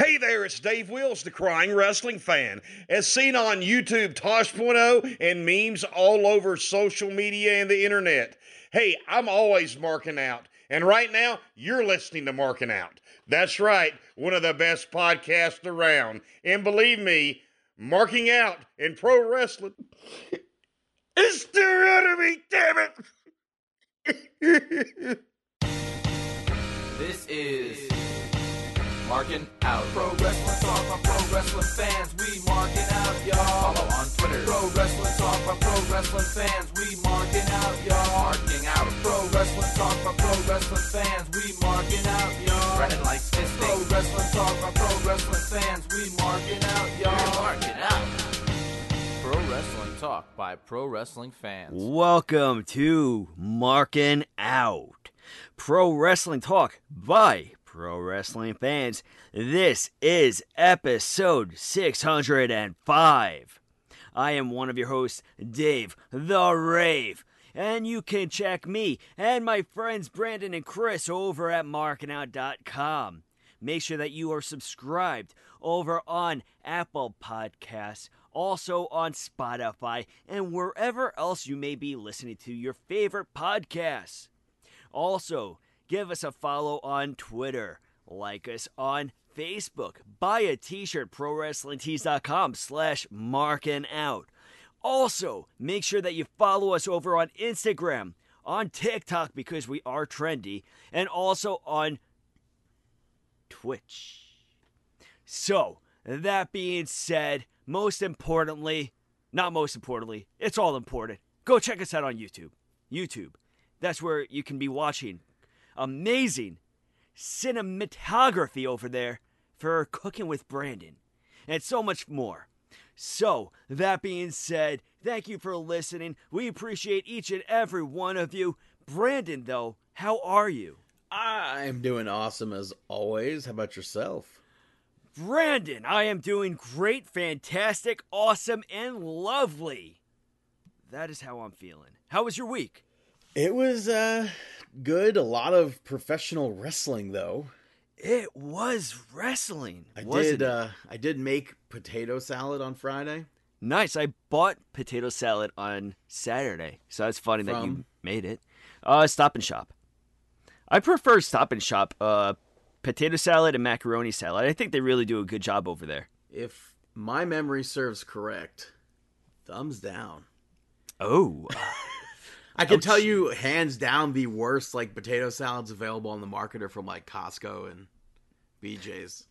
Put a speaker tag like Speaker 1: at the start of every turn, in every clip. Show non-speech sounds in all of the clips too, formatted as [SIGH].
Speaker 1: Hey there, it's Dave Wills, the crying wrestling fan. As seen on YouTube, Tosh.0, and memes all over social media and the internet. Hey, I'm always marking out. And right now, you're listening to Marking Out. That's right, one of the best podcasts around. And believe me, marking out in pro wrestling [LAUGHS] is me, damn it! [LAUGHS]
Speaker 2: This is Marking Out. Pro Wrestling Talk by Pro Wrestling fans. We marking out, y'all. Follow on Twitter. Pro Wrestling Talk by Pro Wrestling fans. We marking out, y'all. Marking Out. Pro Wrestling Talk by Pro Wrestling fans. We marking out, y'all. Spreading like fisting. Pro Wrestling Talk by Pro Wrestling fans. We marking out, y'all. Marking Out. Pro Wrestling Talk by Pro Wrestling fans.
Speaker 3: Welcome to Marking Out, Pro Wrestling Talk by Pro Wrestling fans. This is episode 605. I am one of your hosts, Dave the Rave, and you can check me and my friends Brandon and Chris over at markingout.com. Make sure that you are subscribed over on Apple Podcasts, also on Spotify, and wherever else you may be listening to your favorite podcasts. Also, give us a follow on Twitter, like us on Facebook, buy a t-shirt, prowrestlingtees.com slash marking out. Also, make sure that you follow us over on Instagram, on TikTok because we are trendy, and also on Twitch. So, that being said, most importantly, not most importantly, it's all important. Go check us out on YouTube. YouTube. That's where you can be watching amazing cinematography over there for Cooking with Brandon and so much more. So, that being said, thank you for listening. We appreciate each and every one of you. Brandon, though, how are you?
Speaker 4: I'm doing awesome as always. How about yourself?
Speaker 3: Brandon, I am doing great, fantastic, awesome, and lovely. That is how I'm feeling. How was your week?
Speaker 4: It was uh good. A lot of professional wrestling though.
Speaker 3: It was wrestling.
Speaker 4: I did uh I did make potato salad on Friday.
Speaker 3: Nice. I bought potato salad on Saturday, so that's funny that you made it. Uh, Stop and Shop. I prefer Stop and Shop. Uh, potato salad and macaroni salad. I think they really do a good job over there.
Speaker 4: If my memory serves correct, thumbs down.
Speaker 3: Oh, [LAUGHS]
Speaker 4: I can
Speaker 3: Ouch.
Speaker 4: tell you hands down the worst like potato salads available on the market are from like Costco and BJ's.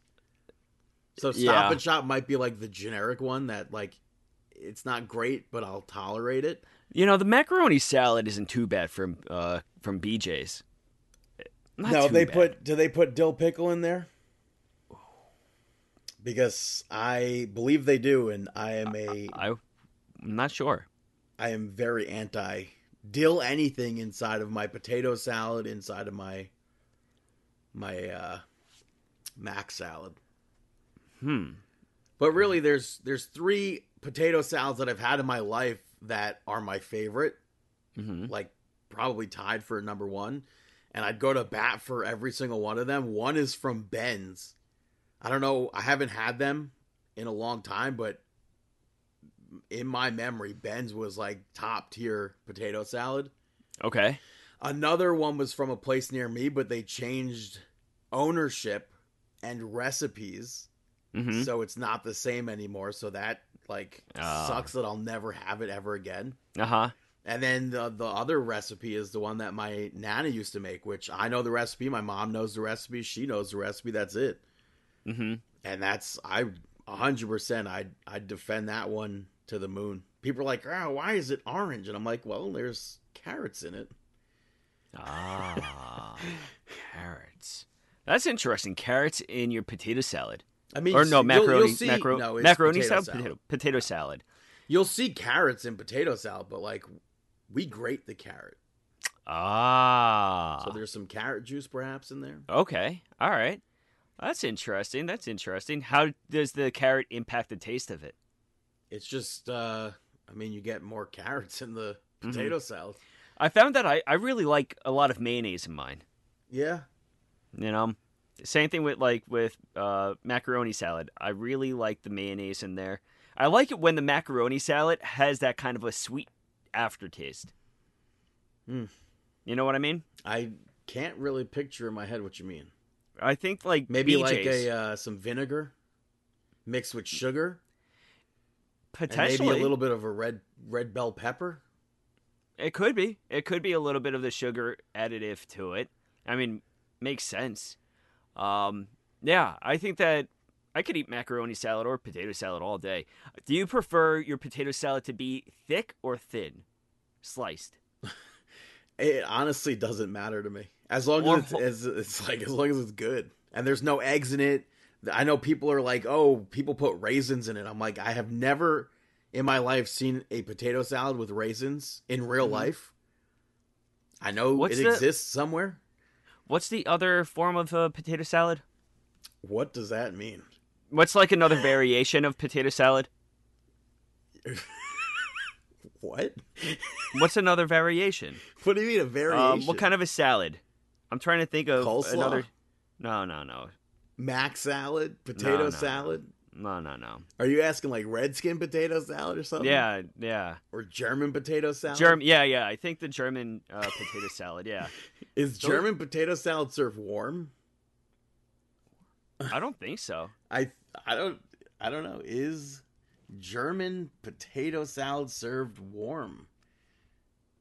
Speaker 4: So Stop
Speaker 3: Yeah.
Speaker 4: and Shop might be like the generic one that like it's not great, but I'll tolerate it.
Speaker 3: you know the macaroni salad isn't too bad from uh from BJ's. Not
Speaker 4: no, they
Speaker 3: bad.
Speaker 4: put do they put dill pickle in there? Because I believe they do, and I am a
Speaker 3: I, I'm not sure.
Speaker 4: I am very anti dill anything inside of my potato salad, inside of my my uh mac salad.
Speaker 3: Hmm.
Speaker 4: But really, there's there's three potato salads that I've had in my life that are my favorite,
Speaker 3: hmm
Speaker 4: like probably tied for number one. And I'd go to bat for every single one of them. One is from Ben's. I don't know. I haven't had them in a long time, but in my memory, Ben's was like top tier potato salad.
Speaker 3: Okay.
Speaker 4: Another one was from a place near me, but they changed ownership and recipes
Speaker 3: hmm
Speaker 4: so it's not the same anymore so that like
Speaker 3: Ah.
Speaker 4: sucks that i'll never have it ever again
Speaker 3: Uh huh.
Speaker 4: and then the, the other recipe is the one that my nana used to make which i know the recipe my mom knows the recipe she knows the recipe that's it
Speaker 3: hmm
Speaker 4: and that's i 100% i'd i'd defend that one to the moon. People are like oh why is it orange? And i'm like well there's carrots in it.
Speaker 3: Ah, [LAUGHS] carrots. That's interesting. Carrots in your potato salad.
Speaker 4: i mean
Speaker 3: or no
Speaker 4: you'll-
Speaker 3: macaroni
Speaker 4: you'll see-
Speaker 3: macro-
Speaker 4: no,
Speaker 3: macaroni
Speaker 4: potato
Speaker 3: salad, potato potato salad.
Speaker 4: You'll see carrots in potato salad but like we grate the carrot.
Speaker 3: Ah.
Speaker 4: so there's some carrot juice perhaps in there.
Speaker 3: Okay all right. That's interesting that's interesting. How does the carrot impact the taste of it
Speaker 4: It's just, uh, I mean, you get more carrots in the
Speaker 3: Mm-hmm.
Speaker 4: potato salad.
Speaker 3: i found that I, I really like a lot of mayonnaise in mine
Speaker 4: Yeah.
Speaker 3: you know Same thing with like with uh, macaroni salad. I really like the mayonnaise in there. I like it when the macaroni salad has that kind of a sweet aftertaste.
Speaker 4: Mm.
Speaker 3: You know what I mean?
Speaker 4: I can't really picture in my head what you mean.
Speaker 3: I think like
Speaker 4: Maybe like a uh, some vinegar mixed with sugar, and maybe a little bit of a red red bell pepper.
Speaker 3: It could be. It could be a little bit of the sugar additive to it. I mean, makes sense. Um, yeah, I think that I could eat macaroni salad or potato salad all day. Do you prefer your potato salad to be thick or thin, sliced? [LAUGHS]
Speaker 4: It honestly doesn't matter to me as long
Speaker 3: Or
Speaker 4: as it's, as it's like as long as it's good and there's no eggs in it. I know people are like, oh, people put raisins in it. I'm like, I have never in my life seen a potato salad with raisins in real
Speaker 3: Mhm.
Speaker 4: life. I know
Speaker 3: What's
Speaker 4: it
Speaker 3: the-
Speaker 4: exists somewhere.
Speaker 3: What's the other form of uh, potato salad?
Speaker 4: What does that mean?
Speaker 3: What's like another variation of potato salad? [LAUGHS]
Speaker 4: What?
Speaker 3: What's another variation? [LAUGHS]
Speaker 4: What do you mean a variation?
Speaker 3: Um, what kind of a salad? I'm trying to think of
Speaker 4: Coleslaw?
Speaker 3: another. No, no, no,
Speaker 4: mac salad, potato
Speaker 3: no.
Speaker 4: salad?
Speaker 3: no, no, no.
Speaker 4: Are you asking like redskin potato salad or something?
Speaker 3: Yeah, yeah.
Speaker 4: Or German potato salad?
Speaker 3: Germ, yeah, yeah. I think the German uh, potato salad. Yeah, [LAUGHS]
Speaker 4: Is German potato salad served warm?
Speaker 3: I don't think so. [LAUGHS]
Speaker 4: I I don't I don't know. Is German potato salad served warm?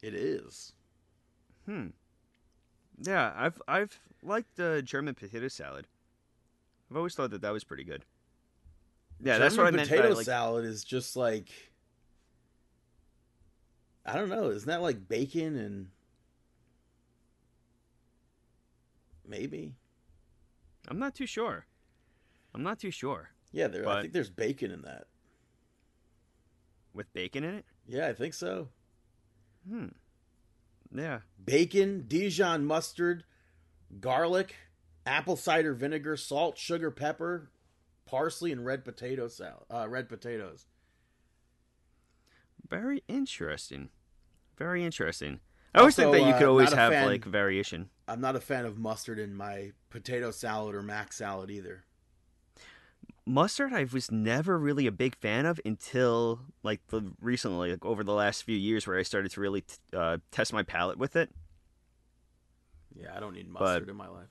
Speaker 4: It is.
Speaker 3: Hmm. Yeah, I've I've liked the German potato salad. I've always thought that that was pretty good. Yeah, that's what I
Speaker 4: German
Speaker 3: meant
Speaker 4: Potato
Speaker 3: by like.
Speaker 4: salad is just like I don't know. Isn't that like bacon and maybe?
Speaker 3: I'm not too sure. I'm not too sure
Speaker 4: Yeah, there. I think there's bacon in that.
Speaker 3: with bacon in it.
Speaker 4: Yeah, I think so.
Speaker 3: Hmm. Yeah.
Speaker 4: bacon, Dijon mustard, garlic, apple cider vinegar, salt, sugar, pepper, parsley, and red potato salad. Uh, red potatoes.
Speaker 3: Very interesting. Very interesting. I always think that you could
Speaker 4: uh,
Speaker 3: always have
Speaker 4: fan-
Speaker 3: like variation.
Speaker 4: I'm not a fan of mustard in my potato salad or mac salad either.
Speaker 3: Mustard, I was never really a big fan of until like the recently, like over the last few years, where I started to really t- uh, test my palate with it.
Speaker 4: Yeah, I don't need mustard
Speaker 3: But-
Speaker 4: in my life.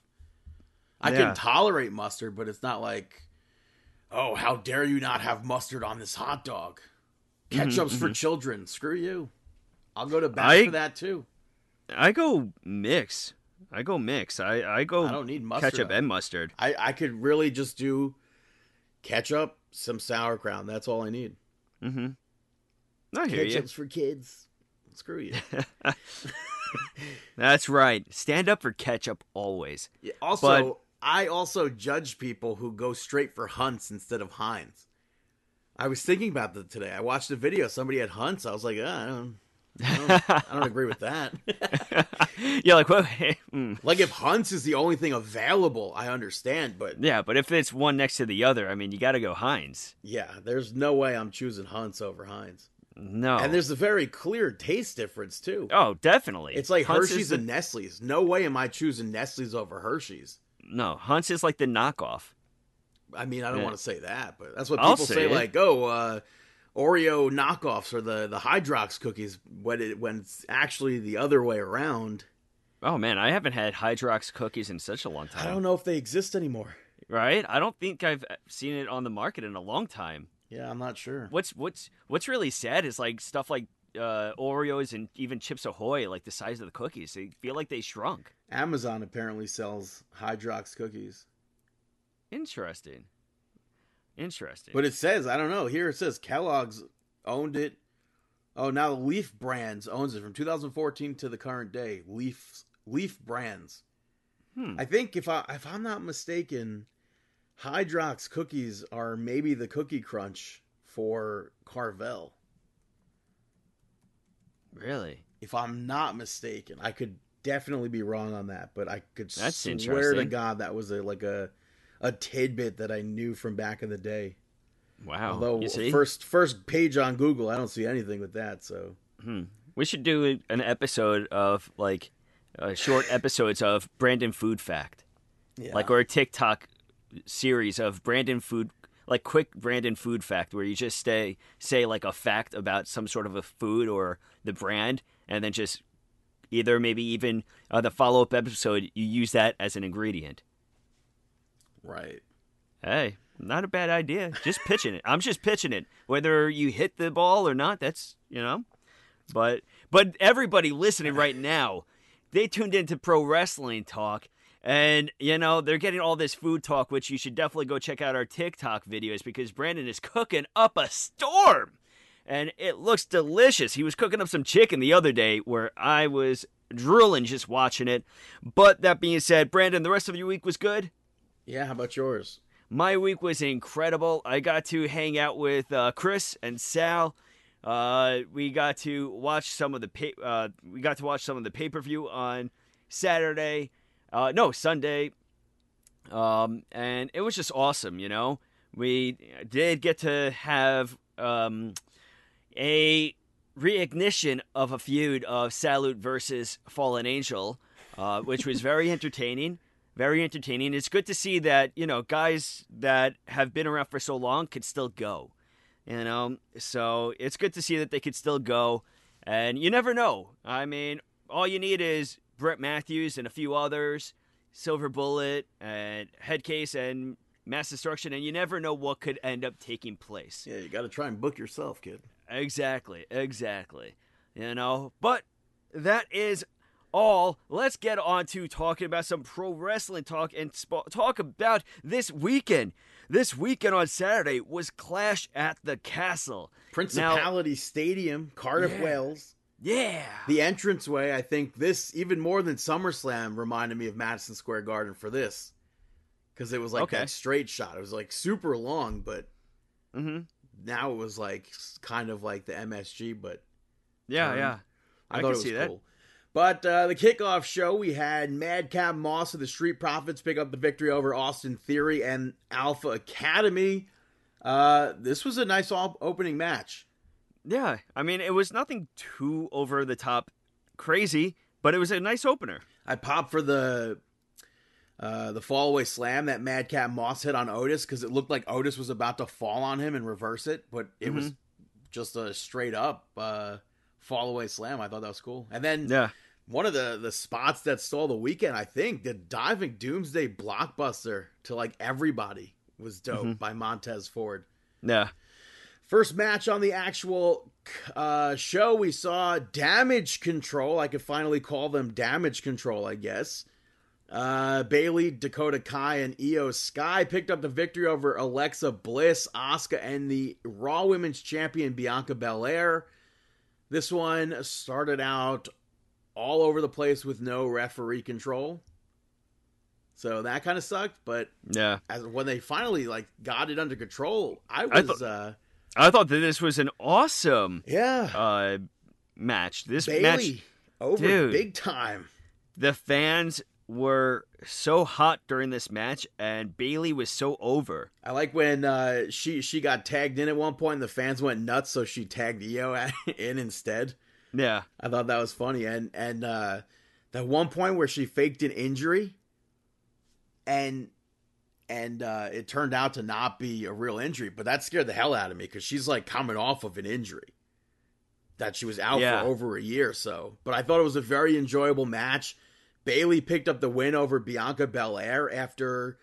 Speaker 4: I
Speaker 3: Yeah.
Speaker 4: can tolerate mustard, but it's not like, oh, how dare you not have mustard on this hot dog? Ketchup's for children. Screw you. I'll go to bat
Speaker 3: I-
Speaker 4: for that too.
Speaker 3: I go mix. I go mix. I I go
Speaker 4: I don't need mustard.
Speaker 3: ketchup and mustard.
Speaker 4: I, I could really just do ketchup, some sauerkraut. That's all I need.
Speaker 3: Mm-hmm. I hear you.
Speaker 4: Ketchup's for kids. Screw you. [LAUGHS]
Speaker 3: That's right. Stand up for ketchup always. [LAUGHS]
Speaker 4: Yeah, also, I also judge people who go straight for Hunts instead of Heinz. I was thinking about that today. I watched a video. Somebody had Hunts. I was like, ah, I don't, I don't, I don't agree with that. [LAUGHS]
Speaker 3: You're like, well, mm.
Speaker 4: Like, if Hunts is the only thing available, I understand. But
Speaker 3: yeah, but if it's one next to the other, I mean, you got to go Heinz.
Speaker 4: yeah, there's no way I'm choosing Hunts over Heinz.
Speaker 3: No.
Speaker 4: And there's a very clear taste difference too.
Speaker 3: oh, definitely.
Speaker 4: It's like
Speaker 3: Hunt's
Speaker 4: Hershey's
Speaker 3: the-
Speaker 4: and Nestle's. No way am I choosing Nestle's over Hershey's.
Speaker 3: No. Hunts is like the knockoff.
Speaker 4: I mean, I don't
Speaker 3: Yeah.
Speaker 4: want to say that, but that's what
Speaker 3: I'll
Speaker 4: people
Speaker 3: say
Speaker 4: say. Like, oh, uh, Oreo knockoffs or the the Hydrox cookies. When it when it's actually the other way around.
Speaker 3: Oh man, I haven't had Hydrox cookies in such a long time.
Speaker 4: I don't know if they exist anymore.
Speaker 3: Right? I don't think I've seen it on the market in a long time.
Speaker 4: Yeah, I'm not sure.
Speaker 3: What's what's what's really sad is like stuff like uh, Oreos and even Chips Ahoy, like the size of the cookies, they feel like they shrunk.
Speaker 4: Amazon apparently sells Hydrox cookies,
Speaker 3: Interesting. Interesting.
Speaker 4: but it says I don't know. Here it says Kellogg's owned it. Oh, now Leaf Brands owns it from 2014 to the current day. Leaf Leaf Brands.
Speaker 3: Hmm.
Speaker 4: I think if I if I'm not mistaken, Hydrox cookies are maybe the cookie crunch for Carvel.
Speaker 3: Really?
Speaker 4: If I'm not mistaken, I could definitely be wrong on that, but I could
Speaker 3: That's
Speaker 4: swear to. God that was a like a a tidbit that I knew from back in the day.
Speaker 3: Wow.
Speaker 4: Although first first page on Google, I don't see anything with that. So
Speaker 3: Hmm. We should do an episode of like uh, short episodes of Brandon Food Fact.
Speaker 4: Yeah.
Speaker 3: like or a TikTok series of Brandon food like quick Brandon food fact where you just stay say like a fact about some sort of a food or the brand and then just either maybe even uh, the follow up episode you use that as an ingredient.
Speaker 4: right.
Speaker 3: Hey, not a bad idea. Just pitching it. I'm just pitching it. Whether you hit the ball or not, that's you know. But but everybody listening right now, they tuned into pro wrestling talk. And you know they're getting all this food talk, which you should definitely go check out our TikTok videos because Brandon is cooking up a storm, and it looks delicious. He was cooking up some chicken the other day where I was drooling just watching it. But that being said, Brandon, the rest of your week was good.
Speaker 4: Yeah. How about yours?
Speaker 3: My week was incredible. I got to hang out with uh, Chris and Sal. Uh, we got to watch some of the pay- uh, we got to watch some of the pay per view on Saturday. Uh, no, Sunday. Um, and it was just awesome. You know, we did get to have um, a reignition of a feud of Salute versus Fallen Angel, uh, which was very [LAUGHS] entertaining. Very entertaining. It's good to see that you know guys that have been around for so long could still go. You know, so it's good to see that they could still go. And you never know. I mean, all you need is Brett Matthews and a few others, Silver Bullet and Headcase and Mass Destruction, and you never know what could end up taking place.
Speaker 4: Yeah, you got to try and book yourself, kid.
Speaker 3: Exactly, exactly. You know, but that is all. Let's get on to talking about some pro wrestling talk and sp- talk about this weekend. This weekend on Saturday was Clash at the Castle.
Speaker 4: Principality Stadium, Cardiff,
Speaker 3: Yeah.
Speaker 4: Wales.
Speaker 3: Yeah.
Speaker 4: The entranceway, I think this even more than SummerSlam reminded me of Madison Square Garden for this, because it was like
Speaker 3: Okay.
Speaker 4: that straight shot. It was like super long, but
Speaker 3: hmm
Speaker 4: now it was like kind of like the MSG, but
Speaker 3: Yeah,
Speaker 4: Turn.
Speaker 3: yeah.
Speaker 4: I,
Speaker 3: I
Speaker 4: thought
Speaker 3: can
Speaker 4: it was
Speaker 3: see that.
Speaker 4: But uh, the kickoff show, we had Madcap Moss of the Street Profits pick up the victory over Austin Theory and Alpha Academy. Uh, this was a nice op- opening match.
Speaker 3: Yeah. I mean, it was nothing too over the top crazy, but it was a nice opener.
Speaker 4: I popped for the uh, the fallaway slam that Madcap Moss hit on Otis because it looked like Otis was about to fall on him and reverse it, but it was just a straight up uh, fallaway slam. I thought that was cool. And then
Speaker 3: Yeah.
Speaker 4: one of the the spots that stole the weekend, I think, the diving Doomsday blockbuster to like everybody was dope by Montez Ford.
Speaker 3: Yeah.
Speaker 4: First match on the actual uh, show, we saw Damage Control. I could finally call them Damage Control, I guess. Uh, Bayley, Dakota Kai, and Iyo Sky picked up the victory over Alexa Bliss, Asuka, and the Raw Women's Champion Bianca Belair. This one started out all over the place with no referee control. So that kind of sucked, but
Speaker 3: Yeah.
Speaker 4: as when they finally like got it under control, I
Speaker 3: I
Speaker 4: was
Speaker 3: thought-
Speaker 4: uh
Speaker 3: I thought that this was an awesome
Speaker 4: yeah,
Speaker 3: uh, match. This match,
Speaker 4: Bayley over
Speaker 3: Dude.
Speaker 4: big time.
Speaker 3: the fans were so hot during this match, and Bayley was so over.
Speaker 4: I like when uh, she she got tagged in at one point, and the fans went nuts, so she tagged Io [LAUGHS] in instead.
Speaker 3: Yeah.
Speaker 4: I thought that was funny, and and uh, that one point where she faked an injury, and and uh, it turned out to not be a real injury, but that scared the hell out of me because she's like coming off of an injury that she was out
Speaker 3: Yeah.
Speaker 4: for over a year. So, but I thought it was a very enjoyable match. Bayley picked up the win over Bianca Belair after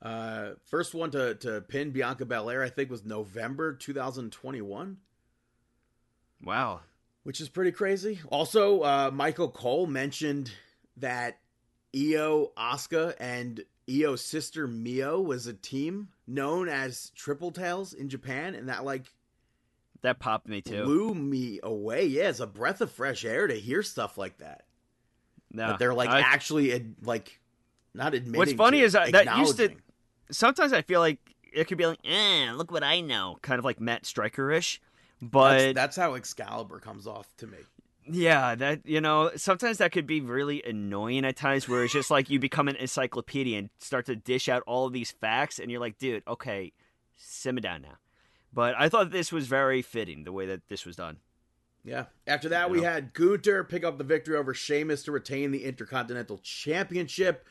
Speaker 4: uh, first one to to pin Bianca Belair. I think was November 2021
Speaker 3: Wow.
Speaker 4: which is pretty crazy. Also, uh, Michael Cole mentioned that Io, Asuka, and Io's sister Mio was a team known as Triple Tails in Japan, and that like
Speaker 3: That popped me too.
Speaker 4: blew me away. Yeah, it's a breath of fresh air to hear stuff like that.
Speaker 3: No,
Speaker 4: That they're like
Speaker 3: I-
Speaker 4: actually ad- like not admitting.
Speaker 3: What's funny
Speaker 4: to,
Speaker 3: is that- that used to- sometimes I feel like it could be like, eh, look what I know, kind of like Matt Striker ish. But
Speaker 4: That's, that's how Excalibur comes off to me.
Speaker 3: yeah, that you know, sometimes that could be really annoying at times, where it's just like you become an encyclopedia and start to dish out all of these facts, and you're like, dude, okay, simmer down now. But I thought this was very fitting the way that this was done.
Speaker 4: Yeah. After that, we
Speaker 3: Yeah.
Speaker 4: had Gunther pick up the victory over Sheamus to retain the Intercontinental Championship.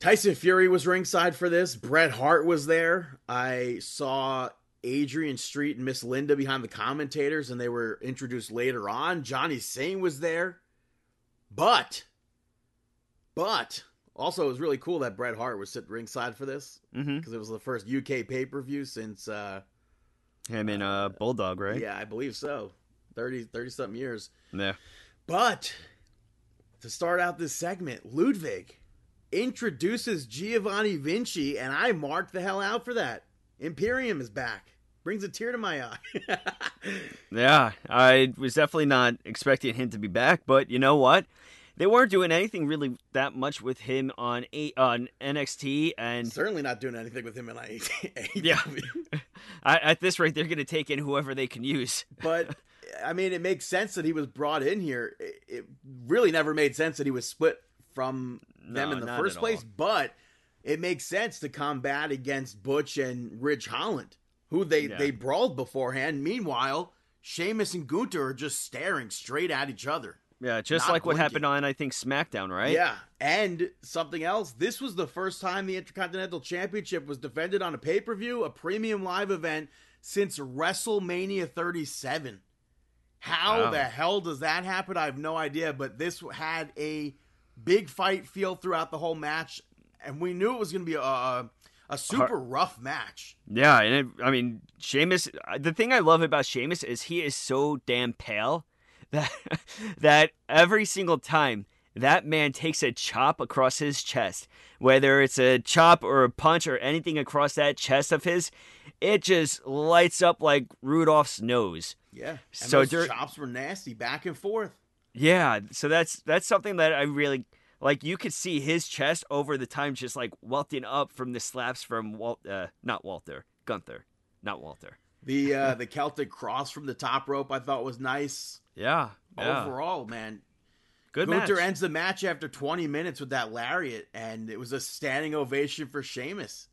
Speaker 4: Tyson Fury was ringside for this. Bret Hart was there. I saw Adrian Street and Miss Linda behind the commentators, and they were introduced later on. Johnny Saint was there. But, but, also it was really cool that Bret Hart was sitting ringside for this
Speaker 3: Mm-hmm.
Speaker 4: because it was the first UK pay per view since, uh,
Speaker 3: Him and uh, Bulldog, right?
Speaker 4: yeah, I believe so, 30, 30 something years.
Speaker 3: Yeah.
Speaker 4: But to start out this segment, Ludwig introduces Giovanni Vinci, and I marked the hell out for that. Imperium is back. Brings a tear to my eye. [LAUGHS]
Speaker 3: Yeah, I was definitely not expecting him to be back, but you know what? They weren't doing anything really that much with him on a- on NXT, and
Speaker 4: Certainly not doing anything with him in AEW.
Speaker 3: Yeah. [LAUGHS] I, at this rate, they're going to take in whoever they can use.
Speaker 4: but [LAUGHS] I mean, it makes sense that he was brought in here. It, it really never made sense that he was split from them
Speaker 3: No,
Speaker 4: in the first place.
Speaker 3: all.
Speaker 4: But it makes sense to combat against Butch and Ridge Holland, who they
Speaker 3: Yeah.
Speaker 4: they brawled beforehand. Meanwhile, Sheamus and Gunther are just staring straight at each other.
Speaker 3: Yeah, just like what happened on I think SmackDown, right?
Speaker 4: Yeah, and something else. This was the first time the Intercontinental Championship was defended on a pay per view, a premium live event, since WrestleMania 37. How
Speaker 3: Wow.
Speaker 4: the hell does that happen? I have no idea, but this had a big fight feel throughout the whole match, and we knew it was going to be a, a, super rough match.
Speaker 3: Yeah, and it, I mean, Sheamus. Uh, the thing I love about Sheamus is he is so damn pale [LAUGHS] that that every single time that man takes a chop across his chest, whether it's a chop or a punch or anything across that chest of his, it just lights up like Rudolph's nose.
Speaker 4: Yeah, and
Speaker 3: So
Speaker 4: those chops were nasty back and forth.
Speaker 3: Yeah, so that's that's something that I really like. You could see his chest over the time, just like welting up from the slaps from Walt, uh, not Walter, Gunther, not Walter.
Speaker 4: The uh, [LAUGHS] the Celtic cross from the top rope I thought was nice.
Speaker 3: Yeah, yeah.
Speaker 4: Overall, man,
Speaker 3: good
Speaker 4: Gunther
Speaker 3: match.
Speaker 4: ends the match after 20 minutes with that lariat, and it was a standing ovation for Sheamus.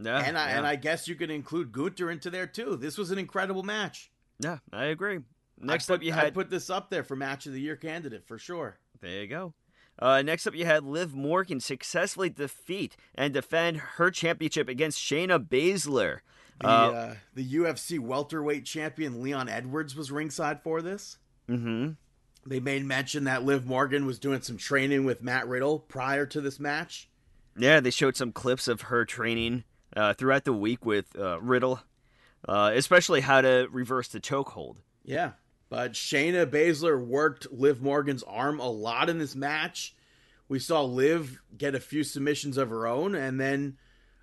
Speaker 3: yeah,
Speaker 4: and I
Speaker 3: yeah.
Speaker 4: and I guess you could include Gunther into there too. This was an incredible match.
Speaker 3: Yeah, I agree. Next
Speaker 4: I
Speaker 3: up,
Speaker 4: put,
Speaker 3: you
Speaker 4: I
Speaker 3: had
Speaker 4: put this up there for match of the year candidate for sure.
Speaker 3: there you go. Uh, next up, you had Liv Morgan successfully defeat and defend her championship against Shayna Baszler.
Speaker 4: The
Speaker 3: Uh,
Speaker 4: uh, the UFC welterweight champion Leon Edwards was ringside for this.
Speaker 3: mm-hmm.
Speaker 4: They made mention that Liv Morgan was doing some training with Matt Riddle prior to this match.
Speaker 3: Yeah, they showed some clips of her training uh, throughout the week with uh, Riddle, uh, especially how to reverse the chokehold.
Speaker 4: Yeah. But Shayna Baszler worked Liv Morgan's arm a lot in this match. We saw Liv get a few submissions of her own, and then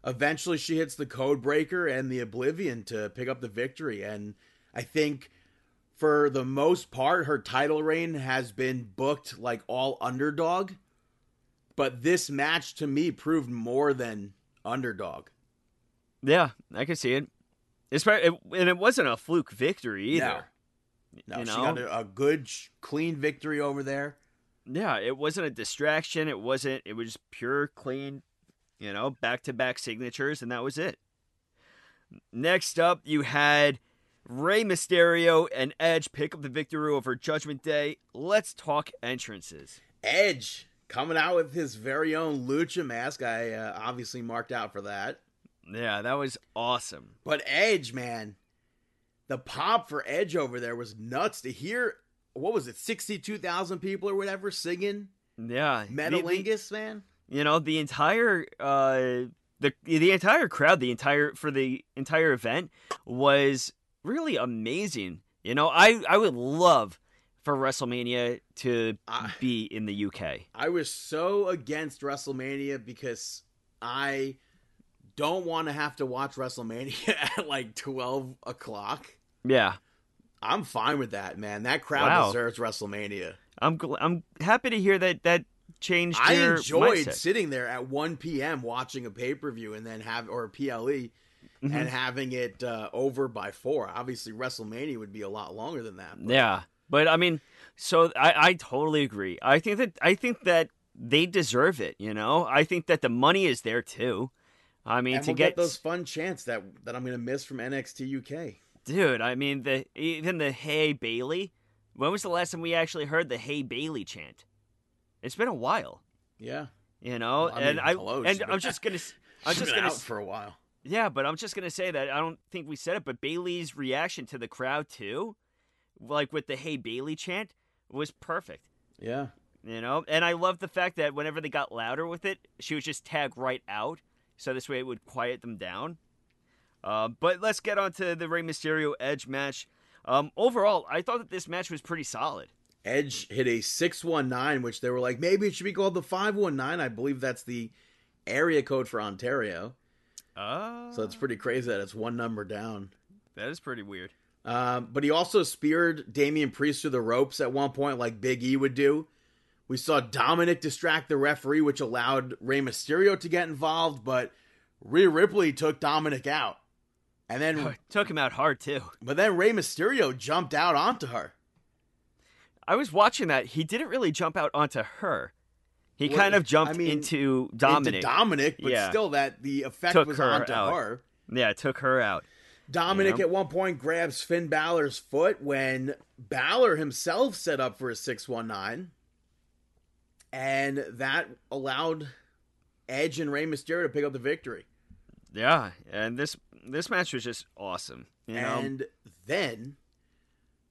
Speaker 4: eventually she hits the code breaker and the oblivion to pick up the victory. And I think for the most part, her title reign has been booked like all underdog. But this match to me proved more than underdog.
Speaker 3: Yeah, I can see it. Espe- and it wasn't a fluke victory either.
Speaker 4: No,
Speaker 3: You
Speaker 4: she
Speaker 3: know?
Speaker 4: got a, a good, clean victory over there.
Speaker 3: Yeah, it wasn't a distraction. It wasn't. It was just pure, clean, you know, back to back signatures, and that was it. Next up, you had Rey Mysterio and Edge pick up the victory over Judgment Day. Let's talk entrances.
Speaker 4: Edge coming out with his very own lucha mask. I uh, obviously marked out for that.
Speaker 3: Yeah, that was awesome.
Speaker 4: But Edge, man, the pop for Edge over there was nuts to hear. What was it, sixty-two thousand people or whatever singing
Speaker 3: Yeah, the- the-
Speaker 4: Metalingus, man?
Speaker 3: you know the entire uh the the entire crowd the entire for the entire event was really amazing you know i i would love for wrestlemania to
Speaker 4: I-
Speaker 3: be in the uk
Speaker 4: I was so against WrestleMania because I don't want to have to watch WrestleMania [LAUGHS] at like twelve o'clock.
Speaker 3: yeah
Speaker 4: I'm fine with that, man. That crowd
Speaker 3: Wow.
Speaker 4: deserves WrestleMania.
Speaker 3: i'm gl- i'm happy to hear that that changed
Speaker 4: I enjoyed
Speaker 3: mindset.
Speaker 4: sitting there at 1 p.m. watching a pay per view and then have or a PLE
Speaker 3: Mm-hmm.
Speaker 4: and having it uh, over by four. Obviously, WrestleMania would be a lot longer than that. but-
Speaker 3: yeah but i mean so i i totally agree i think that i think that they deserve it you know i think that the money is there too i mean
Speaker 4: and
Speaker 3: to
Speaker 4: we'll
Speaker 3: get,
Speaker 4: get those fun chants that that I'm going to miss from NXT UK.
Speaker 3: Dude, I mean the even the Hey Bayley. When was the last time we actually heard the Hey Bayley chant? It's been a while.
Speaker 4: Yeah,
Speaker 3: You know,
Speaker 4: Well, I
Speaker 3: and
Speaker 4: mean,
Speaker 3: I
Speaker 4: hello,
Speaker 3: and I'm just gonna [LAUGHS] I'm just
Speaker 4: been
Speaker 3: gonna
Speaker 4: out for a while.
Speaker 3: yeah, but I'm just gonna say that I don't think we said it, but Bayley's reaction to the crowd too, like with the "Hey Bayley" chant, was perfect.
Speaker 4: Yeah.
Speaker 3: You know, and I love the fact that whenever they got louder with it, she would just tag right out, so this way it would quiet them down. Uh, but let's get on to the Rey Mysterio Edge match. Um, overall, I thought that this match was pretty solid.
Speaker 4: Edge hit a 619, which they were like, maybe it should be called the 519. I believe that's the area code for Ontario.
Speaker 3: Uh,
Speaker 4: So it's pretty crazy that it's one number down.
Speaker 3: that is pretty weird.
Speaker 4: Um, but he also speared Damian Priest through the ropes at one point, like Big E would do. We saw Dominic distract the referee, which allowed Rey Mysterio to get involved, but Rhea Ripley took Dominic out. And then, [LAUGHS]
Speaker 3: Took him out hard too.
Speaker 4: but then Rey Mysterio jumped out onto her.
Speaker 3: I was watching that. He didn't really jump out onto her. He
Speaker 4: Well,
Speaker 3: kind of
Speaker 4: I
Speaker 3: jumped
Speaker 4: mean,
Speaker 3: into Dominic.
Speaker 4: Into Dominic, but
Speaker 3: Yeah.
Speaker 4: still, that the effect
Speaker 3: Took
Speaker 4: was
Speaker 3: her
Speaker 4: onto
Speaker 3: out.
Speaker 4: her.
Speaker 3: yeah, it took her out.
Speaker 4: Dominic
Speaker 3: Yeah.
Speaker 4: at one point grabs Finn Balor's foot when Balor himself set up for a 619. And that allowed Edge and Rey Mysterio to pick up the victory.
Speaker 3: Yeah, and this this match was just awesome. You know,
Speaker 4: And then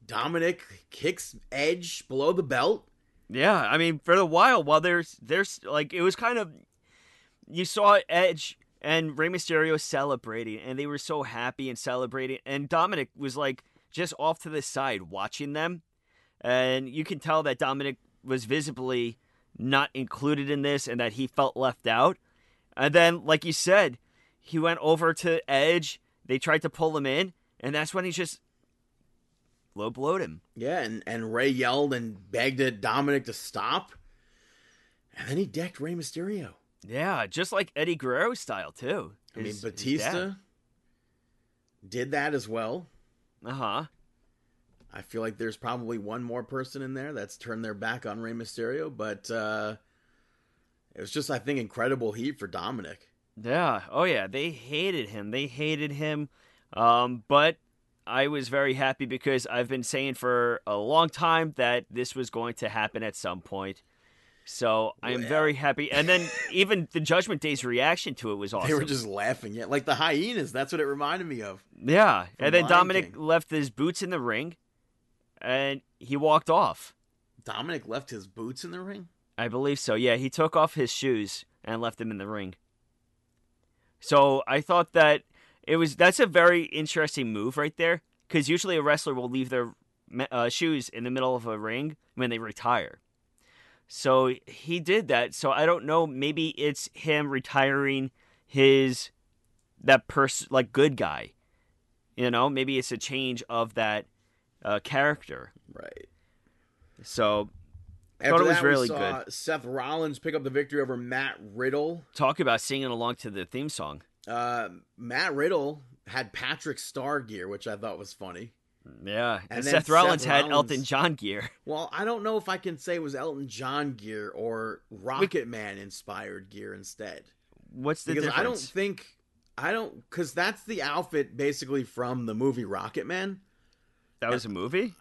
Speaker 4: Dominic kicks Edge below the belt.
Speaker 3: Yeah, I mean, for a while, while there's there's like it was kind of you saw Edge and Rey Mysterio celebrating, and they were so happy and celebrating, and Dominic was like just off to the side watching them, and you can tell that Dominic was visibly not included in this, and that he felt left out. And then, like you said, he went over to Edge. They tried to pull him in, and that's when he just low blowed him.
Speaker 4: Yeah, and, and Rey yelled and begged at Dominic to stop. And then he decked Rey Mysterio.
Speaker 3: Yeah, just like Eddie Guerrero style too.
Speaker 4: I mean, Batista did that as well.
Speaker 3: Uh huh.
Speaker 4: I feel like there's probably one more person in there that's turned their back on Rey Mysterio, but uh, it was just, I think, incredible heat for Dominic.
Speaker 3: Yeah. Oh yeah. They hated him. They hated him. Um, but I was very happy because I've been saying for a long time that this was going to happen at some point. So I'm
Speaker 4: Well-
Speaker 3: very happy. And then [LAUGHS] even the Judgment Day's reaction to it was awesome.
Speaker 4: They were just laughing. Yeah, like the hyenas. That's what it reminded me of.
Speaker 3: yeah. And then
Speaker 4: Lion
Speaker 3: Dominic
Speaker 4: King.
Speaker 3: left his boots in the ring, and he walked off.
Speaker 4: Dominic left his boots in the ring.
Speaker 3: I believe so. Yeah, he took off his shoes and left them in the ring. So I thought that it was that's a very interesting move right there because usually a wrestler will leave their uh, shoes in the middle of a ring when they retire. So he did that. So I don't know. Maybe it's him retiring his that person like good guy. You know, maybe it's a change of that uh, character.
Speaker 4: Right.
Speaker 3: So
Speaker 4: After
Speaker 3: Thought it was really
Speaker 4: saw Seth Rollins pick up the victory over Matt Riddle.
Speaker 3: talk about singing along to the theme song.
Speaker 4: Uh, Matt Riddle had Patrick Star gear, which I thought was funny.
Speaker 3: Yeah, and,
Speaker 4: And then
Speaker 3: Seth Rollins
Speaker 4: Seth
Speaker 3: had Elton John gear. [LAUGHS]
Speaker 4: Well, I don't know if I can say it was Elton John gear or Rocket Man inspired gear instead.
Speaker 3: What's the
Speaker 4: because
Speaker 3: difference?
Speaker 4: I don't think I don't because that's the outfit basically from the movie Rocket Man.
Speaker 3: That was a movie.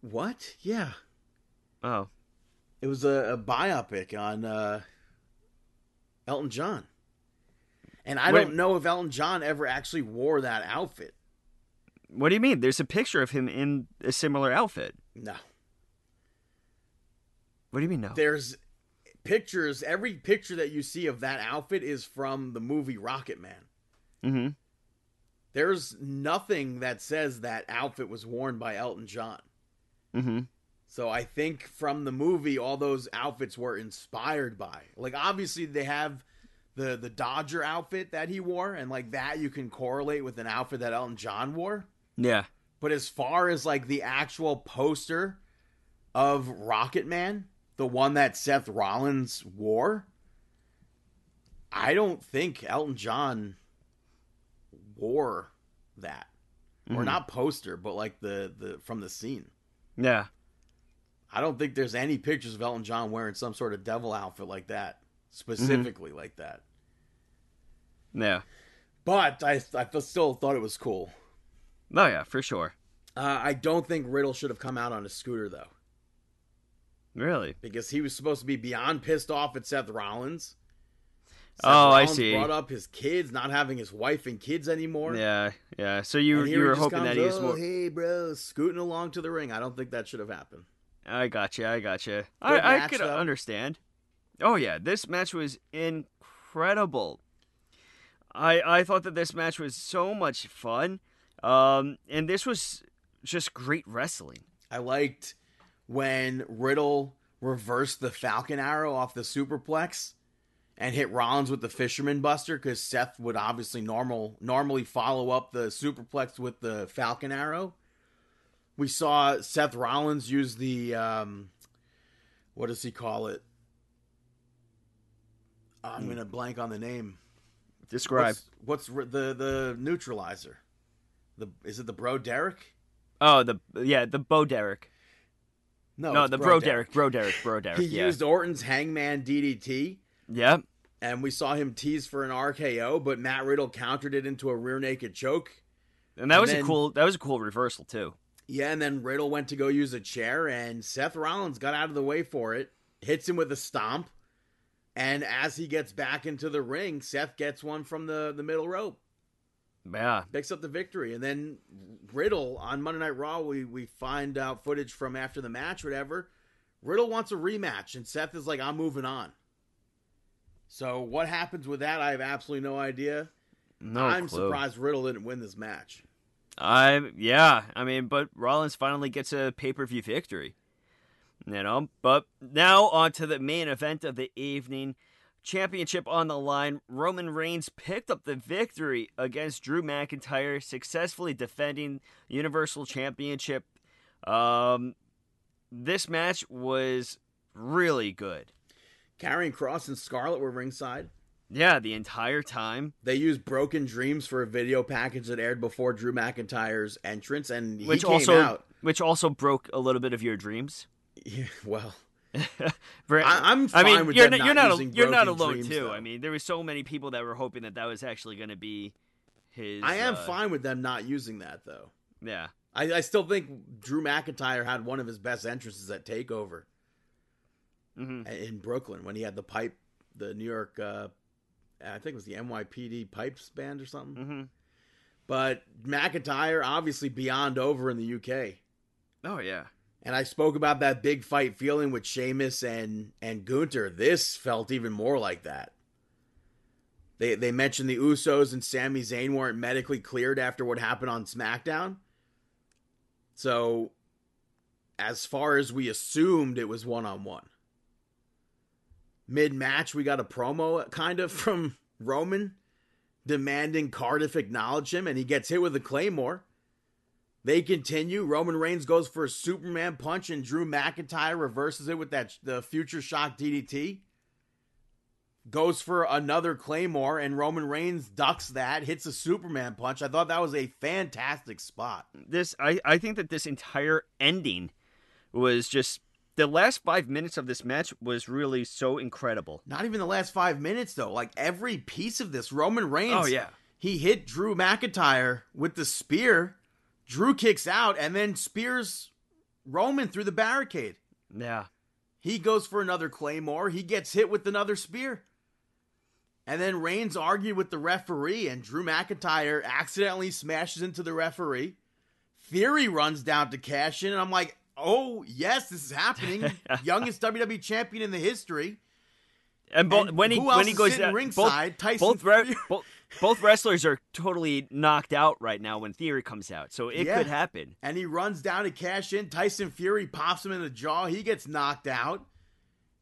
Speaker 4: What? Yeah,
Speaker 3: Oh,
Speaker 4: it was a, a biopic on uh, Elton John, and I
Speaker 3: Wait.
Speaker 4: don't know if Elton John ever actually wore that outfit.
Speaker 3: what do you mean? There's a picture of him in a similar outfit.
Speaker 4: No,
Speaker 3: What do you mean no?
Speaker 4: there's pictures. Every picture that you see of that outfit is from the movie Rocket Man.
Speaker 3: mm-hmm.
Speaker 4: There's nothing that says that outfit was worn by Elton John.
Speaker 3: Mm-hmm.
Speaker 4: So I think from the movie, all those outfits were inspired by. Like obviously they have the the Dodger outfit that he wore, and like that you can correlate with an outfit that Elton John wore.
Speaker 3: Yeah.
Speaker 4: But as far as like the actual poster of Rocket Man, the one that Seth Rollins wore, I don't think Elton John wore that. Or
Speaker 3: Mhm.
Speaker 4: not poster, but like the the from the scene.
Speaker 3: Yeah.
Speaker 4: I don't think there's any pictures of Elton John wearing some sort of devil outfit like that, specifically like that.
Speaker 3: Yeah.
Speaker 4: But I, I still thought it was cool.
Speaker 3: Oh yeah, for sure.
Speaker 4: Uh, I don't think Riddle should have come out on a scooter though,
Speaker 3: Really?
Speaker 4: because he was supposed to be beyond pissed off at Seth Rollins, Seth
Speaker 3: Oh, I see.
Speaker 4: Brought up his kids, not having his wife and kids anymore.
Speaker 3: Yeah, yeah. So you you were hoping
Speaker 4: comes,
Speaker 3: that he was
Speaker 4: "Oh,
Speaker 3: more.
Speaker 4: Hey, bro, scooting along to the ring. I don't think that should have happened.
Speaker 3: I got you. I got you. I, I could
Speaker 4: though.
Speaker 3: understand. Oh yeah, this match was incredible. I I thought that this match was so much fun, um, and this was just great wrestling.
Speaker 4: I liked when Riddle reversed the Falcon Arrow off the superplex and hit Rollins with the Fisherman Buster because Seth would obviously normal normally follow up the superplex with the Falcon Arrow. We saw Seth Rollins use the um, what does he call it? I'm gonna blank on the name.
Speaker 3: Describe.
Speaker 4: What's, what's the the neutralizer? The is it the Bro Derek?
Speaker 3: Oh, the yeah, the Bo Derek.
Speaker 4: No,
Speaker 3: No, the Bro Derek. Bro Derek. Bro [LAUGHS] Derek.
Speaker 4: He
Speaker 3: yeah.
Speaker 4: used Orton's Hangman DDT.
Speaker 3: Yep.
Speaker 4: and we saw him tease for an RKO, but Matt Riddle countered it into a rear naked choke.
Speaker 3: And that
Speaker 4: And
Speaker 3: was
Speaker 4: then-
Speaker 3: a cool. That was a cool reversal too.
Speaker 4: Yeah, and then Riddle went to go use a chair, and Seth Rollins got out of the way for it, hits him with a stomp, and as he gets back into the ring, Seth gets one from the, the middle rope,
Speaker 3: Yeah.
Speaker 4: picks up the victory, and then Riddle on Monday Night Raw, we, we find out footage from after the match, whatever. Riddle wants a rematch, and Seth is like, I'm moving on. So what happens with that, I have absolutely no idea.
Speaker 3: No
Speaker 4: I'm
Speaker 3: clue.
Speaker 4: surprised Riddle didn't win this match.
Speaker 3: I yeah, I mean, but Rollins finally gets a pay per view victory. You know, but now on to the main event of the evening. Championship on the line. Roman Reigns picked up the victory against Drew McIntyre, successfully defending Universal Championship. Um, this match was really good.
Speaker 4: Karrion Kross and Scarlett were ringside.
Speaker 3: Yeah, the entire time,
Speaker 4: They used Broken Dreams for a video package that aired before Drew McIntyre's entrance, and he
Speaker 3: which
Speaker 4: came
Speaker 3: also
Speaker 4: out.
Speaker 3: which also broke a little bit of your dreams.
Speaker 4: Yeah, well, [LAUGHS] I- I'm
Speaker 3: I mean,
Speaker 4: with
Speaker 3: you're
Speaker 4: them
Speaker 3: not, you're
Speaker 4: not
Speaker 3: not you're not alone
Speaker 4: Dreams,
Speaker 3: too.
Speaker 4: though.
Speaker 3: I mean, there were so many people that were hoping that that was actually going to be his.
Speaker 4: I am
Speaker 3: uh,
Speaker 4: fine with them not using that though.
Speaker 3: Yeah,
Speaker 4: I, I still think Drew McIntyre had one of his best entrances at Takeover
Speaker 3: hmm
Speaker 4: in Brooklyn when he had the pipe, the New York, uh, I think it was the NYPD Pipes Band or something.
Speaker 3: hmm
Speaker 4: But McIntyre obviously beyond over in the UK.
Speaker 3: Oh yeah,
Speaker 4: And I spoke about that big fight feeling with Sheamus and and Gunther. This felt even more like that. They they mentioned the Usos and Sami Zayn weren't medically cleared after what happened on SmackDown. So as far as we assumed it was one on one. Mid match we got a promo kind of [LAUGHS] from Roman demanding Cardiff acknowledge him and he gets hit with a claymore. They continue. Roman Reigns goes for a Superman punch, and Drew McIntyre reverses it with that the Future Shock DDT. Goes for another Claymore, and Roman Reigns ducks that, hits a Superman punch. I thought that was a fantastic spot.
Speaker 3: this I I think that this entire ending was just the last five minutes of this match was really so incredible.
Speaker 4: Not even the last five minutes, though. Like every piece of this, Roman Reigns.
Speaker 3: Oh yeah,
Speaker 4: he hit Drew McIntyre with the spear. Drew kicks out and then spears Roman through the barricade.
Speaker 3: yeah.
Speaker 4: He goes for another claymore. He gets hit with another spear. And then Reigns argued with the referee, and Drew McIntyre accidentally smashes into the referee. Theory runs down to cash in, and I'm like, oh, yes, this is happening. [LAUGHS] Youngest WWE champion in the history.
Speaker 3: And, bo-
Speaker 4: And
Speaker 3: when he when he goes down,
Speaker 4: ringside?
Speaker 3: both
Speaker 4: Tyson
Speaker 3: both, re- both both wrestlers are totally knocked out right now when Theory comes out, so it
Speaker 4: Yeah.
Speaker 3: could happen.
Speaker 4: and he runs down to cash in. Tyson Fury pops him in the jaw. He gets knocked out.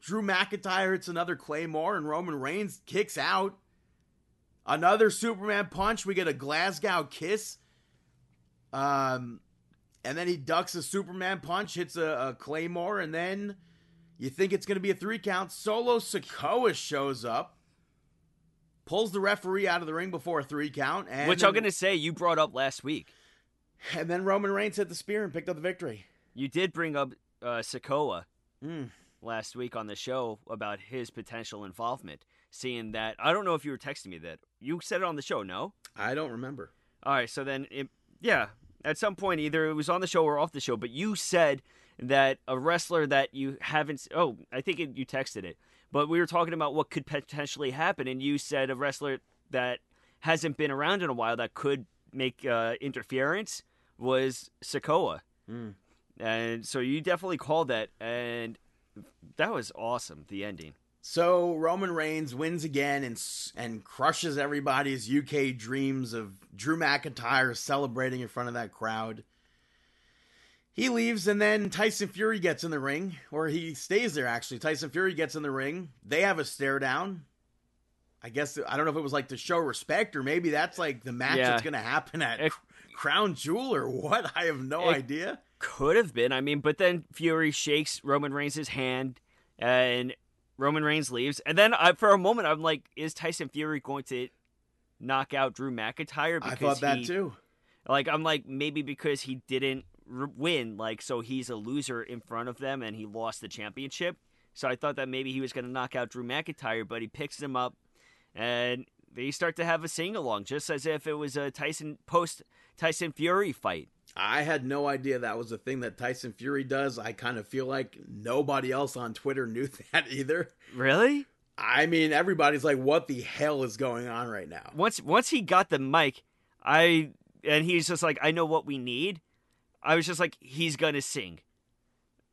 Speaker 4: Drew McIntyre hits another Claymore, and Roman Reigns kicks out. Another Superman punch. We get a Glasgow kiss. Um, and then he ducks a Superman punch, hits a, a Claymore, and then you think it's going to be a three count. Solo Sikoa shows up, pulls the referee out of the ring before a three count, and
Speaker 3: Which I'm gonna say you brought up last week.
Speaker 4: and then Roman Reigns hit the spear and picked up the victory.
Speaker 3: You did bring up uh, Sikoa
Speaker 4: Mm.
Speaker 3: last week on the show about his potential involvement. Seeing that, I don't know if you were texting me that. You said it on the show, no?
Speaker 4: I don't remember.
Speaker 3: All right, so then, it, yeah, at some point, either it was on the show or off the show, but you said that a wrestler that you haven't. Oh, I think it, you texted it, But we were talking about what could potentially happen, and you said a wrestler that hasn't been around in a while that could make uh, interference was Sikoa.
Speaker 4: Mm.
Speaker 3: And so you definitely called that, and that was awesome. The ending.
Speaker 4: So Roman Reigns wins again and and crushes everybody's UK dreams of Drew McIntyre celebrating in front of that crowd. He leaves and then Tyson Fury gets in the ring, or he stays there actually. Tyson Fury gets in the ring. They have a stare down. I guess I don't know if it was like to show respect or maybe that's like the match
Speaker 3: Yeah.
Speaker 4: that's going to happen at
Speaker 3: It-
Speaker 4: Crown Jewel or what? I have no idea.
Speaker 3: Could have been. I mean, but then Fury shakes Roman Reigns' hand, and Roman Reigns leaves. And then I, for a moment, I'm like, is Tyson Fury going to knock out Drew McIntyre?
Speaker 4: I thought that
Speaker 3: he-
Speaker 4: too.
Speaker 3: Like, I'm like, maybe because he didn't win, like, so he's a loser in front of them, and he lost the championship. So I thought that maybe he was going to knock out Drew McIntyre, but he picks him up, and they start to have a sing along, just as if it was a Tyson post Tyson Fury fight.
Speaker 4: I had no idea that was a thing that Tyson Fury does. I kind of feel like nobody else on Twitter [LAUGHS] knew that either.
Speaker 3: Really?
Speaker 4: I mean, everybody's like, what the hell is going on right now?
Speaker 3: once once he got the mic, I and he's just like, I know what we need. I was just like, he's gonna sing.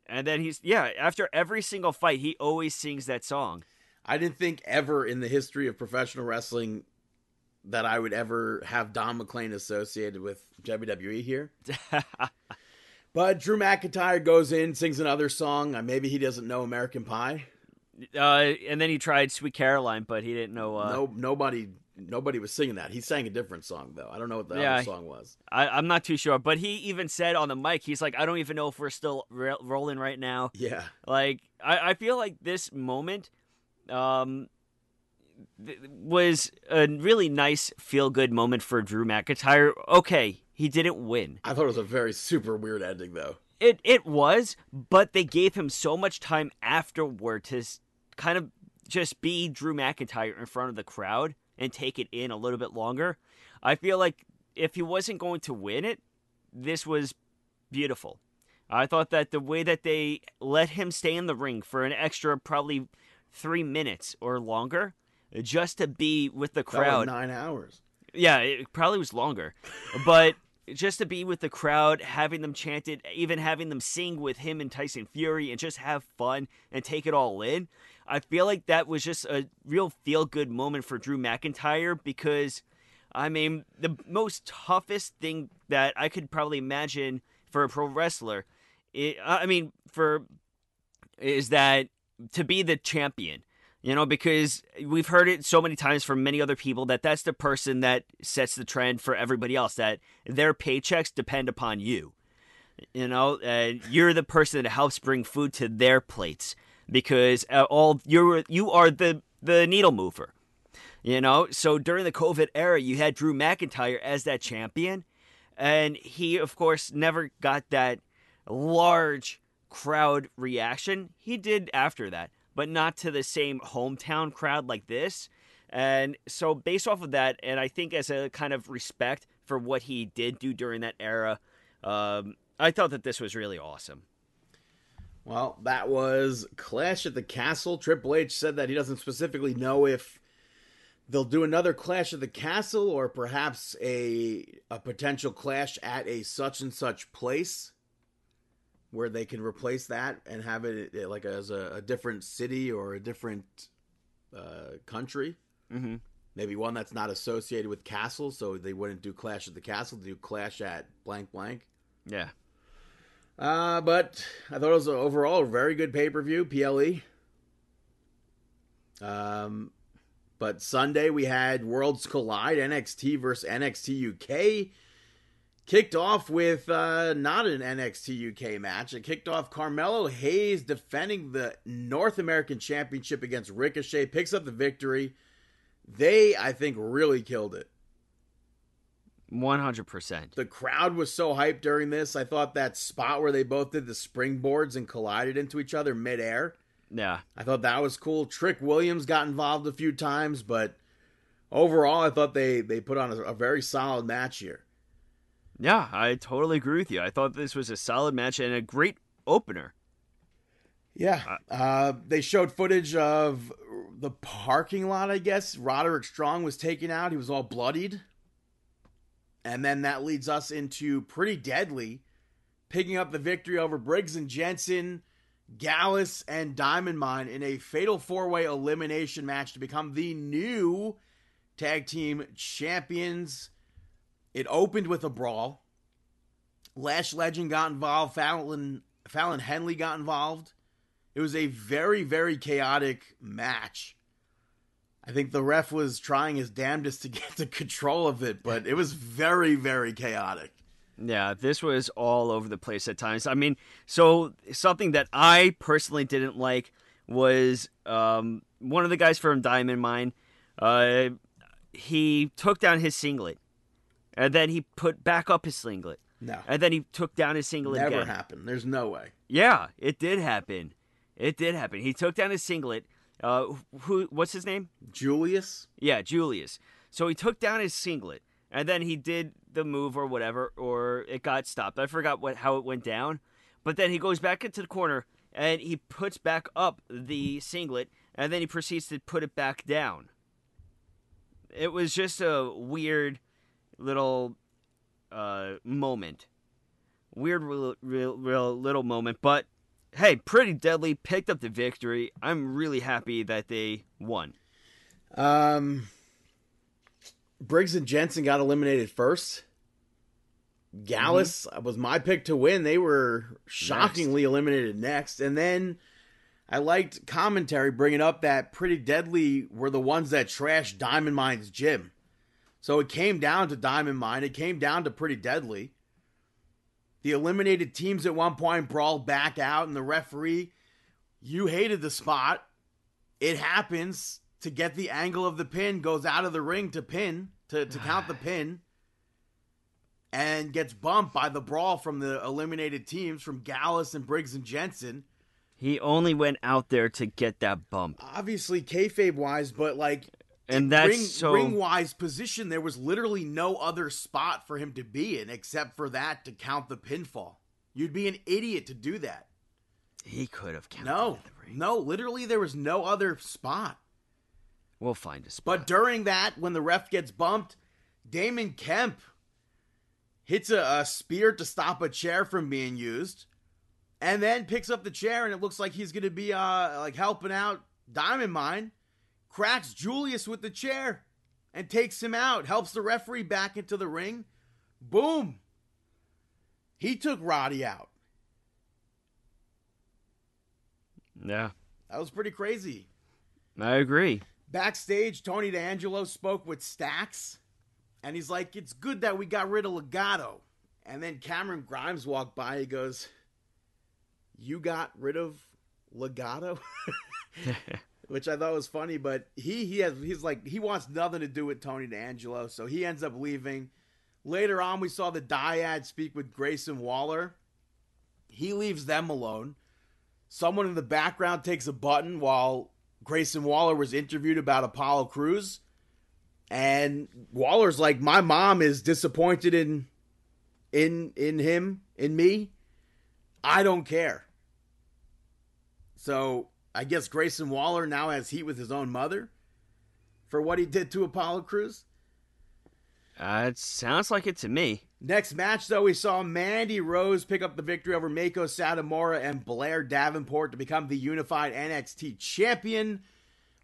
Speaker 3: And then he's yeah, after every single fight, he always sings that song.
Speaker 4: I didn't think ever in the history of professional wrestling that I would ever have Don McLean associated with WWE here. [LAUGHS] But Drew McIntyre goes in, sings another song. Uh, Maybe he doesn't know American Pie.
Speaker 3: uh, and then he tried Sweet Caroline, but he didn't know. Uh,
Speaker 4: no, nobody, nobody was singing that. He sang a different song though. I don't know what the
Speaker 3: Yeah.
Speaker 4: other song was.
Speaker 3: I, I'm not too sure. But he even said on the mic, he's like, I don't even know if we're still ro- rolling right now.
Speaker 4: Yeah,
Speaker 3: Like I, I feel like this moment um was a really nice feel good moment for Drew McIntyre. Okay, he didn't win.
Speaker 4: I thought it was a very super weird ending though.
Speaker 3: It it was, but they gave him so much time afterward to kind of just be Drew McIntyre in front of the crowd and take it in a little bit longer. I feel like if he wasn't going to win it, this was beautiful. I thought that the way that they let him stay in the ring for an extra probably three minutes or longer, just to be with the crowd.
Speaker 4: nine hours.
Speaker 3: Yeah, it probably was longer, [LAUGHS] but just to be with the crowd, having them chanted, even having them sing with him and Tyson Fury, and just have fun and take it all in. I feel like that was just a real feel good moment for Drew McIntyre because, I mean, the most toughest thing that I could probably imagine for a pro wrestler, i I mean, for is that to be the champion you know because we've heard it so many times from many other people that that's the person that sets the trend for everybody else that their paychecks depend upon you. You know and you're the person that helps bring food to their plates because uh, all you're you are the the needle mover. You know so during the covid era you had drew mcintyre as that champion and he of course never got that large crowd reaction. He did after that but not to the same hometown crowd like this. And so based off of that and i think as a kind of respect for what he did do during that era um, i thought that this was really awesome.
Speaker 4: Well, that was Clash at the Castle. Triple H said that he doesn't specifically know if they'll do another Clash at the Castle or perhaps a a potential clash at a such and such place where they can replace that and have it like as a, a different city or a different uh, country.
Speaker 3: mm-hmm.
Speaker 4: Maybe one that's not associated with Castle, so they wouldn't do Clash at the Castle. They do Clash at blank blank.
Speaker 3: yeah
Speaker 4: Uh, but I thought it was overall a very good pay per view, PLE. Um, but Sunday we had Worlds Collide NXT versus NXT UK. Kicked off with uh, not an NXT UK match. It kicked off Carmelo Hayes defending the North American Championship against Ricochet, picks up the victory. They, I think, really killed it.
Speaker 3: 100%
Speaker 4: The crowd was so hyped during this. I thought that spot where they both did the springboards and collided into each other midair.
Speaker 3: yeah
Speaker 4: I thought that was cool. Trick Williams got involved a few times, but overall, I thought they they put on a, a very solid match here.
Speaker 3: Yeah i totally agree with you i thought this was a solid match and a great opener
Speaker 4: Yeah. Uh, they showed footage of the parking lot, I guess. Roderick Strong was taken out. He was all bloodied. And then that leads us into Pretty Deadly picking up the victory over Briggs and Jensen, Gallus, and Diamond Mine in a fatal four way elimination match to become the new tag team champions. It opened with a brawl. Lash Legend got involved. Fallon, Fallon Henley got involved. It was a very, very chaotic match. I think the ref was trying his damnedest to [LAUGHS] get the control of it, but it was very, very chaotic.
Speaker 3: Yeah, this was all over the place at times. I mean, so something that I personally didn't like was um, one of the guys from Diamond Mine. Uh, he took down his singlet, and then he put back up his singlet,
Speaker 4: No.
Speaker 3: and then he took down his singlet
Speaker 4: Never
Speaker 3: again.
Speaker 4: happened. There's no way.
Speaker 3: Yeah, it did happen. It did happen. He took down his singlet. Uh, who? What's his name?
Speaker 4: Julius?
Speaker 3: Yeah, Julius. So he took down his singlet, and then he did the move or whatever, or it got stopped. I forgot what how it went down. But then he goes back into the corner and he puts back up the singlet, and then he proceeds to put it back down. It was just a weird little uh, moment, weird real, real, real little moment. But hey, pretty deadly picked up the victory. I'm really happy that they won.
Speaker 4: Um, Briggs and Jensen got eliminated first. Gallus was my pick to win. They were shockingly eliminated next. And then I liked commentary bringing up that Pretty Deadly were the ones that trashed Diamond Mine's gym. So it came down to Diamond Mine. It came down to Pretty Deadly. The eliminated teams at one point brawled back out, and the referee, you hated the spot. It happens to get the angle of the pin, goes out of the ring to pin, to, to [SIGHS] count the pin, and gets bumped by the brawl from the eliminated teams from Gallus and Briggs and Jensen.
Speaker 3: He only went out there to get that bump.
Speaker 4: Obviously, kayfabe wise, but like
Speaker 3: And that's
Speaker 4: ring,
Speaker 3: so
Speaker 4: ring wise position, there was literally no other spot for him to be in except for that to count the pinfall. You'd be an idiot to do that.
Speaker 3: he could have counted
Speaker 4: No,
Speaker 3: the ring.
Speaker 4: no, literally there was no other spot.
Speaker 3: We'll find a spot.
Speaker 4: But during that, when the ref gets bumped, Damon Kemp hits a, a spear to stop a chair from being used, and then picks up the chair, and it looks like he's going to be uh like helping out Diamond Mine. Cracks Julius with the chair and takes him out. Helps the referee back into the ring. Boom. He took Roddy out.
Speaker 3: yeah,
Speaker 4: That was pretty crazy.
Speaker 3: I agree.
Speaker 4: Backstage, Tony D'Angelo spoke with Stacks, and he's like, It's good that we got rid of Legado. And then Cameron Grimes walked by. He goes, You got rid of Legado? [LAUGHS] [LAUGHS] Which I thought was funny, but he he has he's like he wants nothing to do with Tony D'Angelo, so he ends up leaving. Later on, we saw the Dyad speak with Grayson Waller. He leaves them alone. Someone in the background takes a button while Grayson Waller was interviewed about Apollo Crews. And Waller's like, My mom is disappointed in in in him, in me. I don't care. So I guess Grayson Waller now has heat with his own mother for what he did to Apollo Crews.
Speaker 3: Uh, it sounds like it to me.
Speaker 4: Next match, though, we saw Mandy Rose pick up the victory over Meiko Satomura and Blair Davenport to become the unified NXT champion,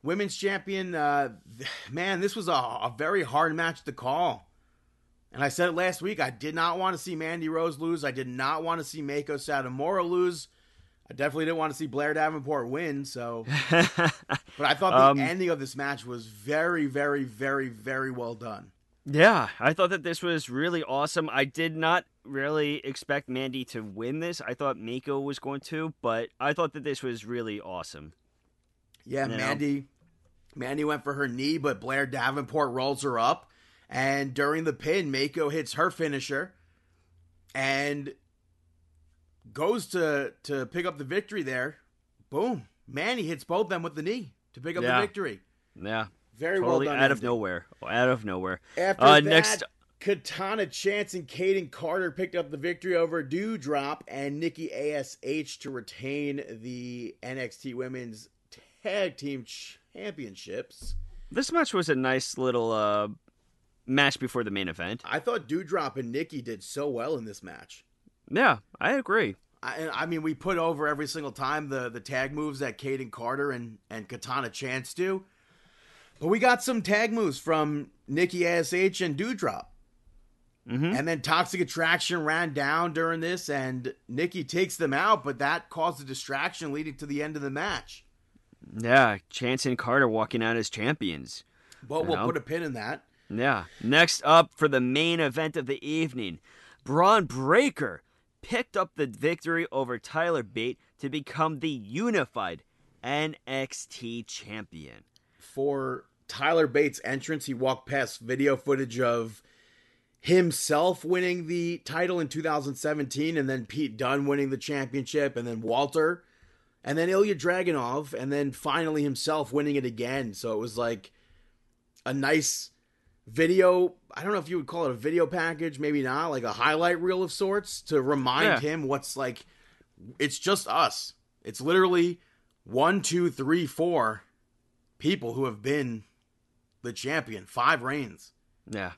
Speaker 4: women's champion. Uh, [SIGHS] man, this was a, a very hard match to call. And I said it last week. I did not want to see Mandy Rose lose. I did not want to see Meiko Satomura lose. I definitely didn't want to see Blair Davenport win. So, [LAUGHS] but I thought the
Speaker 3: Um,
Speaker 4: ending of this match was very, very, very, very well done.
Speaker 3: Yeah, I thought that this was really awesome. I did not really expect Mandy to win this. I thought Meiko was going to, but I thought that this was really awesome.
Speaker 4: Yeah,
Speaker 3: You know?
Speaker 4: Mandy. Mandy went for her knee, but Blair Davenport rolls her up. And during the pin, Meiko hits her finisher and goes to to pick up the victory there. Boom. Mandy hits both them with the knee to pick up
Speaker 3: Yeah.
Speaker 4: the victory.
Speaker 3: Yeah,
Speaker 4: Very
Speaker 3: totally
Speaker 4: well done.
Speaker 3: out of
Speaker 4: ending.
Speaker 3: nowhere. Out of nowhere.
Speaker 4: After
Speaker 3: Uh,
Speaker 4: that,
Speaker 3: next,
Speaker 4: Katana Chance and Kayden Carter picked up the victory over Doudrop and Nikki ASH to retain the NXT Women's Tag Team Championships.
Speaker 3: This match was a nice little uh, match before the main event.
Speaker 4: I thought Doudrop and Nikki did so well in this match.
Speaker 3: Yeah, I agree.
Speaker 4: I, I mean, we put over every single time the, the tag moves that Kayden Carter and, and Katana Chance do. But we got some tag moves from Nikki ASH and Doudrop.
Speaker 3: Mm-hmm.
Speaker 4: And then Toxic Attraction ran down during this, and Nikki takes them out, but that caused a distraction leading to the end of the match.
Speaker 3: Yeah, Chance and Carter walking out as champions.
Speaker 4: But we'll
Speaker 3: know?
Speaker 4: put a pin in that.
Speaker 3: Yeah. Next up for the main event of the evening, Bron Breakker picked up the victory over Tyler Bate to become the unified NXT champion.
Speaker 4: For Tyler Bates' entrance, he walked past video footage of himself winning the title in 2017, and then Pete Dunne winning the championship, and then Walter, and then Ilya Dragunov, and then finally himself winning it again. So it was like a nice video. I don't know if you would call it a video package, maybe not, like a highlight reel of sorts to remind
Speaker 3: Yeah.
Speaker 4: him what's like. It's just us. It's literally one, two, three, four people who have been the champion, five reigns.
Speaker 3: Yeah.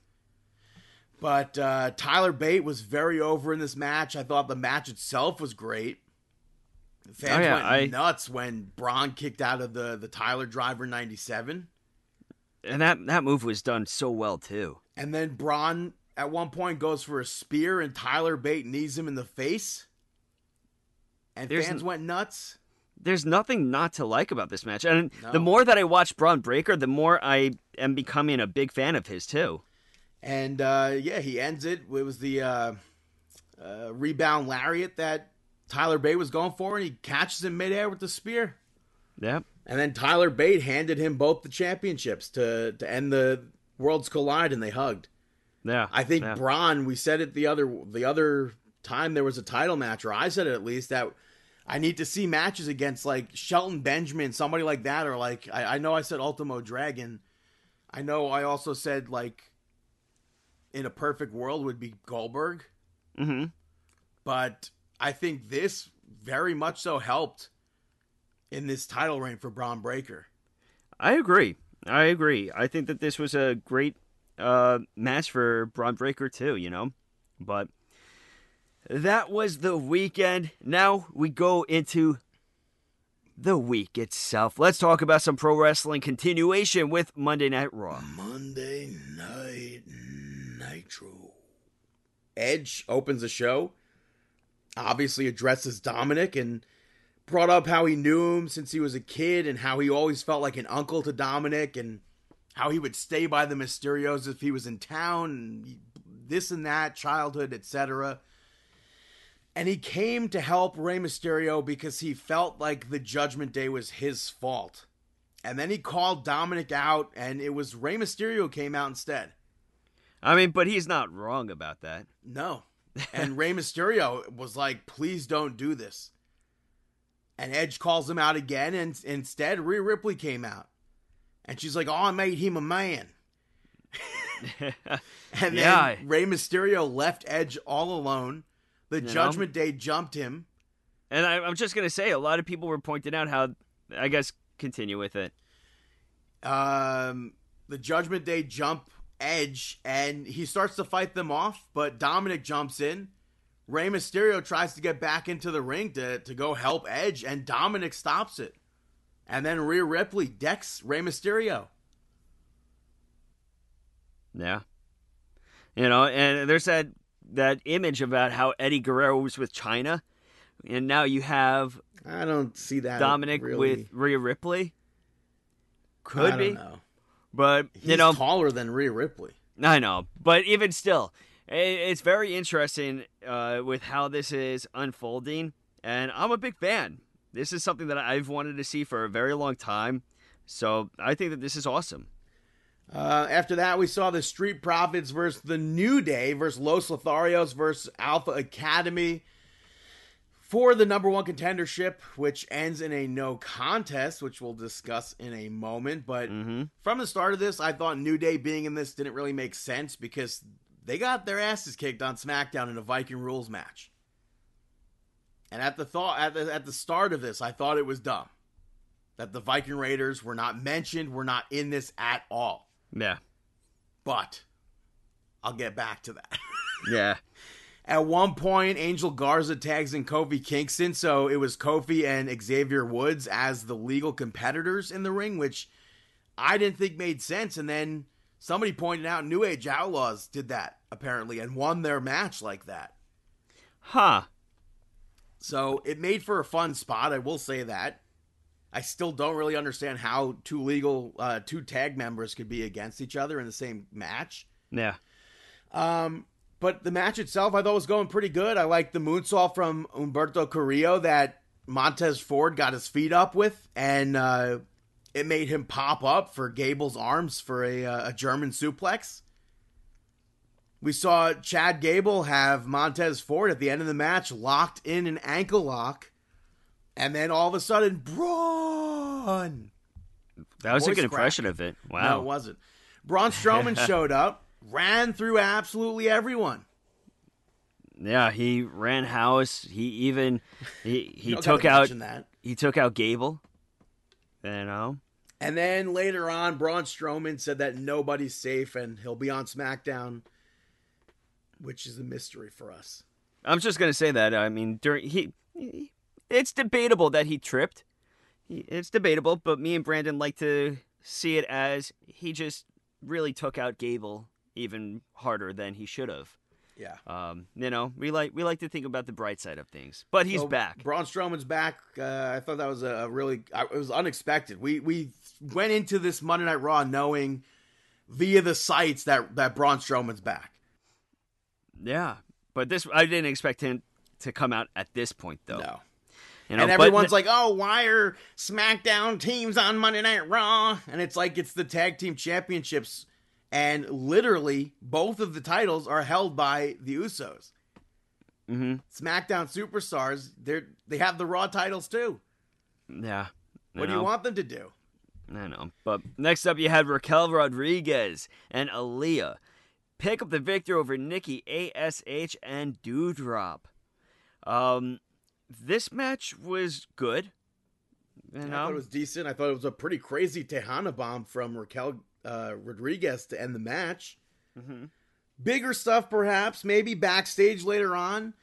Speaker 4: But uh, Tyler Bate was very over in this match. I thought the match itself was great. Fans
Speaker 3: Oh, yeah,
Speaker 4: went
Speaker 3: I-
Speaker 4: nuts when Bron kicked out of the, the Tyler Driver 97.
Speaker 3: And that that move was done so well too.
Speaker 4: And then Bron at one point goes for a spear and Tyler Bate knees him in the face. And
Speaker 3: There's
Speaker 4: fans
Speaker 3: n-
Speaker 4: went nuts.
Speaker 3: There's nothing not to like about this match. And
Speaker 4: No.
Speaker 3: the more that I watch Bron Breakker, the more I am becoming a big fan of his too.
Speaker 4: And uh, yeah, he ends it. It was the uh, uh, rebound lariat that Tyler Bate was going for, and he catches him midair with the spear.
Speaker 3: Yeah.
Speaker 4: And then Tyler Bate handed him both the championships to to end the Worlds Collide, and they hugged.
Speaker 3: Yeah.
Speaker 4: I think
Speaker 3: yeah.
Speaker 4: Bron. We said it the other the other time there was a title match, or I said it at least that I need to see matches against like Shelton Benjamin, somebody like that, or like I, I know I said Ultimo Dragon. I know I also said like in a perfect world would be Goldberg,
Speaker 3: hmm
Speaker 4: but I think this very much so helped in this title reign for Bron Breakker.
Speaker 3: I agree. I agree. I think that this was a great uh, match for Bron Breakker too. You know, but that was the weekend. Now we go into the week itself. Let's talk about some pro wrestling continuation with Monday Night Raw.
Speaker 4: Monday Night Nitro. Edge opens the show, obviously addresses Dominic and brought up how he knew him since he was a kid and how he always felt like an uncle to Dominic and how he would stay by the Mysterios if he was in town and this and that, childhood, etc. And he came to help Rey Mysterio because he felt like the Judgment Day was his fault. And then he called Dominic out, and it was Rey Mysterio came out instead.
Speaker 3: I mean, but he's not wrong about that.
Speaker 4: No. [LAUGHS] And Rey Mysterio was like, please don't do this. And Edge calls him out again, and instead, Rhea Ripley came out. And she's like, oh, I made him a man. [LAUGHS] And
Speaker 3: Yeah.
Speaker 4: then Rey Mysterio left Edge all alone. The
Speaker 3: know?
Speaker 4: Judgment Day jumped him.
Speaker 3: And I, I'm just gonna say, a lot of people were pointing out how, I guess, continue with it.
Speaker 4: um, the Judgment Day jump Edge, and he starts to fight them off, but Dominic jumps in. Rey Mysterio tries to get back into the ring to, to go help Edge, and Dominic stops it. And then Rhea Ripley decks Rey Mysterio.
Speaker 3: Yeah. You know, and there's that that image about how Eddie Guerrero was with Chyna, and now you have
Speaker 4: I don't see that.
Speaker 3: Dominic
Speaker 4: really.
Speaker 3: with Rhea Ripley. Could
Speaker 4: I don't
Speaker 3: be,
Speaker 4: know.
Speaker 3: but
Speaker 4: He's
Speaker 3: you know,
Speaker 4: taller than Rhea Ripley.
Speaker 3: I know, but even still, i- it's very interesting uh, with how this is unfolding, and I'm a big fan. This is something that I've wanted to see for a very long time, so I think that this is awesome.
Speaker 4: Uh, after that, we saw the Street Profits versus the New Day versus Los Lotharios versus Alpha Academy for the number one contendership, which ends in a no contest, which we'll discuss in a moment. But
Speaker 3: hmm
Speaker 4: from the start of this, I thought New Day being in this didn't really make sense because they got their asses kicked on SmackDown in a Viking rules match. And at the thought at the, at the start of this, I thought it was dumb that the Viking Raiders were not mentioned, were not in this at all.
Speaker 3: Yeah.
Speaker 4: But I'll get back to that. [LAUGHS]
Speaker 3: Yeah.
Speaker 4: At one point, Angel Garza tags in Kofi Kingston, so it was Kofi and Xavier Woods as the legal competitors in the ring, which I didn't think made sense. And then somebody pointed out New Age Outlaws did that apparently and won their match like that.
Speaker 3: Huh.
Speaker 4: So it made for a fun spot, I will say that. I still don't really understand how two legal, uh, two tag members could be against each other in the same match.
Speaker 3: Yeah.
Speaker 4: Um, but the match itself, I thought was going pretty good. I liked the moonsault from Humberto Carrillo that Montez Ford got his feet up with, and uh, it made him pop up for Gable's arms for a, uh, a German suplex. We saw Chad Gable have Montez Ford at the end of the match locked in an ankle lock, and then all of a sudden, Braun.
Speaker 3: That was a
Speaker 4: Voice
Speaker 3: good
Speaker 4: crack.
Speaker 3: impression of it. Wow.
Speaker 4: No, it wasn't. Braun Strowman [LAUGHS] showed up, ran through absolutely everyone.
Speaker 3: yeah, he ran house. He even he [LAUGHS] he took out
Speaker 4: that.
Speaker 3: he took out Gable. You know.
Speaker 4: And then later on, Braun Strowman said that nobody's safe and he'll be on SmackDown, which is a mystery for us.
Speaker 3: I'm just gonna say that. I mean, during he, he it's debatable that he tripped. He- It's debatable, but me and Brandon like to see it as he just really took out Gable even harder than he should have.
Speaker 4: Yeah.
Speaker 3: Um, you know, we like we like to think about the bright side of things, but he's
Speaker 4: So,
Speaker 3: back.
Speaker 4: Braun Strowman's back. Uh, I thought that was a really, I- it was unexpected. We we went into this Monday Night Raw knowing via the sites that that Braun Strowman's back.
Speaker 3: Yeah, but this I didn't expect him to come out at this point though.
Speaker 4: No.
Speaker 3: You know,
Speaker 4: and
Speaker 3: but-
Speaker 4: everyone's like, "Oh, why are SmackDown teams on Monday Night Raw?" And it's like it's the tag team championships, and literally both of the titles are held by the Usos.
Speaker 3: Mhm.
Speaker 4: SmackDown superstars, they they have the Raw titles too.
Speaker 3: yeah.
Speaker 4: What do you want them to do?
Speaker 3: I know. But next up, you had Raquel Rodriguez and Aliyah pick up the victory over Nikki Ash and Doudrop. Um, this match was good. You
Speaker 4: I thought it was decent. I thought it was a pretty crazy Tejana bomb from Raquel uh, Rodriguez to end the match.
Speaker 3: Mhm.
Speaker 4: Bigger stuff, perhaps. Maybe backstage later on,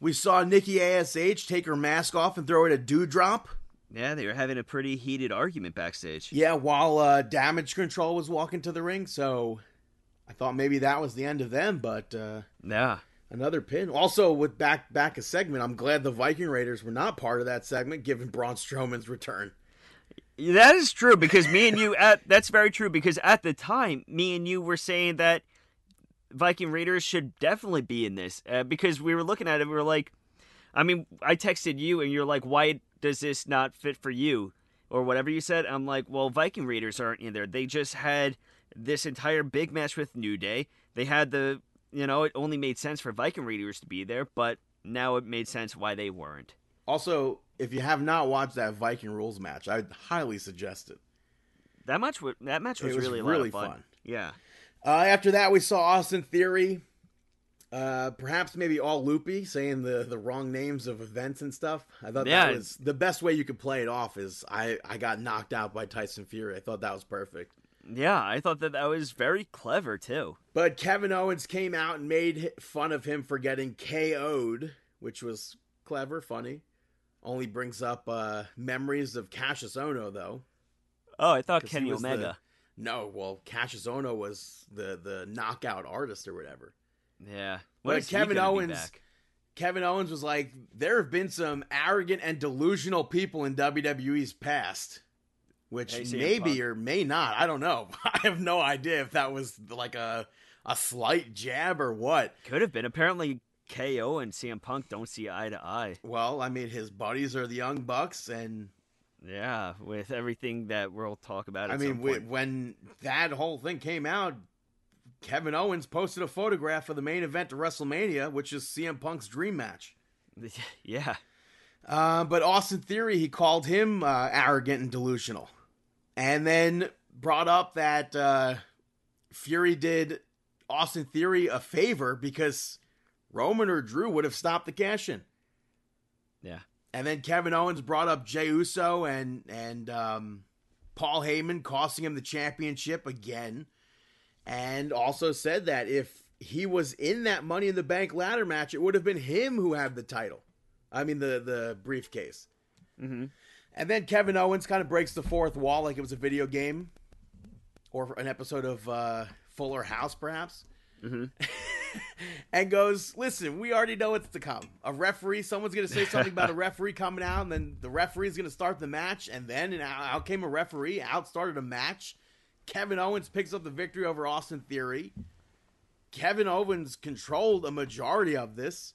Speaker 4: we saw Nikki Ash take her mask off and throw it a doudrop.
Speaker 3: yeah, they were having a pretty heated argument backstage.
Speaker 4: Yeah, while uh, Damage Control was walking to the ring. So I thought maybe that was the end of them, but uh,
Speaker 3: Yeah,
Speaker 4: another pin. Also, with back back a segment, I'm glad the Viking Raiders were not part of that segment, given Braun Strowman's return.
Speaker 3: that is true because me and you at [LAUGHS] that's very true because at the time, me and you were saying that Viking Raiders should definitely be in this uh, because we were looking at it. We were like, I mean, I texted you and you're like, why does this not fit for you? Or whatever you said. I'm like, well, Viking Raiders aren't in there. They just had this entire big match with New Day. They had the, you know, it only made sense for Viking Raiders to be there, but now it made sense why they weren't.
Speaker 4: Also, if you have not watched that Viking Rules match, I'd highly suggest it.
Speaker 3: That match, wa- that match was,
Speaker 4: was
Speaker 3: really, a
Speaker 4: really
Speaker 3: lot of fun.
Speaker 4: fun.
Speaker 3: Yeah.
Speaker 4: Uh, after that, we saw Austin Theory, uh, perhaps maybe all loopy, saying the, the wrong names of events and stuff. I thought
Speaker 3: Yeah.
Speaker 4: that was the best way you could play it off. Is I I got knocked out by Tyson Fury. I thought that was perfect.
Speaker 3: Yeah, I thought that that was very clever too.
Speaker 4: But Kevin Owens came out and made fun of him for getting KO'd, which was clever, funny. Only brings up uh, memories of Kassius Ohno, though.
Speaker 3: Oh, I thought Kenny
Speaker 4: was the-
Speaker 3: Omega.
Speaker 4: No, well, Kassius Ohno was the the knockout artist or whatever.
Speaker 3: Yeah.
Speaker 4: But
Speaker 3: When he
Speaker 4: Kevin Owens- Kevin Owens was like, there have been some arrogant and delusional people in WWE's past, which maybe
Speaker 3: Punk.
Speaker 4: or may not. I don't know. [LAUGHS] I have no idea if that was like a a slight jab or what.
Speaker 3: Could have been. Apparently, KO and CM Punk don't see eye to eye.
Speaker 4: Well, I mean, his buddies are the Young Bucks, and
Speaker 3: Yeah, with everything that we'll talk about. At
Speaker 4: I mean, when that whole thing came out, Kevin Owens posted a photograph of the main event to WrestleMania, which is CM Punk's dream match. [LAUGHS]
Speaker 3: yeah,
Speaker 4: Uh, but Austin Theory, he called him uh, arrogant and delusional, and then brought up that uh, Fury did Austin Theory a favor because Roman or Drew would have stopped the cash in.
Speaker 3: Yeah.
Speaker 4: And then Kevin Owens brought up Jey Uso and and um, Paul Heyman costing him the championship again, and also said that if he was in that Money in the Bank ladder match, it would have been him who had the title. I mean the the briefcase.
Speaker 3: Mm-hmm.
Speaker 4: And then Kevin Owens kind of breaks the fourth wall like it was a video game or an episode of uh, Fuller House, perhaps.
Speaker 3: Mm-hmm. [LAUGHS]
Speaker 4: and goes, Listen, we already know what's to come. A referee, someone's going to say something about a [LAUGHS] referee coming out, and then the referee's going to start the match. And then and out, out came a referee, out started a match. Kevin Owens picks up the victory over Austin Theory. Kevin Owens controlled a majority of this.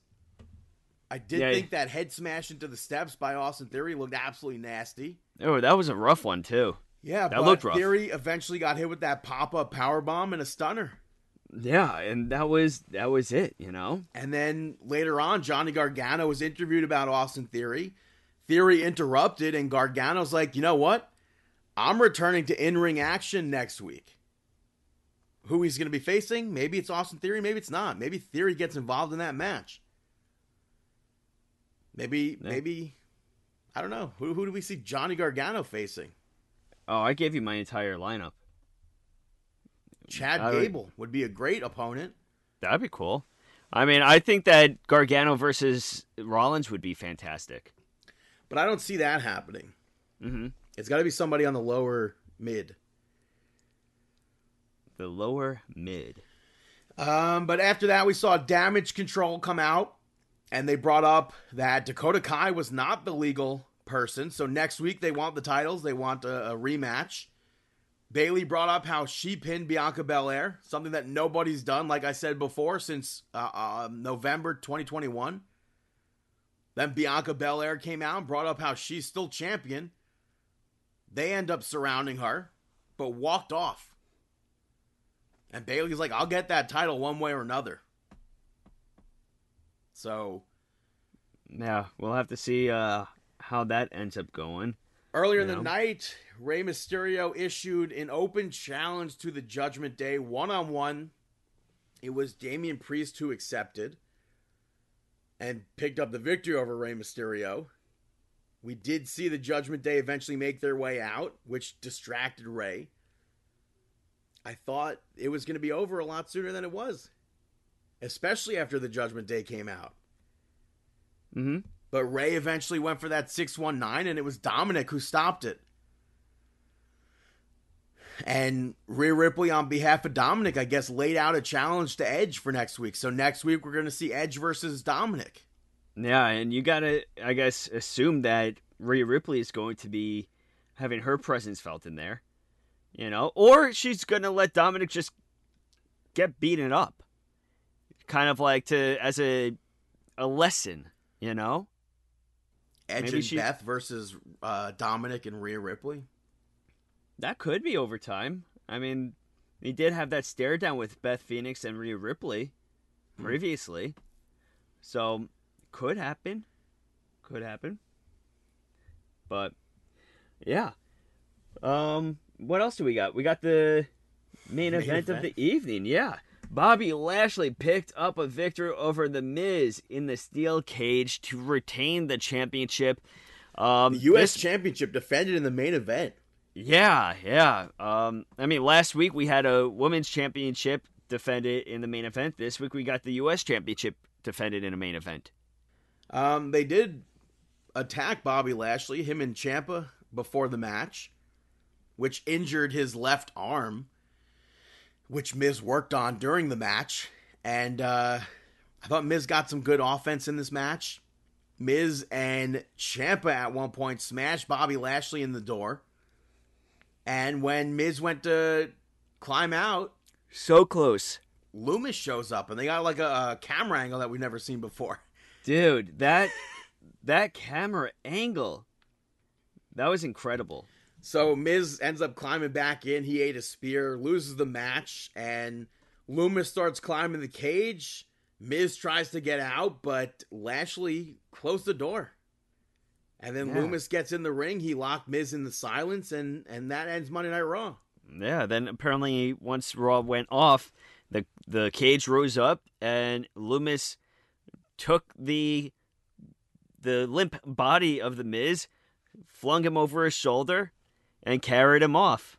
Speaker 4: I did
Speaker 3: Yeah.
Speaker 4: think that head smash into the steps by Austin Theory looked absolutely nasty.
Speaker 3: Oh, that was a rough one too.
Speaker 4: Yeah,
Speaker 3: That
Speaker 4: but
Speaker 3: looked rough.
Speaker 4: Theory eventually got hit with that pop up power bomb and a stunner.
Speaker 3: Yeah, and that was that was it. You know.
Speaker 4: And then later on, Johnny Gargano was interviewed about Austin Theory. Theory interrupted, and Gargano's like, you know what? I'm returning to in ring action next week. Who he's going to be facing? Maybe it's Austin Theory, maybe it's not. Maybe Theory gets involved in that match. Maybe,
Speaker 3: Yeah.
Speaker 4: maybe, I don't know. Who, who do we see Johnny Gargano facing?
Speaker 3: Oh, I gave you my entire lineup.
Speaker 4: Chad
Speaker 3: would-
Speaker 4: Gable would be a great opponent.
Speaker 3: That'd be cool. I mean, I think that Gargano versus Rollins would be fantastic.
Speaker 4: But I don't see that happening.
Speaker 3: Mm-hmm.
Speaker 4: It's got to be somebody on the lower mid.
Speaker 3: The lower mid.
Speaker 4: Um, but after that, we saw Damage Control come out, and they brought up that Dakota Kai was not the legal person. So next week they want the titles. They want a, a rematch. Bayley brought up how she pinned Bianca Belair, something that nobody's done, like I said before, since uh, uh, November 2021. Then Bianca Belair came out and brought up how she's still champion. They end up surrounding her, but walked off. And Bayley's like, I'll get that title one way or another. So
Speaker 3: Yeah, we'll have to see uh, how that ends up going.
Speaker 4: earlier in
Speaker 3: Yeah.
Speaker 4: the night, Rey Mysterio issued an open challenge to the Judgment Day one on one. It was Damian Priest who accepted and picked up the victory over Rey Mysterio. We did see the Judgment Day eventually make their way out, which distracted Rey. I thought it was going to be over a lot sooner than it was, especially after the Judgment Day came out.
Speaker 3: Mm-hmm.
Speaker 4: But Rey eventually went for that 619, and it was Dominic who stopped it. And Rhea Ripley, on behalf of Dominic, I guess, laid out a challenge to Edge for next week. So next week, we're going to see Edge versus Dominic.
Speaker 3: Yeah, and you gotta, I guess, assume that Rhea Ripley is going to be having her presence felt in there, you know, or she's gonna let Dominic just get beaten up, kind of like to as a a lesson, you know.
Speaker 4: Edge
Speaker 3: Maybe
Speaker 4: and
Speaker 3: she-
Speaker 4: Beth versus uh, Dominic and Rhea Ripley.
Speaker 3: That could be overtime. I mean, he did have that stare down with Beth Phoenix and Rhea Ripley previously. So, could happen. Could happen. But yeah. Um what else do we got? We got the main,
Speaker 4: Main
Speaker 3: event, of the evening. Yeah. Bobby Lashley picked up a victory over The Miz in the steel cage to retain the championship. Um,
Speaker 4: The U.S.
Speaker 3: this-
Speaker 4: Championship defended in the main event.
Speaker 3: yeah, yeah. Um, I mean, last week we had a women's championship defended in the main event. This week we got the U.S. championship defended in a main event.
Speaker 4: Um, they did attack Bobby Lashley, him and Ciampa, before the match, which injured his left arm, which Miz worked on during the match. And uh, I thought Miz got some good offense in this match. Miz and Ciampa at one point smashed Bobby Lashley in the door. And when Miz went to climb out,
Speaker 3: So close,
Speaker 4: Lumis shows up, and they got like a, a camera angle that we've never seen before. [LAUGHS]
Speaker 3: dude. That that camera angle, that was incredible.
Speaker 4: So Miz ends up climbing back in. He ate a spear, loses the match, and Lumis starts climbing the cage. Miz tries to get out, but Lashley closed the door. And then
Speaker 3: Yeah.
Speaker 4: Lumis gets in the ring. He locked Miz in the silence, and and that ends Monday Night Raw.
Speaker 3: Yeah. Then apparently once Raw went off, the the cage rose up and Lumis took the the limp body of the Miz, flung him over his shoulder, and carried him off.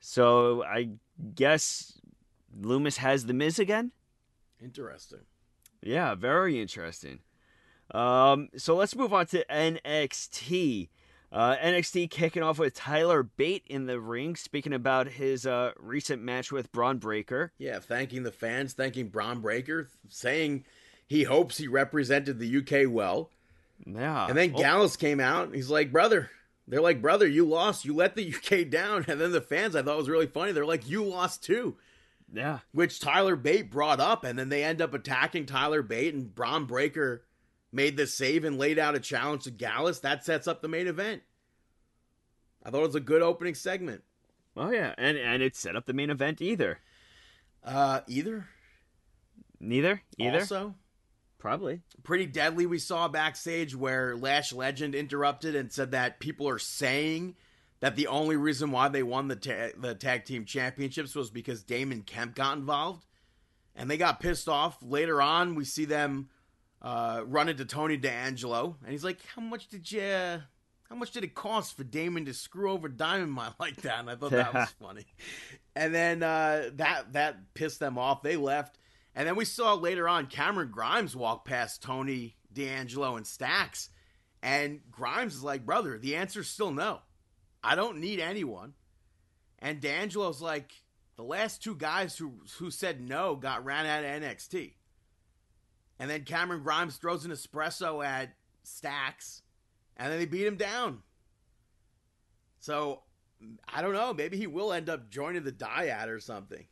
Speaker 3: So I guess Lumis has the Miz again.
Speaker 4: Interesting.
Speaker 3: Yeah, very interesting. Um, so let's move on to NXT. Uh, NXT kicking off with Tyler Bate in the ring, speaking about his uh, recent match with Bron Breakker.
Speaker 4: Yeah, thanking the fans, thanking Bron Breakker, saying he hopes he represented the UK well.
Speaker 3: Yeah.
Speaker 4: And then
Speaker 3: Oh,
Speaker 4: Gallus came out. He's like, brother. They're like, brother, you lost. You let the [LAUGHS] UK down. And then the fans, I thought was really funny. They're like, you lost too.
Speaker 3: yeah.
Speaker 4: Which Tyler Bate brought up. And then they end up attacking Tyler Bate. And Bron Breakker made the save and laid out a challenge to Gallus. That sets up the main event. I thought it was a good opening segment.
Speaker 3: Oh yeah, and and it set up the main event either.
Speaker 4: Uh, either.
Speaker 3: Neither. Either.
Speaker 4: Also,
Speaker 3: Probably.
Speaker 4: pretty deadly we saw backstage where Lash Legend interrupted and said that people are saying that the only reason why they won the ta- the tag team championships was because Damon Kemp got involved, and they got pissed off. Later on, we see them uh, run into Tony D'Angelo, and he's like, "How much did you?" How much did it cost for Damon to screw over Diamond Mine [LAUGHS] like that? And I thought that was [LAUGHS] funny. And then uh, that that pissed them off. They left. And then we saw later on Cameron Grimes walk past Tony D'Angelo and Stacks. And Grimes is like, brother, the answer's still no. I don't need anyone. And D'Angelo's like, the last two guys who who said no got ran out of NXT. And then Cameron Grimes throws an espresso at Stacks, and then they beat him down. So I don't know. Maybe he will end up joining the Dyad or something.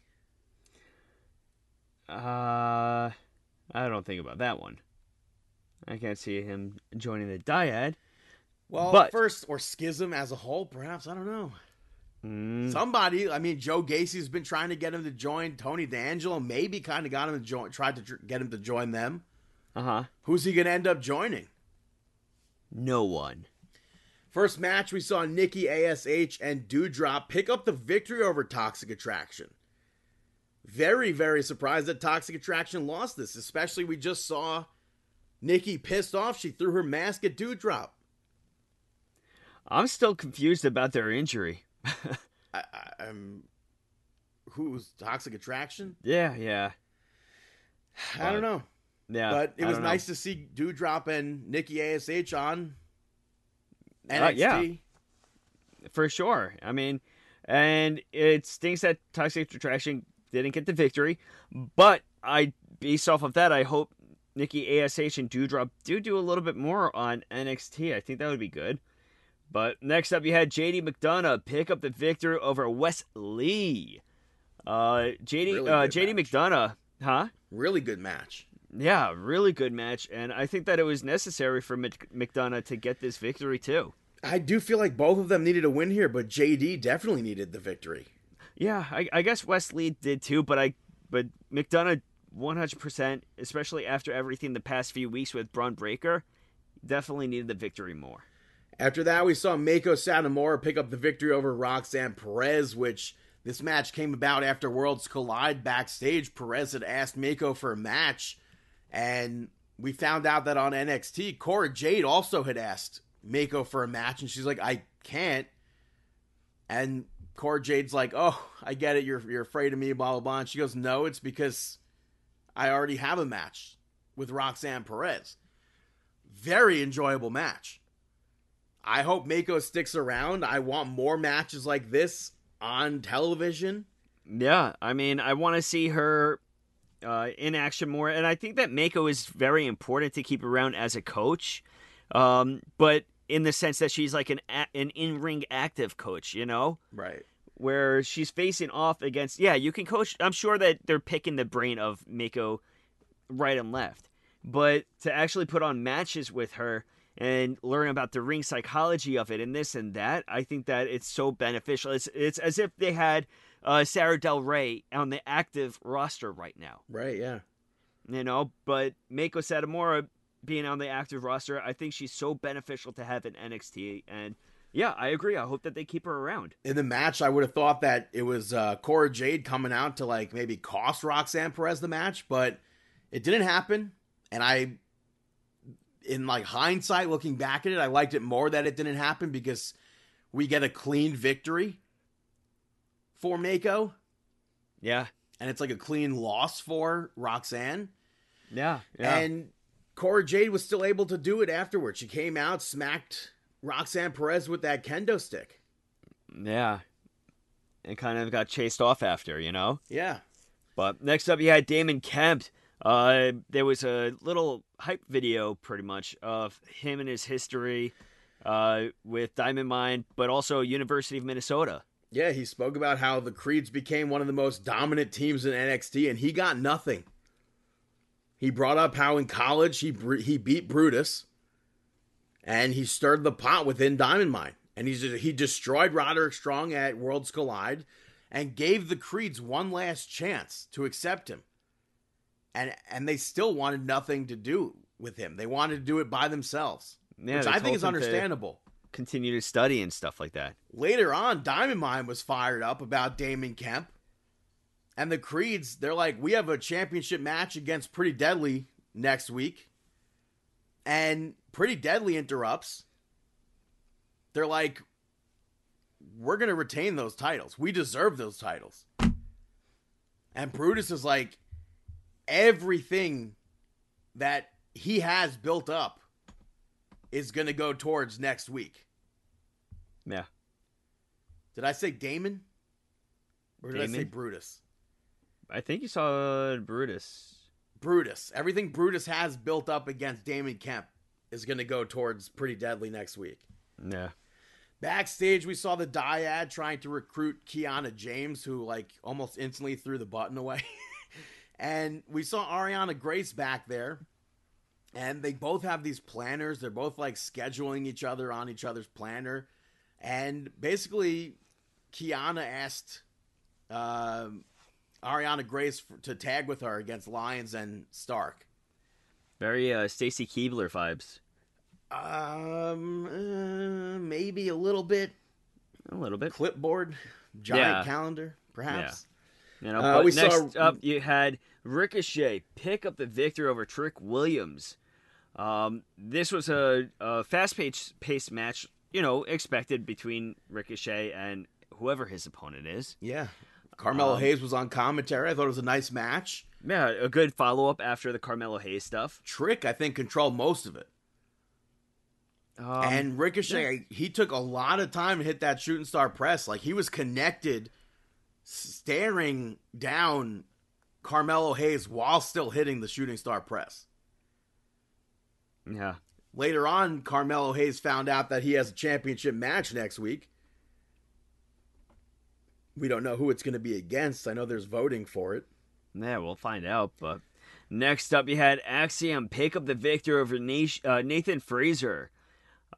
Speaker 3: Uh, I don't think about that one. I can't see him joining the dyad.
Speaker 4: Well,
Speaker 3: But-
Speaker 4: first or schism as a whole, perhaps I don't know.
Speaker 3: Mm,
Speaker 4: Somebody, I mean, Joe Gacy's been trying to get him to join. Tony D'Angelo maybe kind of got him to join, tried to tr- get him to join them.
Speaker 3: uh huh.
Speaker 4: Who's he going to end up joining?
Speaker 3: No one.
Speaker 4: First match, we saw Nikki Ash and Doudrop pick up the victory over Toxic Attraction. Very, very surprised that Toxic Attraction lost this. Especially, we just saw Nikki pissed off. She threw her mask at Doudrop.
Speaker 3: I'm still confused about their injury. [LAUGHS]
Speaker 4: I, I'm who's Toxic Attraction?
Speaker 3: Yeah, yeah,
Speaker 4: I don't know.
Speaker 3: yeah.
Speaker 4: but it was nice to see Doudrop and Nikki Ash on
Speaker 3: Uh,
Speaker 4: NXT.
Speaker 3: yeah. for sure. I mean, and it stinks that Toxic Attraction didn't get the victory, but I, based off of that, I hope Nikki Ash and Doudrop do do a little bit more on NXT. I think that would be good. But next up, you had JD McDonagh pick up the victory over Wes Lee. Uh, JD,
Speaker 4: Really
Speaker 3: uh, JD
Speaker 4: match.
Speaker 3: McDonagh, huh?
Speaker 4: Really good match.
Speaker 3: Yeah, really good match, and I think that it was necessary for McDonagh to get this victory too.
Speaker 4: I do feel like both of them needed a win here, but JD definitely needed the victory.
Speaker 3: Yeah, I, I guess Wes Lee did too, but I but McDonagh 100%, especially after everything the past few weeks with Bron Breakker, definitely needed the victory more.
Speaker 4: After that, we saw Meiko Satomura pick up the victory over Roxanne Perez, which this match came about after Worlds Collide backstage. Perez had asked Meiko for a match, and we found out that on NXT, Cora Jade also had asked Meiko for a match, and she's like, I can't. And Cora Jade's like, Oh, I get it, you're you're afraid of me, blah blah blah. And she goes, No, it's because I already have a match with Roxanne Perez. Very enjoyable match. I hope Meiko sticks around. I want more matches like this on television.
Speaker 3: Yeah, I mean, I want to see her uh, in action more, and I think that Meiko is very important to keep around as a coach, um, but in the sense that she's like an a- an in ring active coach, you know.
Speaker 4: Right.
Speaker 3: where she's facing off against yeah you can coach i'm sure that they're picking the brain of meiko right and left but to actually put on matches with her and learn about the ring psychology of it and this and that i think that it's so beneficial it's it's as if they had uh, sara del rey on the active roster right now
Speaker 4: Right, yeah.
Speaker 3: you know but meiko satomura being on the active roster i think she's so beneficial to have in nxt and Yeah, I agree. I hope that they keep her around.
Speaker 4: In the match, I would have thought that it was uh, Cora Jade coming out to like maybe cost Roxanne Perez the match, but it didn't happen. And I, in like hindsight, looking back at it, I liked it more that it didn't happen because we get a clean victory for Meiko,
Speaker 3: Yeah,
Speaker 4: and it's like a clean loss for Roxanne.
Speaker 3: yeah, yeah.
Speaker 4: And Cora Jade was still able to do it afterwards. She came out, smacked Roxanne Perez with that kendo stick.
Speaker 3: yeah. And kind of got chased off after, you know.
Speaker 4: Yeah.
Speaker 3: But next up, you had Damon Kemp. Uh, there was a little hype video, pretty much, of him and his history uh, with Diamond Mine, but also University of Minnesota.
Speaker 4: Yeah, he spoke about how the Creeds became one of the most dominant teams in NXT, and he got nothing. He brought up how in college he he beat Brutus, and he stirred the pot within Diamond Mine, and he's he destroyed Roderick Strong at Worlds Collide, and gave the Creeds one last chance to accept him, and and they still wanted nothing to do with him. They wanted to do it by themselves,
Speaker 3: Yeah,
Speaker 4: which I think is
Speaker 3: him to
Speaker 4: understandable.
Speaker 3: Continue to study and stuff like that.
Speaker 4: Later on, Diamond Mine was fired up about Damon Kemp. And the Creeds, they're like, we have a championship match against Pretty Deadly next week. And Pretty Deadly interrupts. They're like, we're going to retain those titles. We deserve those titles. And Brutus is like, everything that he has built up is going to go towards next week.
Speaker 3: Yeah.
Speaker 4: Did I say Damon? Or did I say Brutus?
Speaker 3: I think you saw Brutus.
Speaker 4: Brutus. Everything Brutus has built up against Damon Kemp is going to go towards Pretty Deadly next week.
Speaker 3: Yeah.
Speaker 4: Backstage, we saw the dyad trying to recruit Kiana James, who like almost instantly threw the button away. [LAUGHS] and we saw Arianna Grace back there. And they both have these planners. They're both like scheduling each other on each other's planner. And basically, Kiana asked um, Arianna Grace for, to tag with her against Lyons and Stark.
Speaker 3: Very uh, Stacy Keibler vibes.
Speaker 4: Um, uh, maybe a little bit
Speaker 3: A little bit.
Speaker 4: clipboard, giant
Speaker 3: Yeah.
Speaker 4: calendar, perhaps.
Speaker 3: You know,
Speaker 4: Uh, we saw-
Speaker 3: up, you had Ricochet pick up the victory over Trick Williams. Um, this was a, a fast-paced paced match, you know, expected between Ricochet and whoever his opponent is.
Speaker 4: Yeah. Carmelo
Speaker 3: Um,
Speaker 4: Hayes was on commentary. I thought it was a nice match.
Speaker 3: Yeah, a good follow-up after the Carmelo Hayes stuff.
Speaker 4: Trick, I think, controlled most of it.
Speaker 3: Um,
Speaker 4: and Ricochet, he took a lot of time to hit that shooting star press. Like he was connected, staring down Carmelo Hayes while still hitting the shooting star press.
Speaker 3: yeah,
Speaker 4: Later on, Carmelo Hayes found out that he has a championship match next week. We don't know who it's going to be against. I know there's voting for it.
Speaker 3: yeah, we'll find out. But next up, you had Axiom pick up the victory over uh, Nathan Frazer.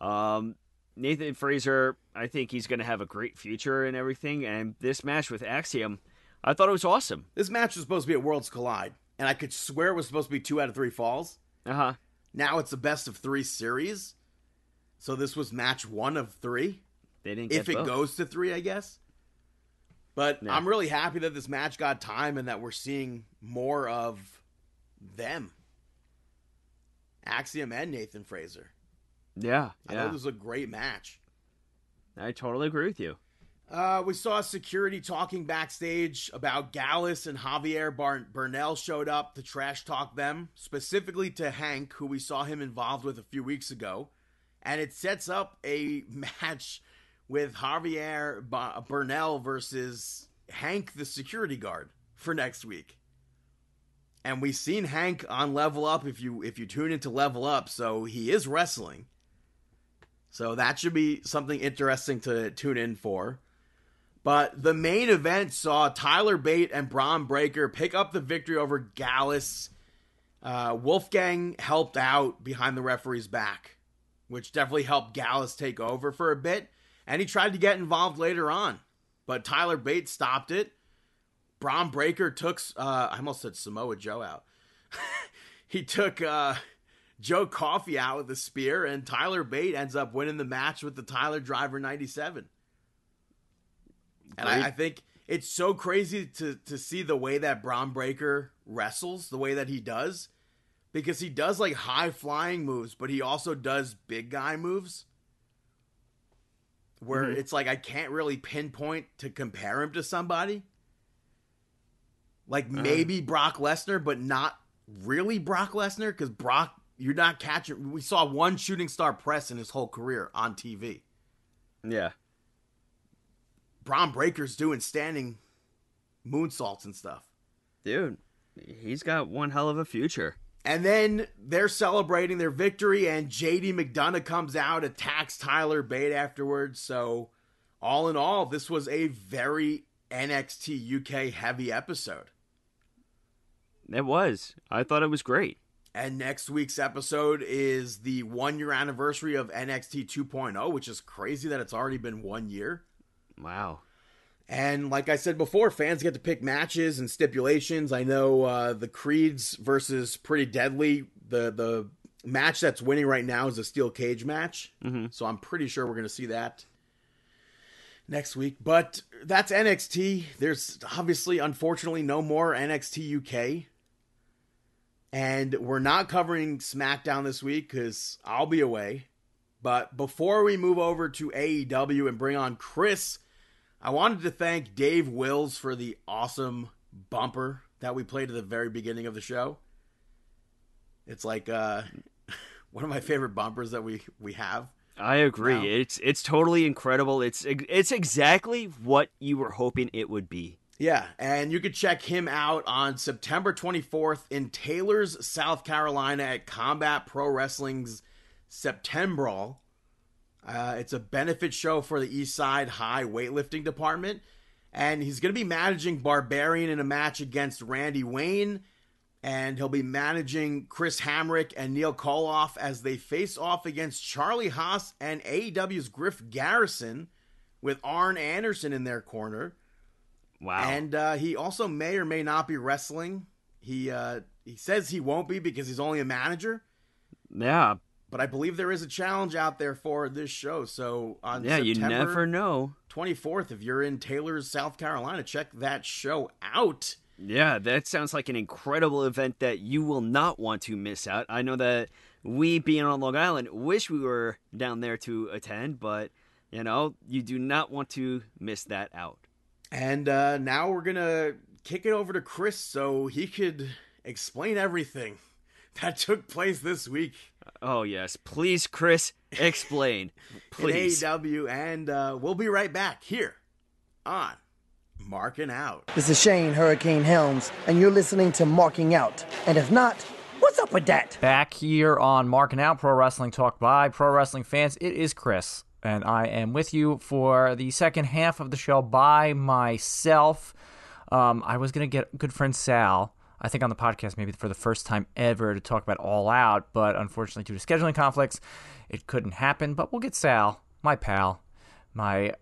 Speaker 3: Um, Nathan Frazer, I think he's going to have a great future and everything. And this match with Axiom, I thought it was awesome.
Speaker 4: This match was supposed to be at Worlds Collide, and I could swear it was supposed to be two out of three falls.
Speaker 3: Uh huh.
Speaker 4: Now it's a best of three series. So this was match one of three.
Speaker 3: They didn't
Speaker 4: If it
Speaker 3: both.
Speaker 4: goes to three, I guess. But
Speaker 3: Yeah.
Speaker 4: I'm really happy that this match got time and that we're seeing more of them. Axiom and Nathan Frazer.
Speaker 3: Yeah,
Speaker 4: I
Speaker 3: yeah.
Speaker 4: thought this was a great match.
Speaker 3: I totally agree with you.
Speaker 4: Uh, we saw security talking backstage about Gallus and Javier Bar- Bernal showed up to trash talk them, specifically to Hank, who we saw him involved with a few weeks ago. And it sets up a [LAUGHS] match with Javier ba- Bernal versus Hank, the security guard, for next week. And we've seen Hank on Level Up if you if you tune into Level Up, so he is wrestling. So that should be something interesting to tune in for. But the main event saw Tyler Bate and Bron Breakker pick up the victory over Gallus. Uh, Wolfgang helped out behind the referee's back, which definitely helped Gallus take over for a bit. And he tried to get involved later on, but Tyler Bates stopped it. Bron Breakker took, uh, I almost said Samoa Joe out. [LAUGHS] he took uh, Joe Coffey out with a spear, and Tyler Bate ends up winning the match with the Tyler Driver 97. And I, I, think it's so crazy to, to see the way that Bron Breakker wrestles, the way that he does, because he does like high flying moves, but he also does big guy moves. Where mm-hmm. it's like I can't really pinpoint to compare him to somebody. Like uh-huh. maybe. Brock Lesnar, but not really Brock Lesnar, because Brock you're not catching. We saw one shooting star press in his whole career on TV.
Speaker 3: Yeah.
Speaker 4: Bron Breakker's doing standing moonsaults and stuff.
Speaker 3: Dude, he's got one hell of a future.
Speaker 4: And then they're celebrating their victory, and JD McDonagh comes out, attacks Tyler Bate afterwards. So, all in all, this was a very NXT UK heavy episode.
Speaker 3: It was. I thought it was great.
Speaker 4: And next week's episode is the one year anniversary of NXT 2.0, which is crazy that it's already been one year.
Speaker 3: Wow.
Speaker 4: And like I said before, fans get to pick matches and stipulations. I know uh, the Creeds versus Pretty Deadly, the the match that's winning right now is a steel cage match. Mm-hmm. So I'm pretty sure we're going to see that next week. But that's NXT. There's obviously, unfortunately, no more NXT UK. And we're not covering SmackDown this week because I'll be away. But before we move over to AEW and bring on Chris, I wanted to thank Dave Wills for the awesome bumper that we played at the very beginning of the show. It's like uh, [LAUGHS] one of my favorite bumpers that we we have.
Speaker 3: I agree. Now. It's it's totally incredible. It's it's exactly what you were hoping it would be.
Speaker 4: Yeah, and you can check him out on September 24th in Taylors, South Carolina at Combat Pro Wrestling's September. Uh, it's a benefit show for the East Side High weightlifting department, and he's going to be managing Barbarian in a match against Randy Wayne, and he'll be managing Chris Hamrick and Neil Koloff as they face off against Charlie Haas and AEW's Griff Garrison with Arn Anderson in their corner.
Speaker 3: Wow.
Speaker 4: And uh, he also may or may not be wrestling. He uh, he says he won't be because he's only a manager.
Speaker 3: Yeah.
Speaker 4: But I believe there is a challenge out there for this show. So on
Speaker 3: yeah,
Speaker 4: September
Speaker 3: you never know.
Speaker 4: Twenty fourth, if you're in Taylors, South Carolina, check that show out.
Speaker 3: Yeah, that sounds like an incredible event that you will not want to miss out. I know that we, being on Long Island, wish we were down there to attend, but you know, you do not want to miss that out.
Speaker 4: And uh, now we're gonna kick it over to Chris so he could explain everything [LAUGHS] that took place this week.
Speaker 3: Oh yes, please, Chris, explain, [LAUGHS] please.
Speaker 4: In AEW, and uh, we'll be right back here on Marking Out.
Speaker 5: This is Shane Hurricane Helms, and you're listening to Marking Out. And if not, what's up with that?
Speaker 6: Back here on Marking Out, Pro Wrestling Talk by Pro Wrestling Fans. It is Chris and I am with you for the second half of the show by myself. Um, I was going to get good friend Sal, I think on the podcast maybe for the first time ever to talk about All Out, but unfortunately due to scheduling conflicts, it couldn't happen. But we'll get Sal, my pal, my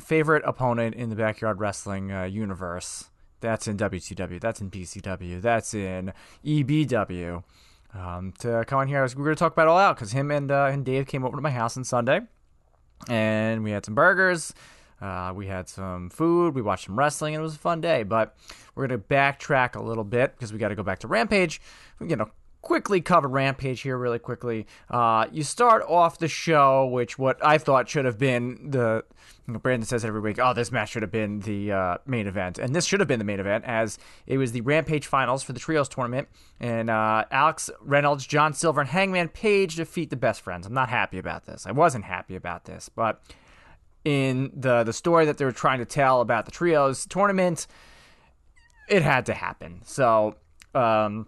Speaker 6: favorite opponent in the backyard wrestling uh, universe. That's in WCW. That's in BCW. That's in EBW. Um, to come on here, we're going to talk about All Out because him and uh, and Dave came over to my house on Sunday and we had some burgers. Uh, we had some food. We watched some wrestling, and it was a fun day. But we're gonna backtrack a little bit because we got to go back to Rampage. We're gonna quickly cover Rampage here, really quickly. Uh, you start off the show, which what I thought should have been the. Brandon says every week, "Oh, this match should have been the uh, main event," and this should have been the main event, as it was the Rampage finals for the trios tournament, and uh, Alex Reynolds, John Silver, and Hangman Page defeat the Best Friends. I'm not happy about this. I wasn't happy about this, but in the the story that they were trying to tell about the trios tournament, it had to happen. So. Um,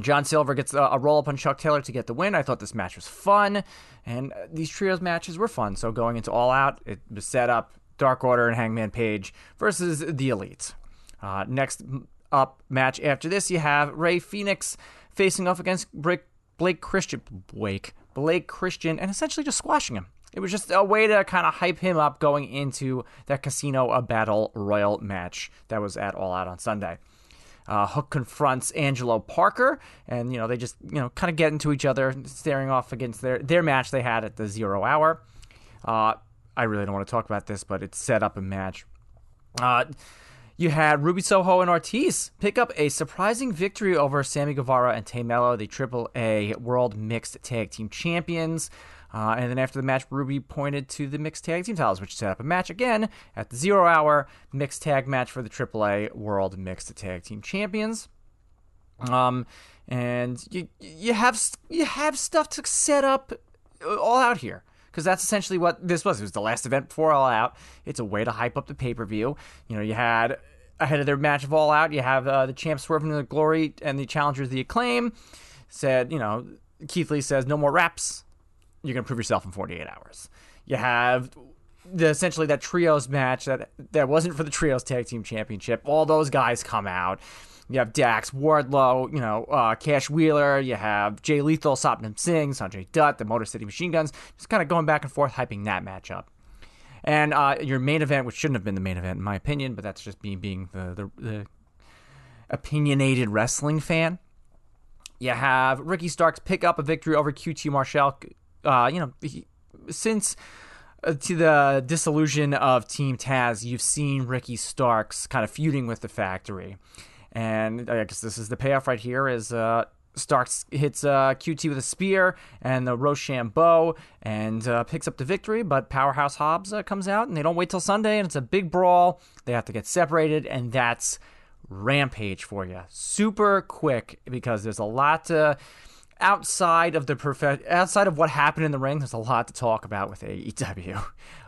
Speaker 6: John Silver gets a, a roll up on Chuck Taylor to get the win. I thought this match was fun, and uh, these trios matches were fun. So going into All Out, it was set up Dark Order and Hangman Page versus the Elite. Uh, next up match after this, you have Rey Fenix facing off against Blake, Blake Christian, Blake Blake Christian, and essentially just squashing him. It was just a way to kind of hype him up going into that Casino a Battle Royal match that was at All Out on Sunday. Uh, Hook confronts Angelo Parker, and you know they just you know kind of get into each other, staring off against their their match they had at the zero hour. Uh, I really don't want to talk about this, but it set up a match. Uh, you had Ruby Soho and Ortiz pick up a surprising victory over Sammy Guevara and Tay Melo, the AAA World Mixed Tag Team Champions. Uh, and then after the match, Ruby pointed to the mixed tag team titles, which set up a match again at the zero hour mixed tag match for the AAA World Mixed Tag Team Champions. Um, and you you have you have stuff to set up all out here because that's essentially what this was. It was the last event before All Out. It's a way to hype up the pay per view. You know, you had ahead of their match of All Out, you have uh, the champ swerving to the glory and the challengers the acclaim. Said, you know, Keith Lee says no more reps. You're gonna prove yourself in 48 hours. You have the essentially that trios match that that wasn't for the trios tag team championship. All those guys come out. You have Dax, Wardlow, you know, uh, Cash Wheeler. You have Jay Lethal, Satnam Singh, Sanjay Dutt, the Motor City Machine Guns. Just kind of going back and forth, hyping that match up. And uh, your main event, which shouldn't have been the main event in my opinion, but that's just me being the, the, the opinionated wrestling fan. You have Ricky Starks pick up a victory over QT Marshall. Uh, you know, he, since uh, to the dissolution of Team Taz, you've seen Ricky Starks kind of feuding with the factory. And I guess this is the payoff right here is uh, Starks hits uh, QT with a spear and the Roshambo and uh, picks up the victory. But Powerhouse Hobbs uh, comes out and they don't wait till Sunday and it's a big brawl. They have to get separated and that's Rampage for you. Super quick because there's a lot to outside of the prof- outside of what happened in the ring, there's a lot to talk about with AEW.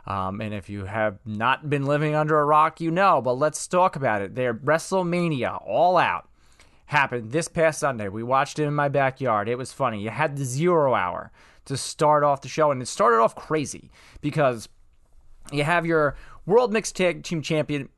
Speaker 6: Um, and if you have not been living under a rock, you know. But let's talk about it. Their WrestleMania All Out happened this past Sunday. We watched it in my backyard. It was funny. You had the zero hour to start off the show, and it started off crazy because you have your World Mixed Tag Team Championship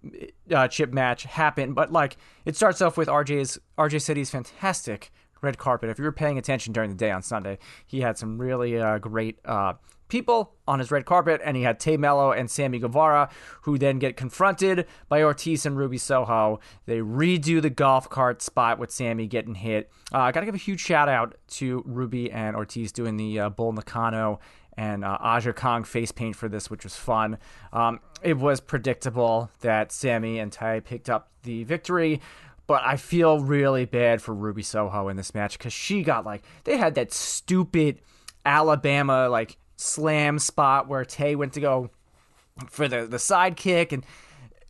Speaker 6: uh, chip match happen, but like it starts off with RJ's RJ City's fantastic red carpet. If you were paying attention during the day on Sunday, he had some really uh, great uh, people on his red carpet, and he had Tay Melo and Sammy Guevara, who then get confronted by Ortiz and Ruby Soho. They redo the golf cart spot with Sammy getting hit. Uh, I got to give a huge shout out to Ruby and Ortiz doing the uh, Bull Nakano and uh, Aja Kong face paint for this, which was fun. Um, it was predictable that Sammy and Tay picked up the victory but I feel really bad for Ruby Soho in this match because she got like they had that stupid Alabama like slam spot where Tay went to go for the the sidekick and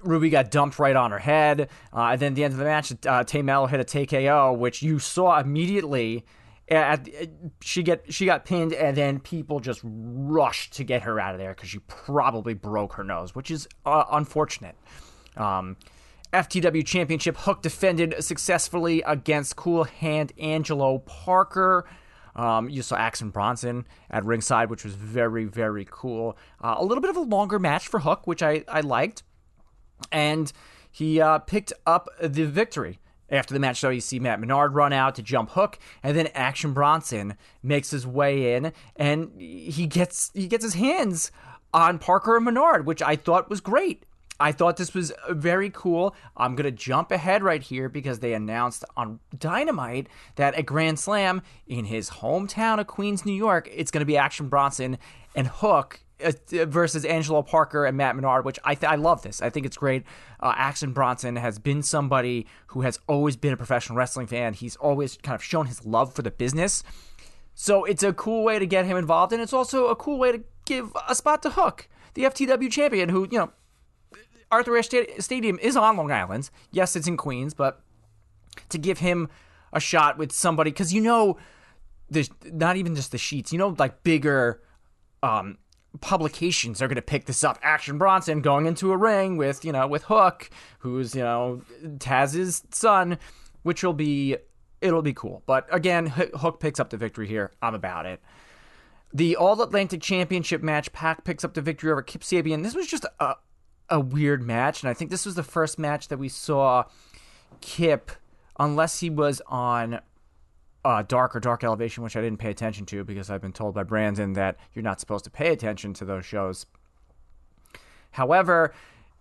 Speaker 6: Ruby got dumped right on her head. Uh, and then at the end of the match, uh, Tay Melo hit a TKO, which you saw immediately. At, at, she get she got pinned, and then people just rushed to get her out of there because she probably broke her nose, which is uh, unfortunate. Um, FTW Championship, Hook defended successfully against Cool Hand Angelo Parker. Um, you saw Action Bronson at ringside, which was very, very cool. Uh, a little bit of a longer match for Hook, which I, I liked. And he uh, picked up the victory. After the match, though, you see Matt Menard run out to jump Hook, and then Action Bronson makes his way in, and he gets he gets his hands on Parker and Menard, which I thought was great. I thought this was very cool. I'm going to jump ahead right here because they announced on Dynamite that at Grand Slam in his hometown of Queens, New York, it's going to be Action Bronson and Hook uh, versus Angelo Parker and Matt Menard, which I th- I love this. I think it's great. Uh, Action Bronson has been somebody who has always been a professional wrestling fan. He's always kind of shown his love for the business. So it's a cool way to get him involved, and it's also a cool way to give a spot to Hook, the FTW champion, who you know Arthur Ashe Stadium is on Long Island. Yes, it's in Queens, but to give him a shot with somebody, because you know, there's not even just the sheets, you know, like bigger um, publications are going to pick this up. Action Bronson going into a ring with, you know, with Hook, who's, you know, Taz's son, which will be, it'll be cool. But again, Hook picks up the victory here. I'm about it. The All Atlantic Championship match, Pac picks up the victory over Kip Sabian. This was just a, a weird match, and I think this was the first match that we saw Kip, unless he was on uh, Dark or Dark Elevation, which I didn't pay attention to because I've been told by Brandon that you're not supposed to pay attention to those shows. However,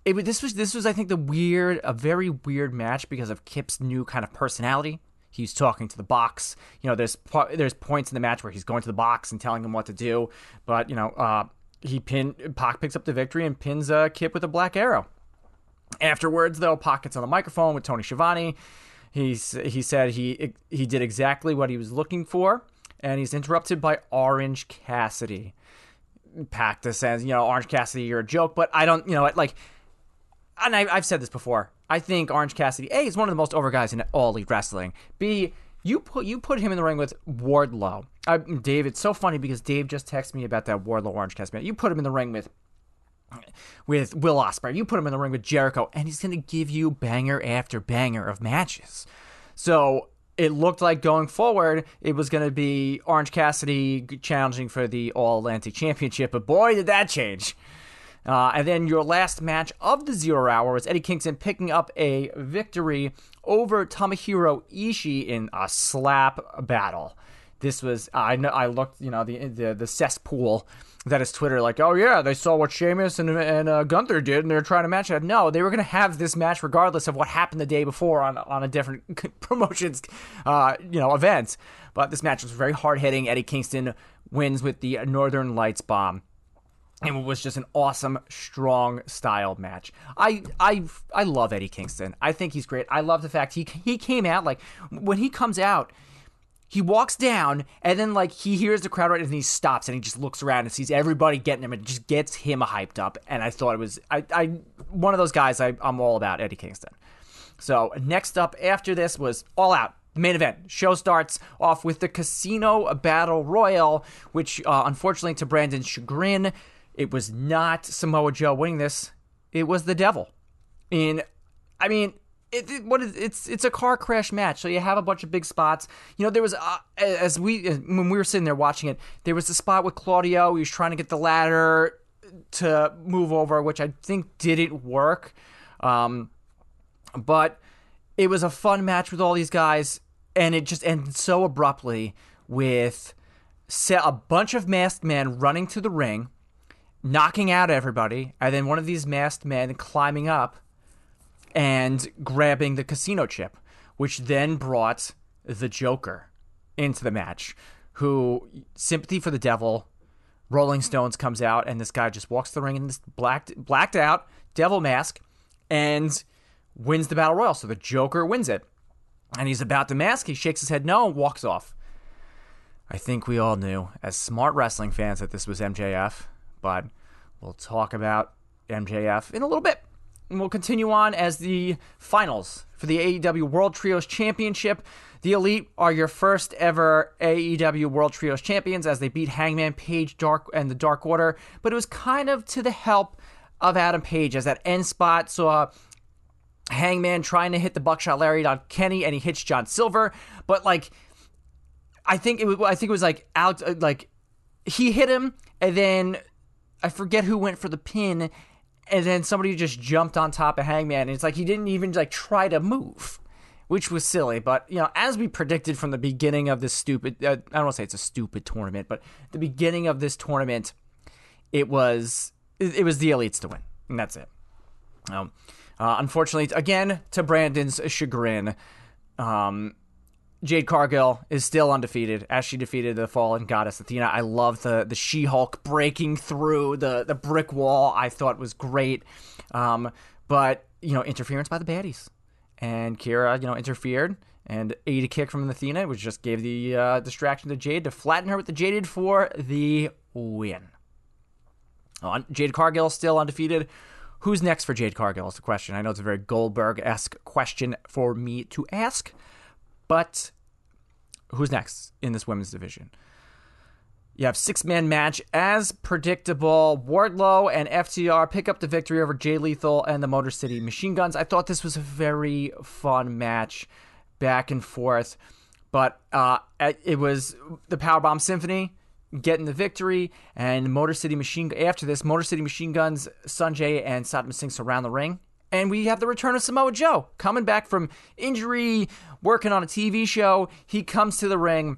Speaker 6: it this was this was I think the weird a very weird match because of Kip's new kind of personality. He's talking to the box. You know, there's there's points in the match where he's going to the box and telling him what to do. But you know, uh, he pin Pac picks up the victory and pins uh, Kip with a black arrow. Afterwards, though, Pac gets on the microphone with Tony Schiavone. He's he said he he did exactly what he was looking for, and he's interrupted by Orange Cassidy. Pac says, you know, Orange Cassidy, you're a joke, but I don't, you know, like and I, I've said this before. I think Orange Cassidy, A, is one of the most over guys in all elite wrestling. B, you put you put him in the ring with Wardlow. I, Dave, it's so funny because Dave just texted me about that Wardlow Orange Cassidy. You put him in the ring with with Will Ospreay. You put him in the ring with Jericho, and he's going to give you banger after banger of matches. So it looked like going forward, it was going to be Orange Cassidy challenging for the All Atlantic Championship, but boy, did that change. Uh, and then your last match of the Zero Hour was Eddie Kingston picking up a victory over Tomohiro Ishii in a slap battle. This was I know I looked you know the the the cesspool that is Twitter like oh yeah they saw what Sheamus and and uh, Gunther did and they're trying to match it. No, they were going to have this match regardless of what happened the day before on on a different [LAUGHS] promotions uh, you know events. But this match was very hard hitting. Eddie Kingston wins with the Northern Lights bomb and it was just an awesome, strong style match. I I I love Eddie Kingston. I think he's great. I love the fact he he came out like when he comes out, he walks down and then like he hears the crowd right and he stops and he just looks around and sees everybody getting him and just gets him hyped up. And I thought it was I I one of those guys I, I'm all about Eddie Kingston. So next up after this was All Out. Main event show starts off with the Casino Battle Royal, which uh, unfortunately to Brandon's chagrin, it was not Samoa Joe winning this. It was the Devil. And I mean, it, it, what is it's it's a car crash match. So you have a bunch of big spots. You know, there was uh, as we when we were sitting there watching it, there was a spot with Claudio. He was trying to get the ladder to move over, which I think didn't work. Um, but it was a fun match with all these guys, and it just ended so abruptly with a bunch of masked men running to the ring knocking out everybody, and then one of these masked men climbing up and grabbing the casino chip, which then brought the Joker into the match, who sympathy for the devil. Rolling Stones comes out, and this guy just walks the ring in this blacked blacked out devil mask, and wins the battle royal. So the Joker wins it, and he's about to mask. He shakes his head no, and walks off. I think we all knew, as smart wrestling fans, that this was MJF but we'll talk about MJF in a little bit. And we'll continue on as the finals for the AEW World Trios Championship. The Elite are your first ever AEW World Trios champions as they beat Hangman Page Dark and the Dark Order, but it was kind of to the help of Adam Page as that end spot saw Hangman trying to hit the buckshot lariat on Kenny and he hits John Silver, but like I think it was I think it was like out like he hit him and then I forget who went for the pin, and then somebody just jumped on top of Hangman, and it's like he didn't even like try to move, which was silly. But you know, as we predicted from the beginning of this stupid, uh, I don't want to say it's a stupid tournament, but the beginning of this tournament, it was it, was the elites to win, and that's it. Um, uh, unfortunately, again to Brandon's chagrin, um, Jade Cargill is still undefeated as she defeated the fallen goddess Athena. I love the the She Hulk breaking through the the brick wall. I thought was great, um, but you know interference by the baddies, and Kiera you know interfered and ate a kick from Athena, which just gave the uh, distraction to Jade to flatten her with the Jaded for the win. Uh, Jade Cargill still undefeated. Who's next for Jade Cargill is the question. I know it's a very Goldberg esque question for me to ask. But who's next in this women's division? You have six man match as predictable. Wardlow and FTR pick up the victory over Jay Lethal and the Motor City Machine Guns. I thought this was a very fun match, back and forth, but uh, it was the Powerbomb Symphony getting the victory, and Motor City Machine. After this, Motor City Machine Guns, Sanjay and Satnam Singh surround the ring, and we have the return of Samoa Joe coming back from injury, working on a TV show. He comes to the ring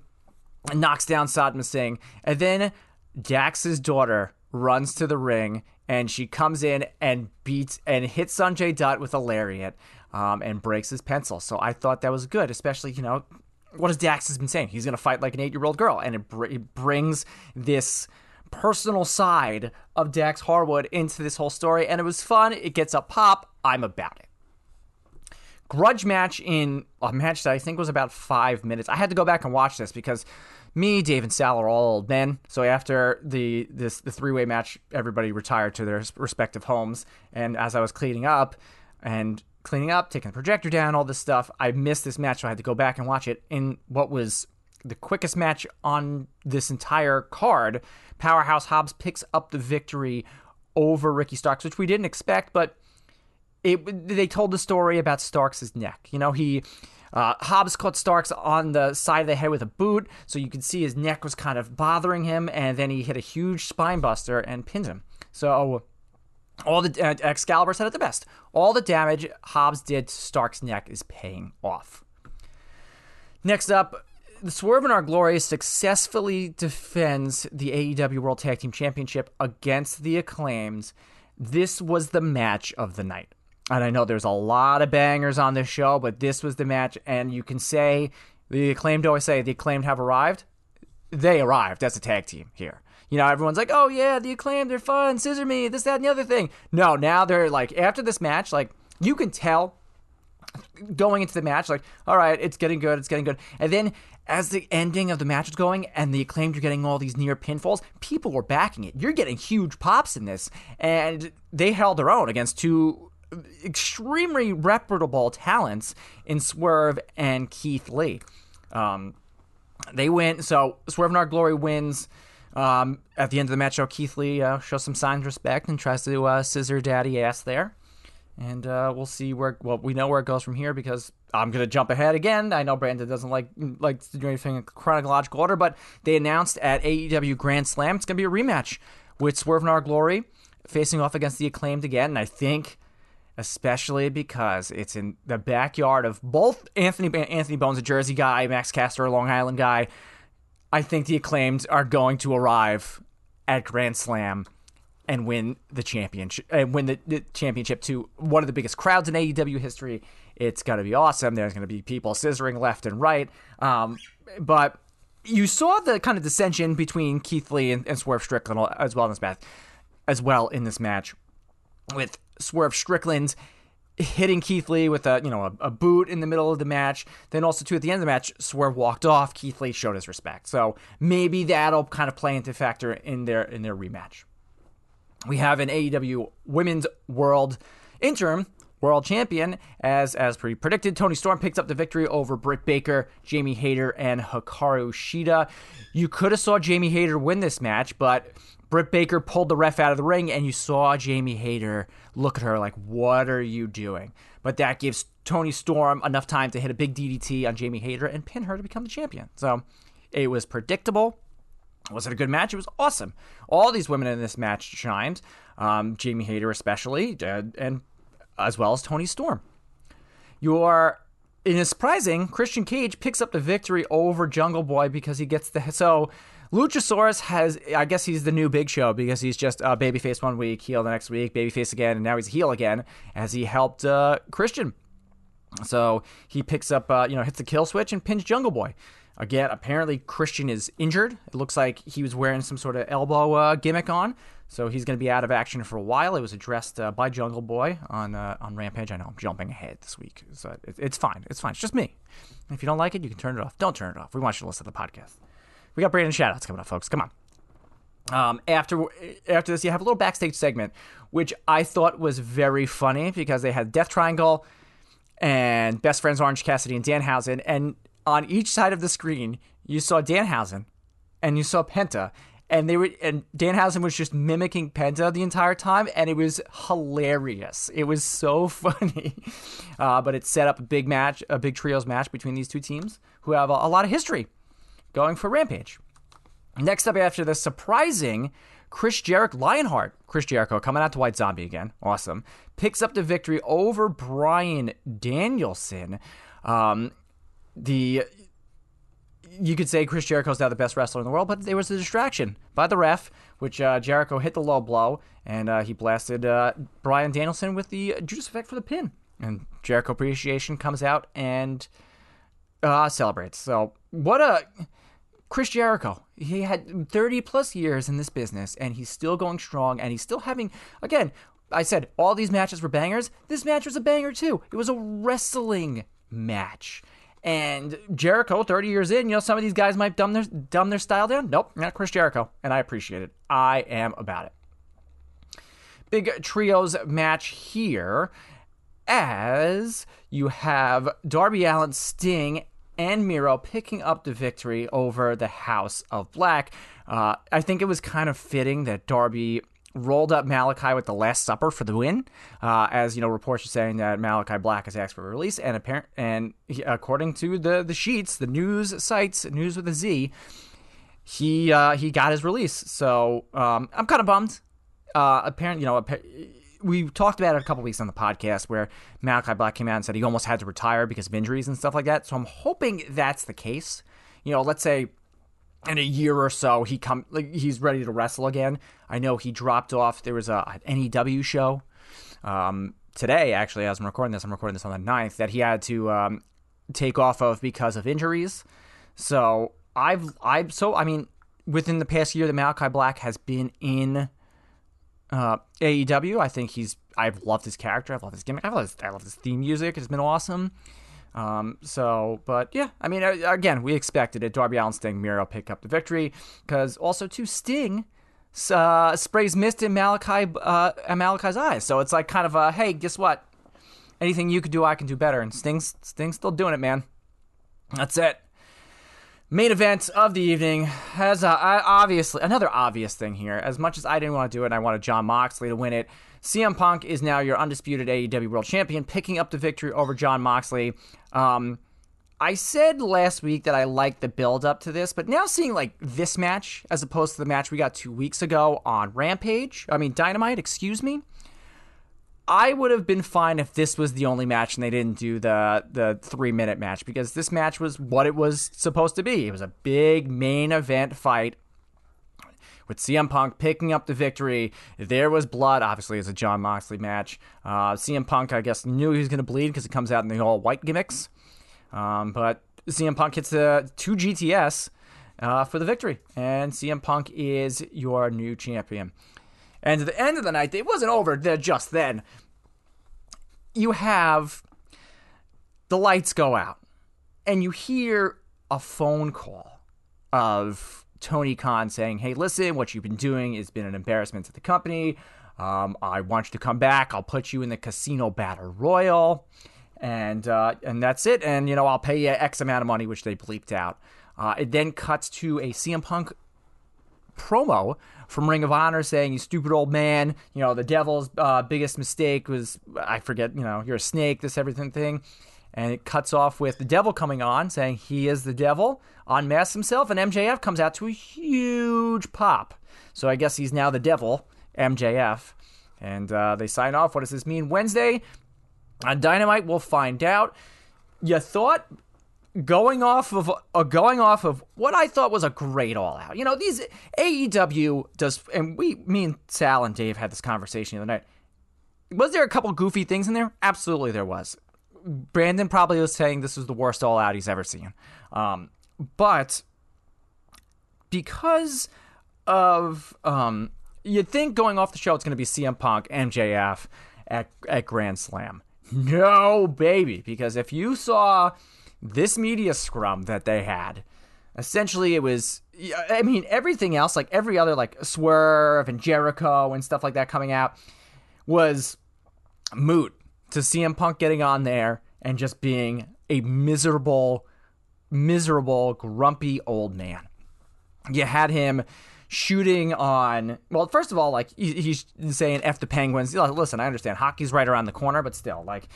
Speaker 6: and knocks down Satnam Singh. And then Dax's daughter runs to the ring and she comes in and beats and hits Sanjay Dutt with a lariat um, and breaks his pencil. So I thought that was good, especially, you know, what has Dax has been saying? He's going to fight like an eight year old girl. And it, br- it brings this personal side of Dax Harwood into this whole story. And it was fun. It gets a pop. I'm about it grudge match in a match that I think was about five minutes. I had to go back and watch this because me, Dave, and Sal are all old men. So after the this the three way match, everybody retired to their respective homes. And as I was cleaning up and cleaning up, taking the projector down, all this stuff, I missed this match, so I had to go back and watch it. In what was the quickest match on this entire card, Powerhouse Hobbs picks up the victory over Ricky Starks, which we didn't expect, but it they told the story about Starks' neck. You know, he uh, Hobbs caught Starks on the side of the head with a boot, so you could see his neck was kind of bothering him, and then he hit a huge spine buster and pinned him. So all the uh, Excalibur said it the best. All the damage Hobbs did to Stark's neck is paying off. Next up, the Swerve In Our Glory successfully defends the AEW World Tag Team Championship against the Acclaimed. This was the match of the night and I know there's a lot of bangers on this show, but this was the match, and you can say the acclaimed always say the acclaimed have arrived. They arrived as a tag team here. You know, everyone's like, oh yeah, the acclaimed, they're fun, scissor me, this, that, and the other thing. No, now they're like, after this match, like, you can tell going into the match, like, all right, it's getting good, it's getting good. And then as the ending of the match is going and the acclaimed are getting all these near pinfalls, people were backing it. You're getting huge pops in this. And they held their own against two extremely reputable talents in Swerve and Keith Lee. Um, they win. So Swerve In Our Glory wins. Um, at the end of the match, Keith Lee uh, shows some signs of respect and tries to uh, scissor daddy ass there. And uh, we'll see where. Well, we know where it goes from here because I'm gonna jump ahead again. I know Brandon doesn't like like to do anything in chronological order, but they announced at AEW Grand Slam it's gonna be a rematch with Swerve In Our Glory facing off against the acclaimed again. And I think especially because it's in the backyard of both Anthony Anthony Bowens, a Jersey guy, Max Caster, a Long Island guy. I think the acclaimed are going to arrive at Grand Slam and win the championship and win the, the, championship to one of the biggest crowds in AEW history. It's going to be awesome. There's going to be people scissoring left and right. Um, but you saw the kind of dissension between Keith Lee and, and Swerve Strickland as well in this match, as well in this match with Swerve Strickland hitting Keith Lee with a you know a, a, boot in the middle of the match. Then also too at the end of the match, Swerve walked off. Keith Lee showed his respect. So maybe that'll kind of play into factor in their in their rematch. We have an AEW Women's World Interim World Champion as as pre predicted. Toni Storm picks up the victory over Britt Baker, Jamie Hayter, and Hikaru Shida. You could have saw Jamie Hayter win this match, but Britt Baker pulled the ref out of the ring, and you saw Jamie Hayter look at her like, What are you doing? But that gives Toni Storm enough time to hit a big DDT on Jamie Hayter and pin her to become the champion. So it was predictable. Was it a good match? It was awesome. All these women in this match shined. Um, Jamie Hayter, especially, and, and as well as Toni Storm. Your in a surprising, Christian Cage picks up the victory over Jungle Boy because he gets the so Luchasaurus has, I guess he's the new Big Show because he's just uh, babyface one week, heel the next week, babyface again, and now he's heel again as he helped uh, Christian. So he picks up, uh, you know, hits the kill switch and pins Jungle Boy. Again, apparently Christian is injured. It looks like he was wearing some sort of elbow uh, gimmick on, so he's going to be out of action for a while. It was addressed uh, by Jungle Boy on uh, on Rampage. I know I'm jumping ahead this week, so it, it's fine. It's fine. It's just me. If you don't like it, you can turn it off. Don't turn it off. We want you to listen to the podcast. We got Brandon shoutouts coming up, folks. Come on. Um, after after this, you have a little backstage segment, which I thought was very funny because they had Death Triangle and Best Friends Orange Cassidy and Danhausen, and on each side of the screen you saw Danhausen and you saw Penta, and they were and Danhausen was just mimicking Penta the entire time, and it was hilarious. It was so [LAUGHS] funny, uh, but it set up a big match, a big trios match between these two teams who have a, a lot of history going for Rampage. Next up after the surprising Chris Jericho, Lionheart, Chris Jericho coming out to White Zombie again, awesome, picks up the victory over Bryan Danielson. Um, the you could say Chris Jericho's now the best wrestler in the world, but there was a distraction by the ref, which uh, Jericho hit the low blow, and uh, he blasted uh, Bryan Danielson with the Judas effect for the pin. And Jericho Appreciation comes out and uh, celebrates. So what a Chris Jericho. He had 30 plus years in this business, and he's still going strong, and he's still having again. I said all these matches were bangers. This match was a banger too. It was a wrestling match. And Jericho, 30 years in, you know, some of these guys might dumb their dumb their style down. Nope, not Chris Jericho, and I appreciate it. I am about it. Big trios match here, as you have Darby Allin, Sting, and Miro picking up the victory over the House of Black. Uh, I think it was kind of fitting that Darby rolled up Malachi with the Last Supper for the win, uh, as you know reports are saying that Malachi Black has asked for release, and apparent and he, according to the the sheets, the news sites, news with a Z, he uh, he got his release. So um, I'm kind of bummed. Uh, apparently, you know. we talked about it a couple weeks on the podcast where Malachi Black came out and said he almost had to retire because of injuries and stuff like that. So I'm hoping that's the case. You know, let's say in a year or so he come like he's ready to wrestle again. I know he dropped off. There was a an NEW show um, today actually as I'm recording this. I'm recording this on the 9th that he had to um, take off of because of injuries. So I've I've so I mean within the past year that Malachi Black has been in uh, AEW. I think he's I've loved his character. I've loved his gimmick. I love his, I love his theme music. It's been awesome. Um, so, but yeah, I mean, again, we expected it. Darby Allin, Sting, Miro pick up the victory because also to Sting uh, sprays mist in Malachi uh, in Malachi's eyes. So it's like kind of a hey, guess what? Anything you could do, I can do better. And Sting's Sting's still doing it, man. That's it. Main event of the evening has uh, obviously another obvious thing here. As much as I didn't want to do it, and I wanted Jon Moxley to win it. CM Punk is now your undisputed AEW World Champion, picking up the victory over Jon Moxley. Um, I said last week that I liked the build up to this, but now seeing like this match as opposed to the match we got two weeks ago on Rampage, I mean Dynamite, excuse me. I would have been fine if this was the only match and they didn't do the the three minute match because this match was what it was supposed to be. It was a big main event fight with CM Punk picking up the victory. There was blood. Obviously, it's a Jon Moxley match. Uh, CM Punk, I guess, knew he was going to bleed because it comes out in the all white gimmicks. Um, but CM Punk hits the two GTS uh, for the victory, and CM Punk is your new champion. And at the end of the night, it wasn't over just then. You have the lights go out, and you hear a phone call of Tony Khan saying, "Hey, listen, what you've been doing has been an embarrassment to the company. Um, I want you to come back. I'll put you in the casino battle royal, and uh, and that's it. And you know, I'll pay you X amount of money, which they bleeped out. Uh, it then cuts to a CM Punk promo from Ring of Honor saying, "You stupid old man. You know, the Devil's uh, biggest mistake was I forget. You know, you're a snake. This everything thing." And it cuts off with the devil coming on, saying he is the devil, unmasks himself, and MJF comes out to a huge pop. So I guess he's now the devil, MJF. And uh, they sign off. What does this mean? Wednesday on Dynamite, we'll find out. You thought going off of uh, going off of what I thought was a great all out. You know, these AEW does, and we, me and Sal and Dave had this conversation the other night. Was there a couple goofy things in there? Absolutely, there was. Brandon probably was saying this was the worst all out he's ever seen. Um, but because of um, you'd think going off the show it's going to be CM Punk, MJF at at Grand Slam. No, baby, because if you saw this media scrum that they had, essentially it was I mean everything else like every other like Swerve and Jericho and stuff like that coming out was moot to CM Punk getting on there and just being a miserable, miserable, grumpy old man. You had him shooting on. Well, first of all, like he's saying "f the Penguins." Listen, I understand hockey's right around the corner, but still, like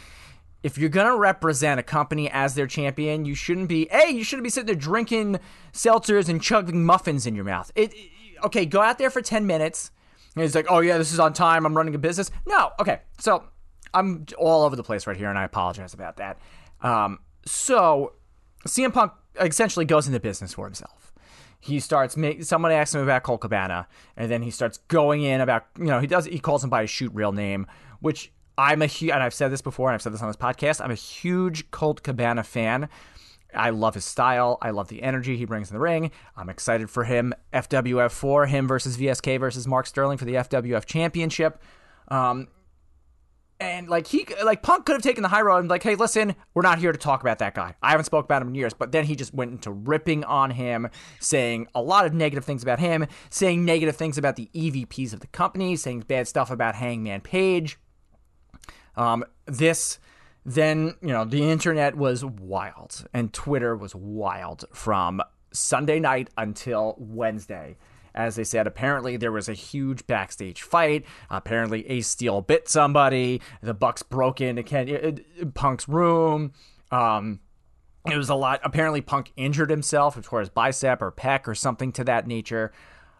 Speaker 6: if you're gonna represent a company as their champion, you shouldn't be. Hey, you shouldn't be sitting there drinking seltzers and chugging muffins in your mouth. It, it okay, go out there for ten minutes. And he's like, "Oh yeah, this is on time. I'm running a business." No, okay, so I'm all over the place right here, and I apologize about that. Um, so CM Punk essentially goes into business for himself. He starts make someone asks him about Colt Cabana, and then he starts going in about you know he does he calls him by his shoot real name, which I'm a huge and I've said this before and I've said this on this podcast. I'm a huge Colt Cabana fan. I love his style. I love the energy he brings in the ring. I'm excited for him. FWF four, him versus VSK versus Mark Sterling for the FWF championship. Um, and like he like Punk could have taken the high road and like, hey, listen, we're not here to talk about that guy. I haven't spoke about him in years, but then he just went into ripping on him, saying a lot of negative things about him, saying negative things about the EVPs of the company, saying bad stuff about Hangman Page. Um, this then you know the internet was wild and Twitter was wild from Sunday night until Wednesday. As they said, apparently there was a huge backstage fight. Apparently, Ace Steel bit somebody. The Bucks broke into Ken, uh, Punk's room. Um, it was a lot. Apparently, Punk injured himself, tore his bicep or pec or something to that nature.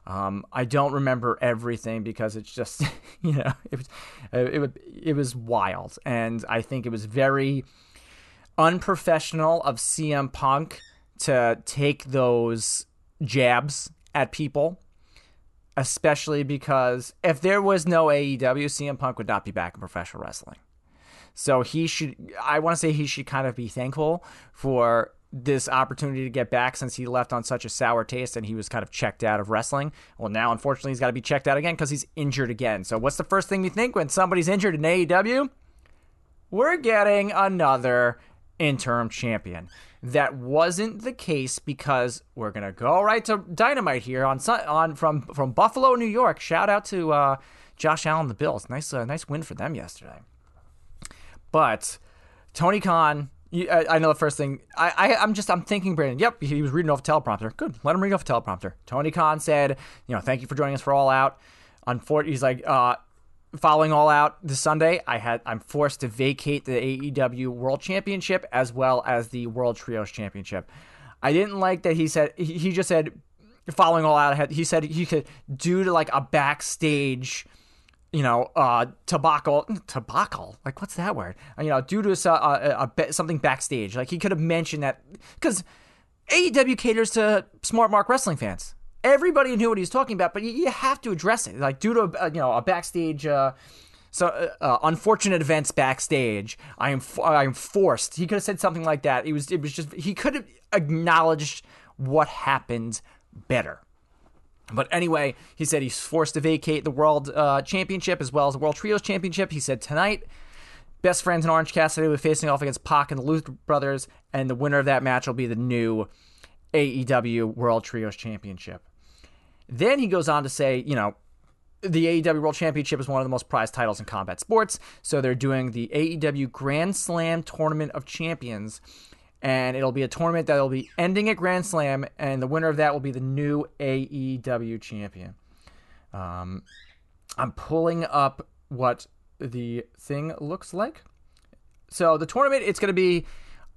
Speaker 6: Um, I don't remember everything because it's just, [LAUGHS] you know, it was, it, it was wild. And I think it was very unprofessional of CM Punk to take those jabs at people especially because if there was no AEW, CM Punk would not be back in professional wrestling. So he should, I want to say he should kind of be thankful for this opportunity to get back since he left on such a sour taste and he was kind of checked out of wrestling. Well, now unfortunately he's got to be checked out again because he's injured again. So what's the first thing you think when somebody's injured in AEW? We're getting another interim champion. That wasn't the case because we're gonna go right to Dynamite here on on from from Buffalo, New York. Shout out to uh, Josh Allen, the Bills. Nice uh, nice win for them yesterday. But Tony Khan, I, I know the first thing. I, I I'm just I'm thinking, Brandon. Yep, he was reading off a teleprompter. Good, let him read off a teleprompter. Tony Khan said, you know, thank you for joining us for All Out. Unfortunately, he's like, uh, following All Out this Sunday, I had I'm forced to vacate the AEW World Championship as well as the World Trios Championship. I didn't like that he said he just said following All Out. He said he could due to like a backstage, you know, uh, tobacco, tobacco. Like what's that word? Uh, you know, due to uh, uh, a, a, a, something backstage. Like he could have mentioned that because AEW caters to smart mark wrestling fans everybody knew what he was talking about, but you, you have to address it. Like due to a, you know a backstage. Uh, so uh, uh, unfortunate events backstage. I am I am forced. He could have said something like that. It was it was just he could have acknowledged what happened better. But anyway, he said he's forced to vacate the world uh, championship as well as the world trios championship. He said tonight, best friends in Orange Cassidy will be facing off against Pac and the Lucha brothers, and the winner of that match will be the new AEW World Trios Championship. Then he goes on to say, you know, the AEW World Championship is one of the most prized titles in combat sports. So they're doing the AEW Grand Slam Tournament of Champions. And it'll be a tournament that will be ending at Grand Slam. And the winner of that will be the new AEW champion. Um, I'm pulling up what the thing looks like. So the tournament, it's going to be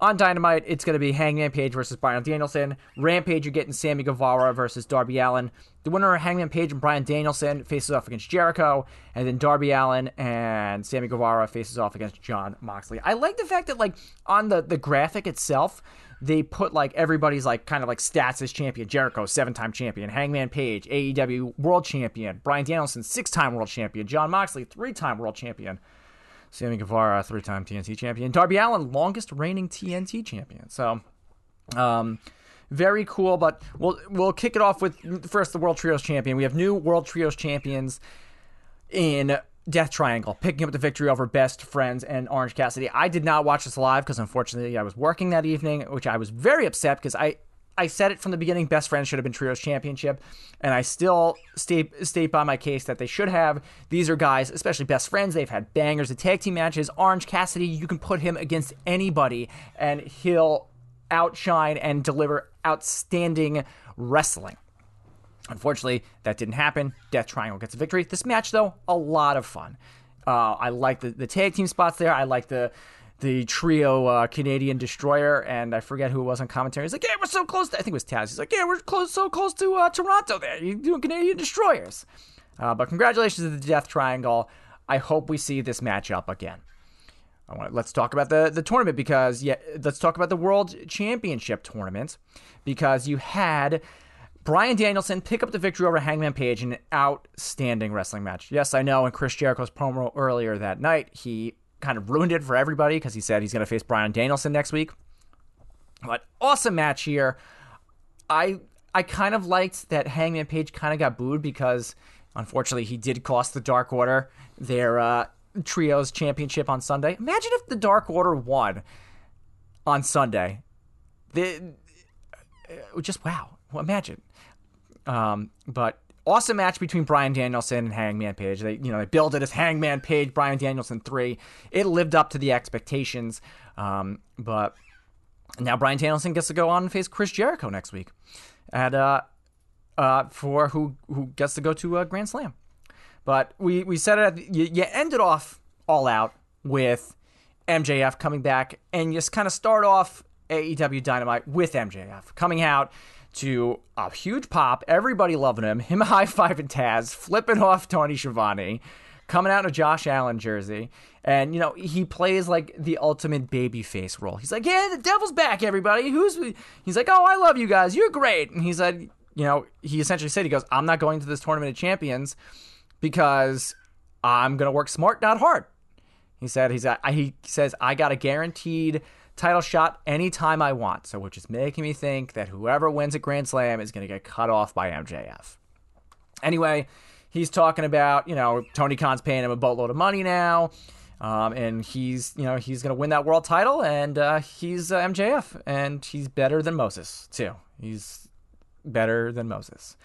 Speaker 6: on Dynamite, it's going to be Hangman Page versus Bryan Danielson. Rampage, you're getting Sammy Guevara versus Darby Allin. The winner of Hangman Page and Bryan Danielson faces off against Jericho, and then Darby Allin and Sammy Guevara faces off against Jon Moxley. I like the fact that like on the the graphic itself, they put like everybody's like kind of like stats as champion. Jericho, seven time champion. Hangman Page, AEW world champion. Bryan Danielson, six time world champion. Jon Moxley, three time world champion. Sammy Guevara, three-time TNT champion. Darby Allin, longest reigning TNT champion. So, um, very cool. But we'll we'll kick it off with first the World Trios champion. We have new World Trios champions in Death Triangle, picking up the victory over Best Friends and Orange Cassidy. I did not watch this live because unfortunately I was working that evening, which I was very upset because I I said it from the beginning. Best friends should have been trios championship, and I still stay state by my case that they should have. These are guys, especially best friends. They've had bangers, the tag team matches. Orange Cassidy, you can put him against anybody, and he'll outshine and deliver outstanding wrestling. Unfortunately, that didn't happen. Death Triangle gets a victory. This match, though, a lot of fun. Uh, I like the, the tag team spots there. I like the the trio uh, Canadian destroyer, and I forget who it was on commentary. He's like, "Yeah, we're so close." To, I think it was Taz. He's like, "Yeah, we're close, so close to uh, Toronto. There, you're doing Canadian destroyers." Uh, but congratulations to the Death Triangle. I hope we see this matchup again. I want let's talk about the the tournament because yeah, let's talk about the World Championship tournament because you had Bryan Danielson pick up the victory over Hangman Page in an outstanding wrestling match. Yes, I know in Chris Jericho's promo earlier that night, he kind of ruined it for everybody because he said he's going to face Bryan Danielson next week. But awesome match here. I I kind of liked that Hangman Page kind of got booed because unfortunately he did cost the Dark Order their uh, trios championship on Sunday. Imagine if the Dark Order won on Sunday. The uh, just wow. Imagine. Um, but awesome match between Bryan Danielson and Hangman Page. They you know they built it as Hangman Page Bryan Danielson three. It lived up to the expectations. Um, but now Bryan Danielson gets to go on and face Chris Jericho next week at uh, uh, for who who gets to go to a Grand Slam. But we we said it. At, you, you ended off all out with MJF coming back, and just kind of start off AEW Dynamite with MJF coming out to a huge pop, everybody loving him, him [LAUGHS] high fiving Taz, flipping off Tony Schiavone, coming out in a Josh Allen jersey. And, you know, he plays like the ultimate baby face role. He's like, yeah, the devil's back, everybody. Who's, he's like, oh, I love you guys. You're great. And he's like, you know, he essentially said, he goes, I'm not going to this tournament of champions because I'm going to work smart, not hard. He said, he's, uh, he says, I got a guaranteed title shot anytime I want. So, which is making me think that whoever wins a Grand Slam is going to get cut off by MJF. Anyway, he's talking about, you know, Tony Khan's paying him a boatload of money now. Um, and he's, you know, he's going to win that world title, and uh, he's uh, MJF, and he's better than Moses too. He's better than Moses.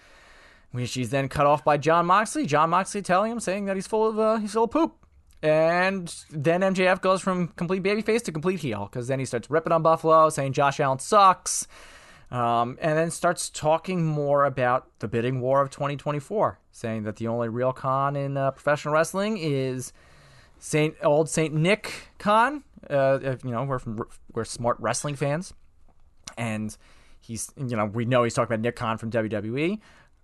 Speaker 6: Which he's then cut off by Jon Moxley. Jon Moxley telling him, saying that he's full of uh, he's full of poop. And then MJF goes from complete babyface to complete heel because then he starts ripping on Buffalo, saying Josh Allen sucks, um, and then starts talking more about the bidding war of 2024, saying that the only real con in uh, professional wrestling is Saint old Saint Nick Con. Uh, if, you know, we're from we're smart wrestling fans, and he's you know we know he's talking about Nick Khan from WWE,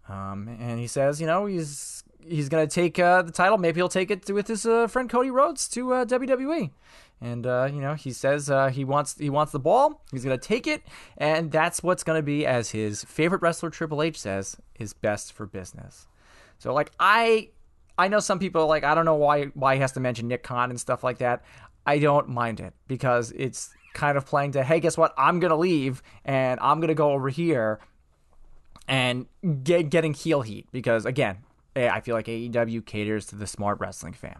Speaker 6: um, and he says you know he's he's gonna take uh, the title. Maybe he'll take it with his uh, friend Cody Rhodes to uh, WWE. And uh, you know, he says uh, he wants he wants the ball. He's gonna take it, and that's what's gonna be, as his favorite wrestler Triple H says, is best for business. So like I I know some people like I don't know why why he has to mention Nick Khan and stuff like that. I don't mind it because it's kind of playing to hey guess what I'm gonna leave and I'm gonna go over here and get getting heel heat because again I feel like AEW caters to the smart wrestling fan.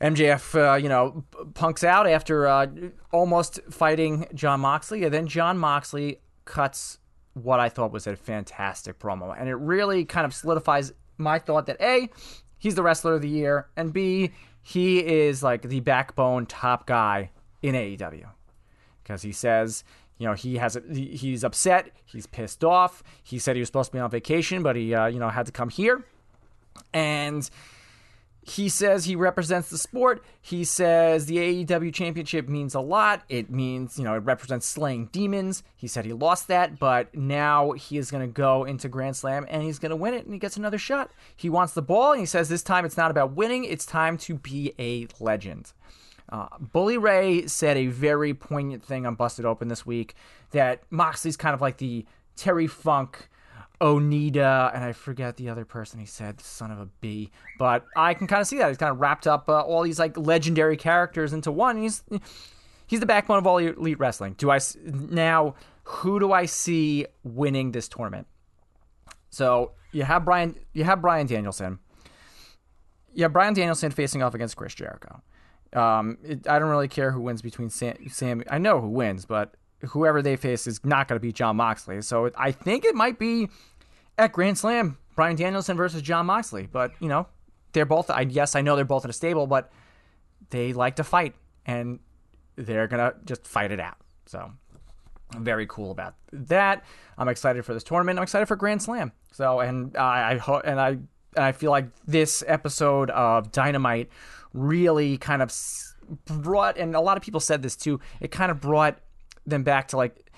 Speaker 6: MJF, uh, you know, punks out after uh, almost fighting Jon Moxley, and then Jon Moxley cuts what I thought was a fantastic promo, and it really kind of solidifies my thought that a, he's the wrestler of the year, and b, he is like the backbone top guy in AEW because he says you know he has a, he's upset he's pissed off he said he was supposed to be on vacation but he uh, you know had to come here and he says he represents the sport. He says the AEW championship means a lot. It means, you know, it represents slaying demons. He said he lost that, but now he is going to go into Grand Slam and he's going to win it and he gets another shot. He wants the ball and he says this time it's not about winning, it's time to be a legend. Uh, Bully Ray said a very poignant thing on Busted Open this week that Moxley's kind of like the Terry Funk, Onita, and I forget the other person he said, son of a B. But I can kind of see that. He's kind of wrapped up uh, all these like legendary characters into one. He's he's the backbone of all elite wrestling. Do I now? Who do I see winning this tournament? So you have Brian, you have Bryan Danielson. You have Bryan Danielson facing off against Chris Jericho. Um, it, I don't really care who wins between Sam, Sam. I know who wins, but whoever they face is not going to be Jon Moxley. So I think it might be at Grand Slam, Bryan Danielson versus John Moxley. But you know, they're both. I yes, I know they're both in a stable, but they like to fight, and they're gonna just fight it out. So I'm very cool about that. I'm excited for this tournament. I'm excited for Grand Slam. So and I, I hope and I and I feel like this episode of Dynamite really kind of brought, and a lot of people said this too, it kind of brought them back to like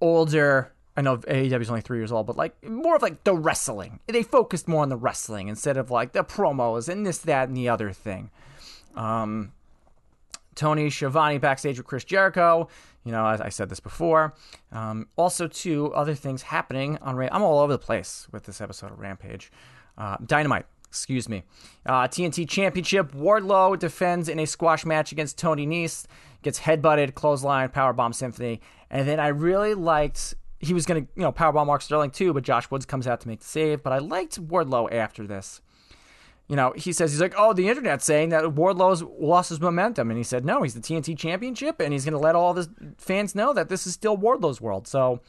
Speaker 6: older. I know AEW is only three years old, but like more of like the wrestling. They focused more on the wrestling instead of like the promos and this, that, and the other thing. Um, Tony Schiavone backstage with Chris Jericho. You know, as I said this before. Um, also, two other things happening on. Ray I'm all over the place with this episode of Rampage. Uh, Dynamite excuse me. Uh, TNT Championship, Wardlow defends in a squash match against Tony Nese, gets headbutted, clothesline, powerbomb Symphony, and then I really liked. He was gonna, you know, powerbomb Mark Sterling too, but Josh Woods comes out to make the save. But I liked Wardlow after this. You know, he says he's like, oh, the internet's saying that Wardlow's lost his momentum, and he said no, he's the TNT Championship, and he's gonna let all the fans know that this is still Wardlow's world. So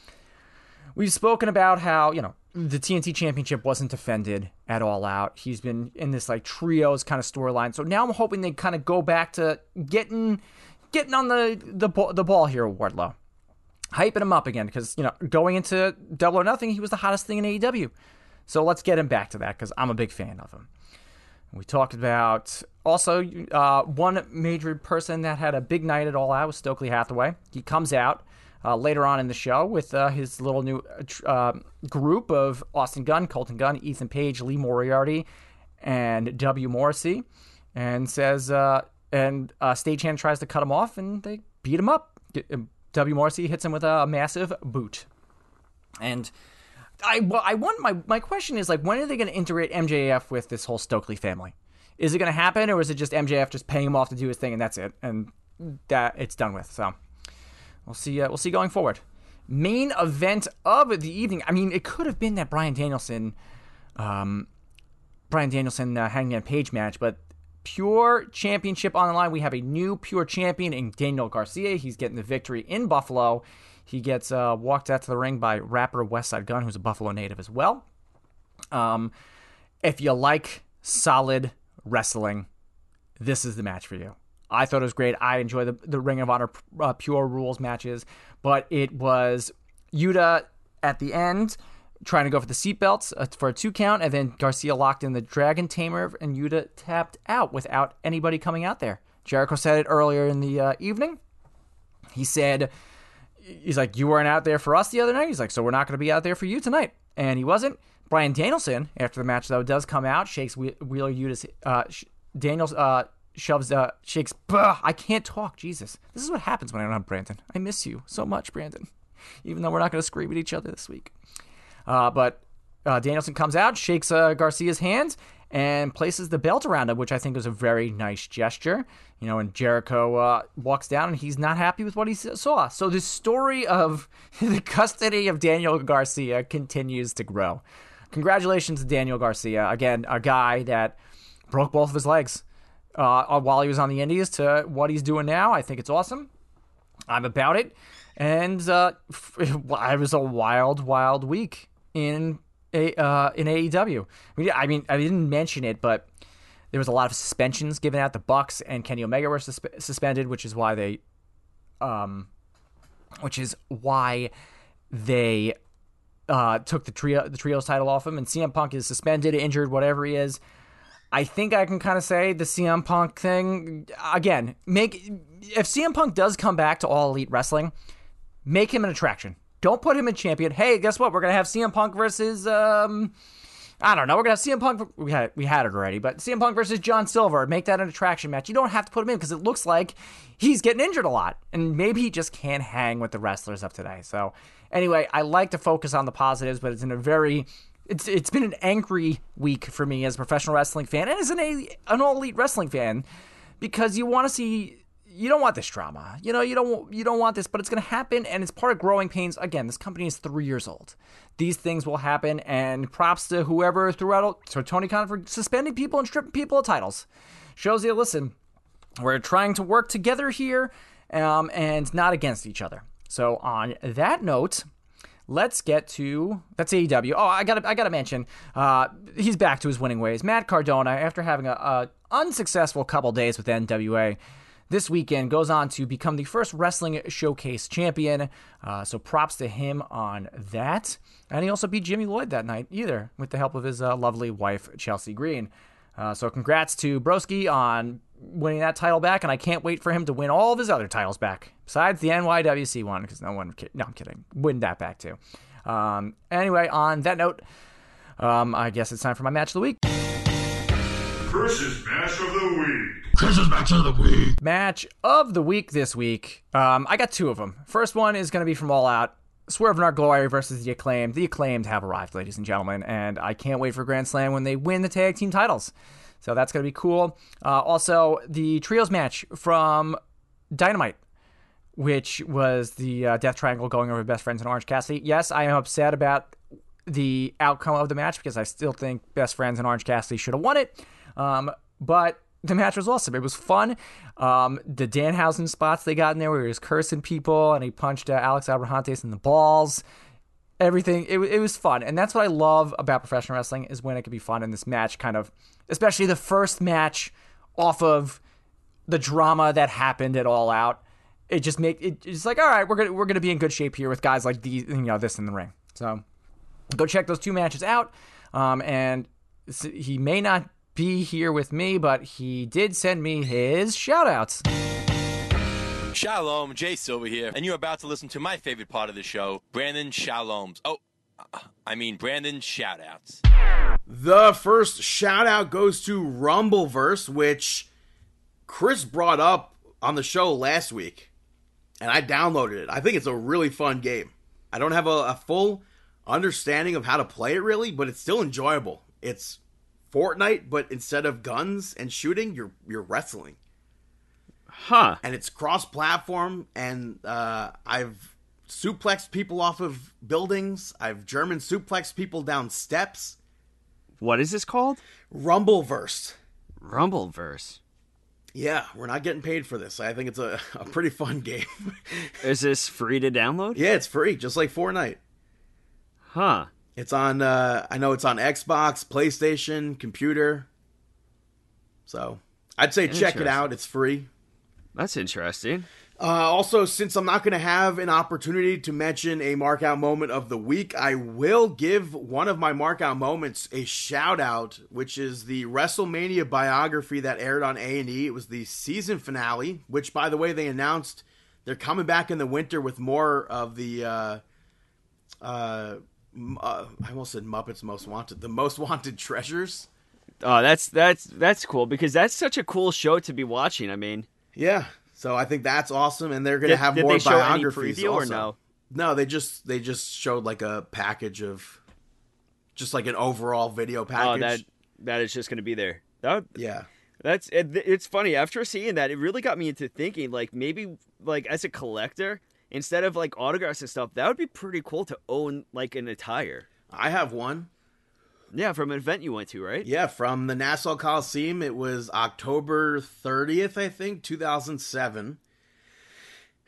Speaker 6: we've spoken about how you know the TNT Championship wasn't defended at all out. He's been in this like trios kind of storyline. So now I'm hoping they kind of go back to getting getting on the the the ball here, Wardlow, hyping him up again because you know going into Double or Nothing, he was the hottest thing in AEW. So let's get him back to that because I'm a big fan of him. We talked about also uh, one major person that had a big night at All Out was Stokely Hathaway. He comes out uh, later on in the show with uh, his little new uh, group of Austin Gunn, Colton Gunn, Ethan Page, Lee Moriarty, and W. Morrissey, and says, uh, and uh, Stagehand tries to cut him off, and they beat him up. Um, w. Morrissey hits him with a massive boot, and. I, I want my my question is like when are they going to integrate MJF with this whole Stokely family? Is it going to happen or is it just MJF just paying him off to do his thing and that's it and that it's done with? So We'll see. Uh, we'll see going forward. Main event of the evening. I mean, it could have been that Bryan Danielson, um, Bryan Danielson uh, Hangman Page match, but pure championship on the line. We have a new pure champion in Daniel Garcia. He's getting the victory in Buffalo. He gets uh, walked out to the ring by rapper Westside Gun, who's a Buffalo native as well. Um, if you like solid wrestling, this is the match for you. I thought it was great. I enjoy the the Ring of Honor uh, Pure Rules matches, but it was Yuta at the end trying to go for the seatbelts uh, for a two count, and then Garcia locked in the Dragon Tamer, and Yuta tapped out without anybody coming out there. Jericho said it earlier in the uh, evening. He said, "He's like, you weren't out there for us the other night." He's like, "So we're not going to be out there for you tonight," and he wasn't. Bryan Danielson, after the match though, does come out, shakes Wheeler Yuta's uh, Daniels uh, shoves uh shakes bah, I can't talk, Jesus. This is what happens when I don't have Brandon. I miss you so much, Brandon. Even though we're not gonna scream at each other this week. Uh but uh, Danielson comes out, shakes uh, Garcia's hand, and places the belt around him, which I think was a very nice gesture. You know, and Jericho uh, walks down and he's not happy with what he saw. So the story of [LAUGHS] the custody of Daniel Garcia continues to grow. Congratulations to Daniel Garcia. Again, a guy that broke both of his legs uh, while he was on the Indies to what he's doing now. I think it's awesome. I'm about it. And uh, [LAUGHS] it was a wild, wild week in a uh, in AEW. I mean, I didn't mention it, but there was a lot of suspensions given out. The Bucks and Kenny Omega were sus- suspended, which is why they, um, which is why they uh, took the trio the trios title off him. And CM Punk is suspended, injured, whatever he is. I think I can kind of say the CM Punk thing again. Make if CM Punk does come back to All Elite Wrestling, make him an attraction. Don't put him in champion. Hey, guess what? We're gonna have CM Punk versus um, I don't know. We're gonna have CM Punk. We had we had it already, but CM Punk versus John Silver. Make that an attraction match. You don't have to put him in because it looks like he's getting injured a lot, and maybe he just can't hang with the wrestlers of today. So anyway, I like to focus on the positives, but it's in a very it's it's been an angry week for me as a professional wrestling fan and as an an all elite wrestling fan because you want to see you don't want this drama. You know, you don't you don't want this, but it's going to happen and it's part of growing pains. Again, this company is 3 years old. These things will happen and props to whoever threw out to Tony Khan for suspending people and stripping people of titles. Shows you listen, we're trying to work together here um, and not against each other. So on that note, let's get to that's AEW. Oh, I got I got to mention, uh, he's back to his winning ways. Matt Cardona, after having a, a unsuccessful couple days with NWA, this weekend goes on to become the first wrestling showcase champion. Uh, so props to him on that. And he also beat Jimmy Lloyd that night, either with the help of his uh, lovely wife Chelsea Green. Uh, so congrats to Broski on winning that title back, and I can't wait for him to win all of his other titles back, besides the NYWC one, because no one, no, I'm kidding, win that back too. Um, anyway, on that note, um, I guess it's time for my match of the week.
Speaker 7: Chris's match of the week.
Speaker 8: Chris's match of the week.
Speaker 6: Match of the week this week. Um, I got two of them. First one is going to be from All Out. Swerve in Our Glory versus the Acclaimed. The Acclaimed have arrived, ladies and gentlemen, and I can't wait for Grand Slam when they win the tag team titles. So that's going to be cool. Uh, also, the trios match from Dynamite, which was the uh, Death Triangle going over Best Friends and Orange Cassidy. Yes, I am upset about the outcome of the match because I still think Best Friends and Orange Cassidy should have won it. Um, but the match was awesome. It was fun. Um, the Danhausen spots they got in there where he was cursing people and he punched uh, Alex Abrahantes in the balls. Everything it, it was fun, and that's what I love about professional wrestling is when it can be fun. in this match, kind of, especially the first match off of the drama that happened at All Out. It just make it, it's like all right, we're gonna we're gonna be in good shape here with guys like these, you know, this in the ring. So go check those two matches out. Um, and he may not be here with me, but he did send me his shout outs.
Speaker 9: Shalom, Jay Silver here, and you're about to listen to my favorite part of the show, Brandon Shalom's. Oh, I mean Brandon shoutouts.
Speaker 4: The first shoutout goes to Rumbleverse, which Chris brought up on the show last week, and I downloaded it. I think it's a really fun game. I don't have a, a full understanding of how to play it really, but it's still enjoyable. It's Fortnite, but instead of guns and shooting, you're you're wrestling.
Speaker 3: Huh.
Speaker 4: And it's cross-platform, and uh, I've suplexed people off of buildings. I've German suplexed people down steps.
Speaker 3: What is this called?
Speaker 4: Rumbleverse.
Speaker 3: Rumbleverse.
Speaker 4: Yeah, we're not getting paid for this. I think it's a, a pretty fun game. [LAUGHS]
Speaker 3: is this free to download?
Speaker 4: Yeah, it's free, just like Fortnite.
Speaker 3: Huh.
Speaker 4: It's on. Uh, I know it's on Xbox, PlayStation, computer. So I'd say check it out. It's free.
Speaker 3: That's interesting.
Speaker 4: Uh, also, since I'm not going to have an opportunity to mention a mark out moment of the week, I will give one of my mark out moments a shout out, which is the WrestleMania biography that aired on A and E. It was the season finale, which, by the way, they announced they're coming back in the winter with more of the. Uh, uh, uh, I almost said Muppets Most Wanted, the Most Wanted Treasures.
Speaker 3: Oh, that's that's that's cool because that's such a cool show to be watching. I mean,
Speaker 4: yeah. So I think that's awesome, and they're going to have
Speaker 3: did
Speaker 4: more
Speaker 3: they show
Speaker 4: biographies.
Speaker 3: Any preview
Speaker 4: also.
Speaker 3: or no?
Speaker 4: No, they just they just showed like a package of, just like an overall video package.
Speaker 3: Oh, that that is just going to be there. That
Speaker 4: yeah.
Speaker 3: That's it, it's funny after seeing that it really got me into thinking like maybe like as a collector instead of like autographs and stuff that would be pretty cool to own like an attire.
Speaker 4: I have one.
Speaker 3: Yeah, from an event you went to, right?
Speaker 4: Yeah, from the Nassau Coliseum. It was October 30th, I think, 2007.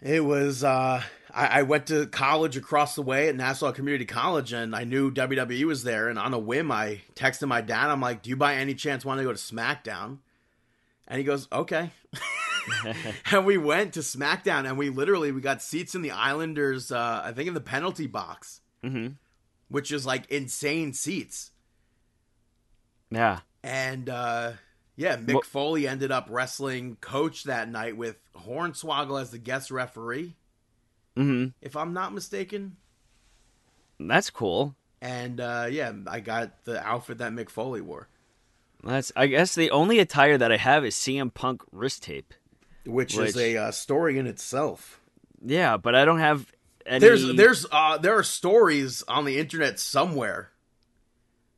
Speaker 4: It was, uh, I, I, went to college across the way at Nassau Community College and I knew WWE was there. And on a whim, I texted my dad. I'm like, Do you by any chance want to go to SmackDown? And he goes, Okay. [LAUGHS] [LAUGHS] and we went to SmackDown and we literally we got seats in the Islanders, uh, I think in the penalty box,
Speaker 3: mm-hmm.
Speaker 4: which is like insane seats.
Speaker 3: Yeah.
Speaker 4: And uh yeah, Mick well, Foley ended up wrestling coach that night with Hornswoggle as the guest referee.
Speaker 3: Mm-hmm.
Speaker 4: If I'm not mistaken.
Speaker 3: That's cool.
Speaker 4: And uh yeah, I got the outfit that Mick Foley wore.
Speaker 3: That's I guess the only attire that I have is CM Punk wrist tape.
Speaker 4: Which, which is a uh, story in itself.
Speaker 3: Yeah, but I don't have any...
Speaker 4: There's there's uh there are stories on the internet somewhere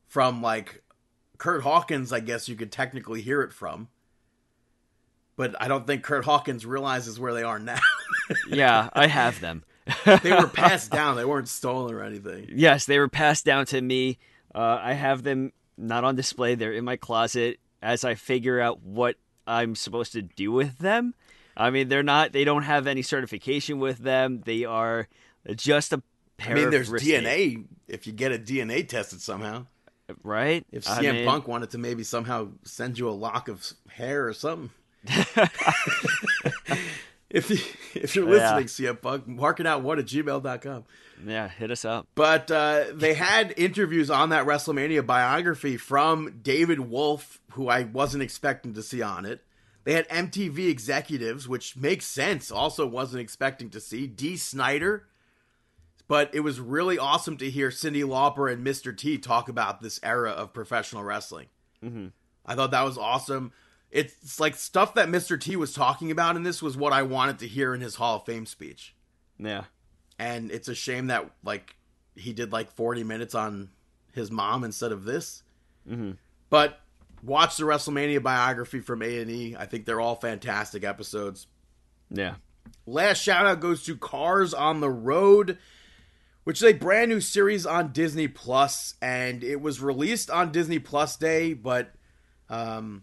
Speaker 4: from like Kurt Hawkins, I guess you could technically hear it from. But I don't think Kurt Hawkins realizes where they are now. [LAUGHS]
Speaker 3: yeah, I have them.
Speaker 4: they were passed down. They weren't stolen or anything.
Speaker 3: Yes, they were passed down to me. Uh, I have them not on display. They're in my closet as I figure out what I'm supposed to do with them. I mean, they're not. They don't have any certification with them. They are just a pair.
Speaker 4: I mean, there's
Speaker 3: DNA
Speaker 4: if you get a DNA tested somehow
Speaker 3: right?
Speaker 4: If CM I mean... Punk wanted to maybe somehow send you a lock of hair or something. [LAUGHS] if you if you're listening, yeah. CM Punk, mark it out one at gmail.com.
Speaker 3: Yeah, hit us up.
Speaker 4: But uh, they had interviews on that WrestleMania biography from David Wolff, who I wasn't expecting to see on it. They had MTV executives, which makes sense. Also, wasn't expecting to see Dee Snider, but it was really awesome to hear Cyndi Lauper and Mr. T talk about this era of professional wrestling.
Speaker 3: Mm-hmm.
Speaker 4: I thought that was awesome. It's like stuff that Mr. T was talking about, and this was what I wanted to hear in his Hall of Fame speech.
Speaker 3: Yeah.
Speaker 4: And it's a shame that like he did like 40 minutes on his mom instead of this.
Speaker 3: Mm-hmm.
Speaker 4: But watch the WrestleMania biography from A and E. I think they're all fantastic episodes.
Speaker 3: Yeah.
Speaker 4: Last shout out goes to Cars on the Road, which is a brand new series on Disney Plus, and it was released on Disney Plus Day, but um,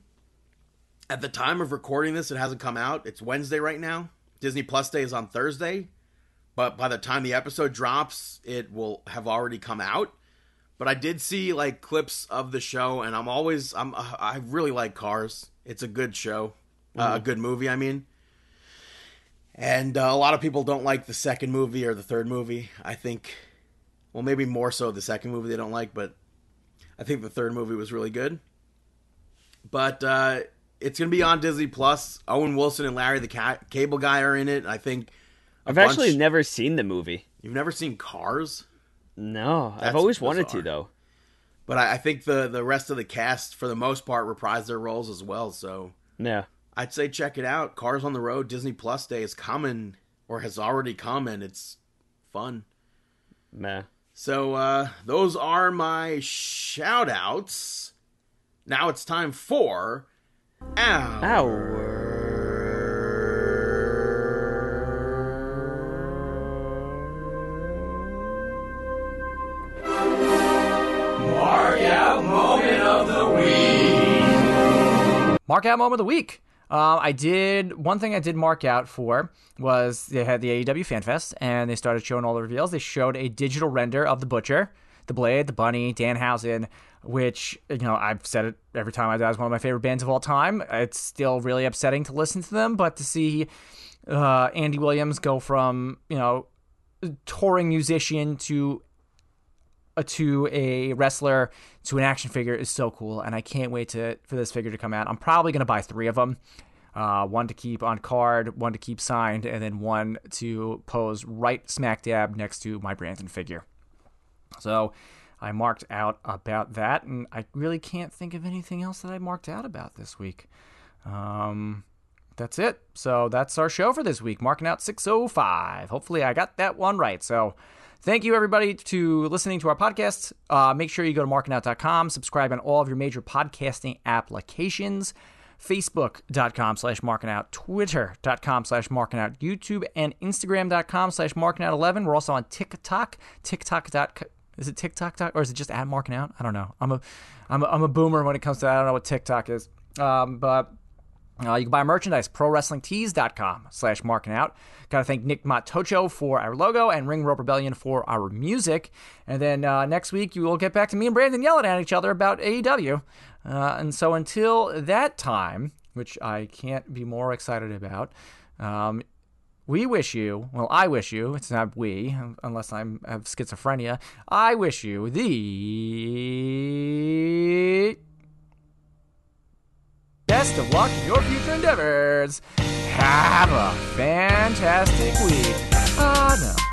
Speaker 4: at the time of recording this, it hasn't come out. It's Wednesday right now. Disney Plus Day is on Thursday, but by the time the episode drops, it will have already come out. But I did see like clips of the show, and I'm always I'm I really like Cars. It's a good show, uh, a good movie. I mean, and uh, a lot of people don't like the second movie or the third movie. I think, well, maybe more so the second movie they don't like, but I think the third movie was really good. But uh, it's gonna be on Disney Plus. Owen Wilson and Larry the Ca- Cable Guy are in it. I think.
Speaker 3: I've actually never seen the movie.
Speaker 4: You've never seen Cars,
Speaker 3: No, I've
Speaker 4: That's
Speaker 3: always wanted to though.
Speaker 4: but I, I think the the rest of the cast, for the most part, reprised their roles as well. So
Speaker 3: Yeah.
Speaker 4: I'd say check it out. Cars on the Road Disney Plus Day is coming or has already come, and it's fun.
Speaker 3: Meh.
Speaker 4: So uh, those are my shout outs. Now it's time for our our...
Speaker 6: Mark Out Moment of the Week. Mark out moment of the week. Uh, I did one thing I did mark out for was they had the AEW Fan Fest and they started showing all the reveals. They showed a digital render of the Butcher, the Blade, the Bunny, Danhausen, which you know I've said it every time I die is one of my favorite bands of all time. It's still really upsetting to listen to them, but to see uh, Andy Williams go from you know touring musician to to a wrestler to an action figure is so cool, and I can't wait to for this figure to come out. I'm probably gonna buy three of them, uh, one to keep on card, one to keep signed, and then one to pose right smack dab next to my Brandon figure. So I marked out about that, and I really can't think of anything else that I marked out about this week. Um, that's it. So that's our show for this week. Marking out 605. Hopefully, I got that one right. So thank you, everybody, to listening to our podcast. Uh, make sure you go to markingout.com, subscribe on all of your major podcasting applications. Facebook.com slash markingout, Twitter.com slash markingout, YouTube and Instagram.com slash markingout11. We're also on TikTok, TikTok.com. Is it TikTok or is it just at marking out? I don't know. I'm a, I'm a, I'm a boomer when it comes to that. I don't know what TikTok is. Um, but uh, you can buy merchandise, prowrestlingtees.com slash marking out. Got to thank Nick Matocho for our logo and Ring Rope Rebellion for our music. And then uh, next week, you will get back to me and Brandon yelling at each other about AEW. Uh, and so until that time, which I can't be more excited about, um, we wish you, well, I wish you, it's not we, unless I have schizophrenia, I wish you the best of luck in your future endeavors. Have a fantastic week. Ah, no.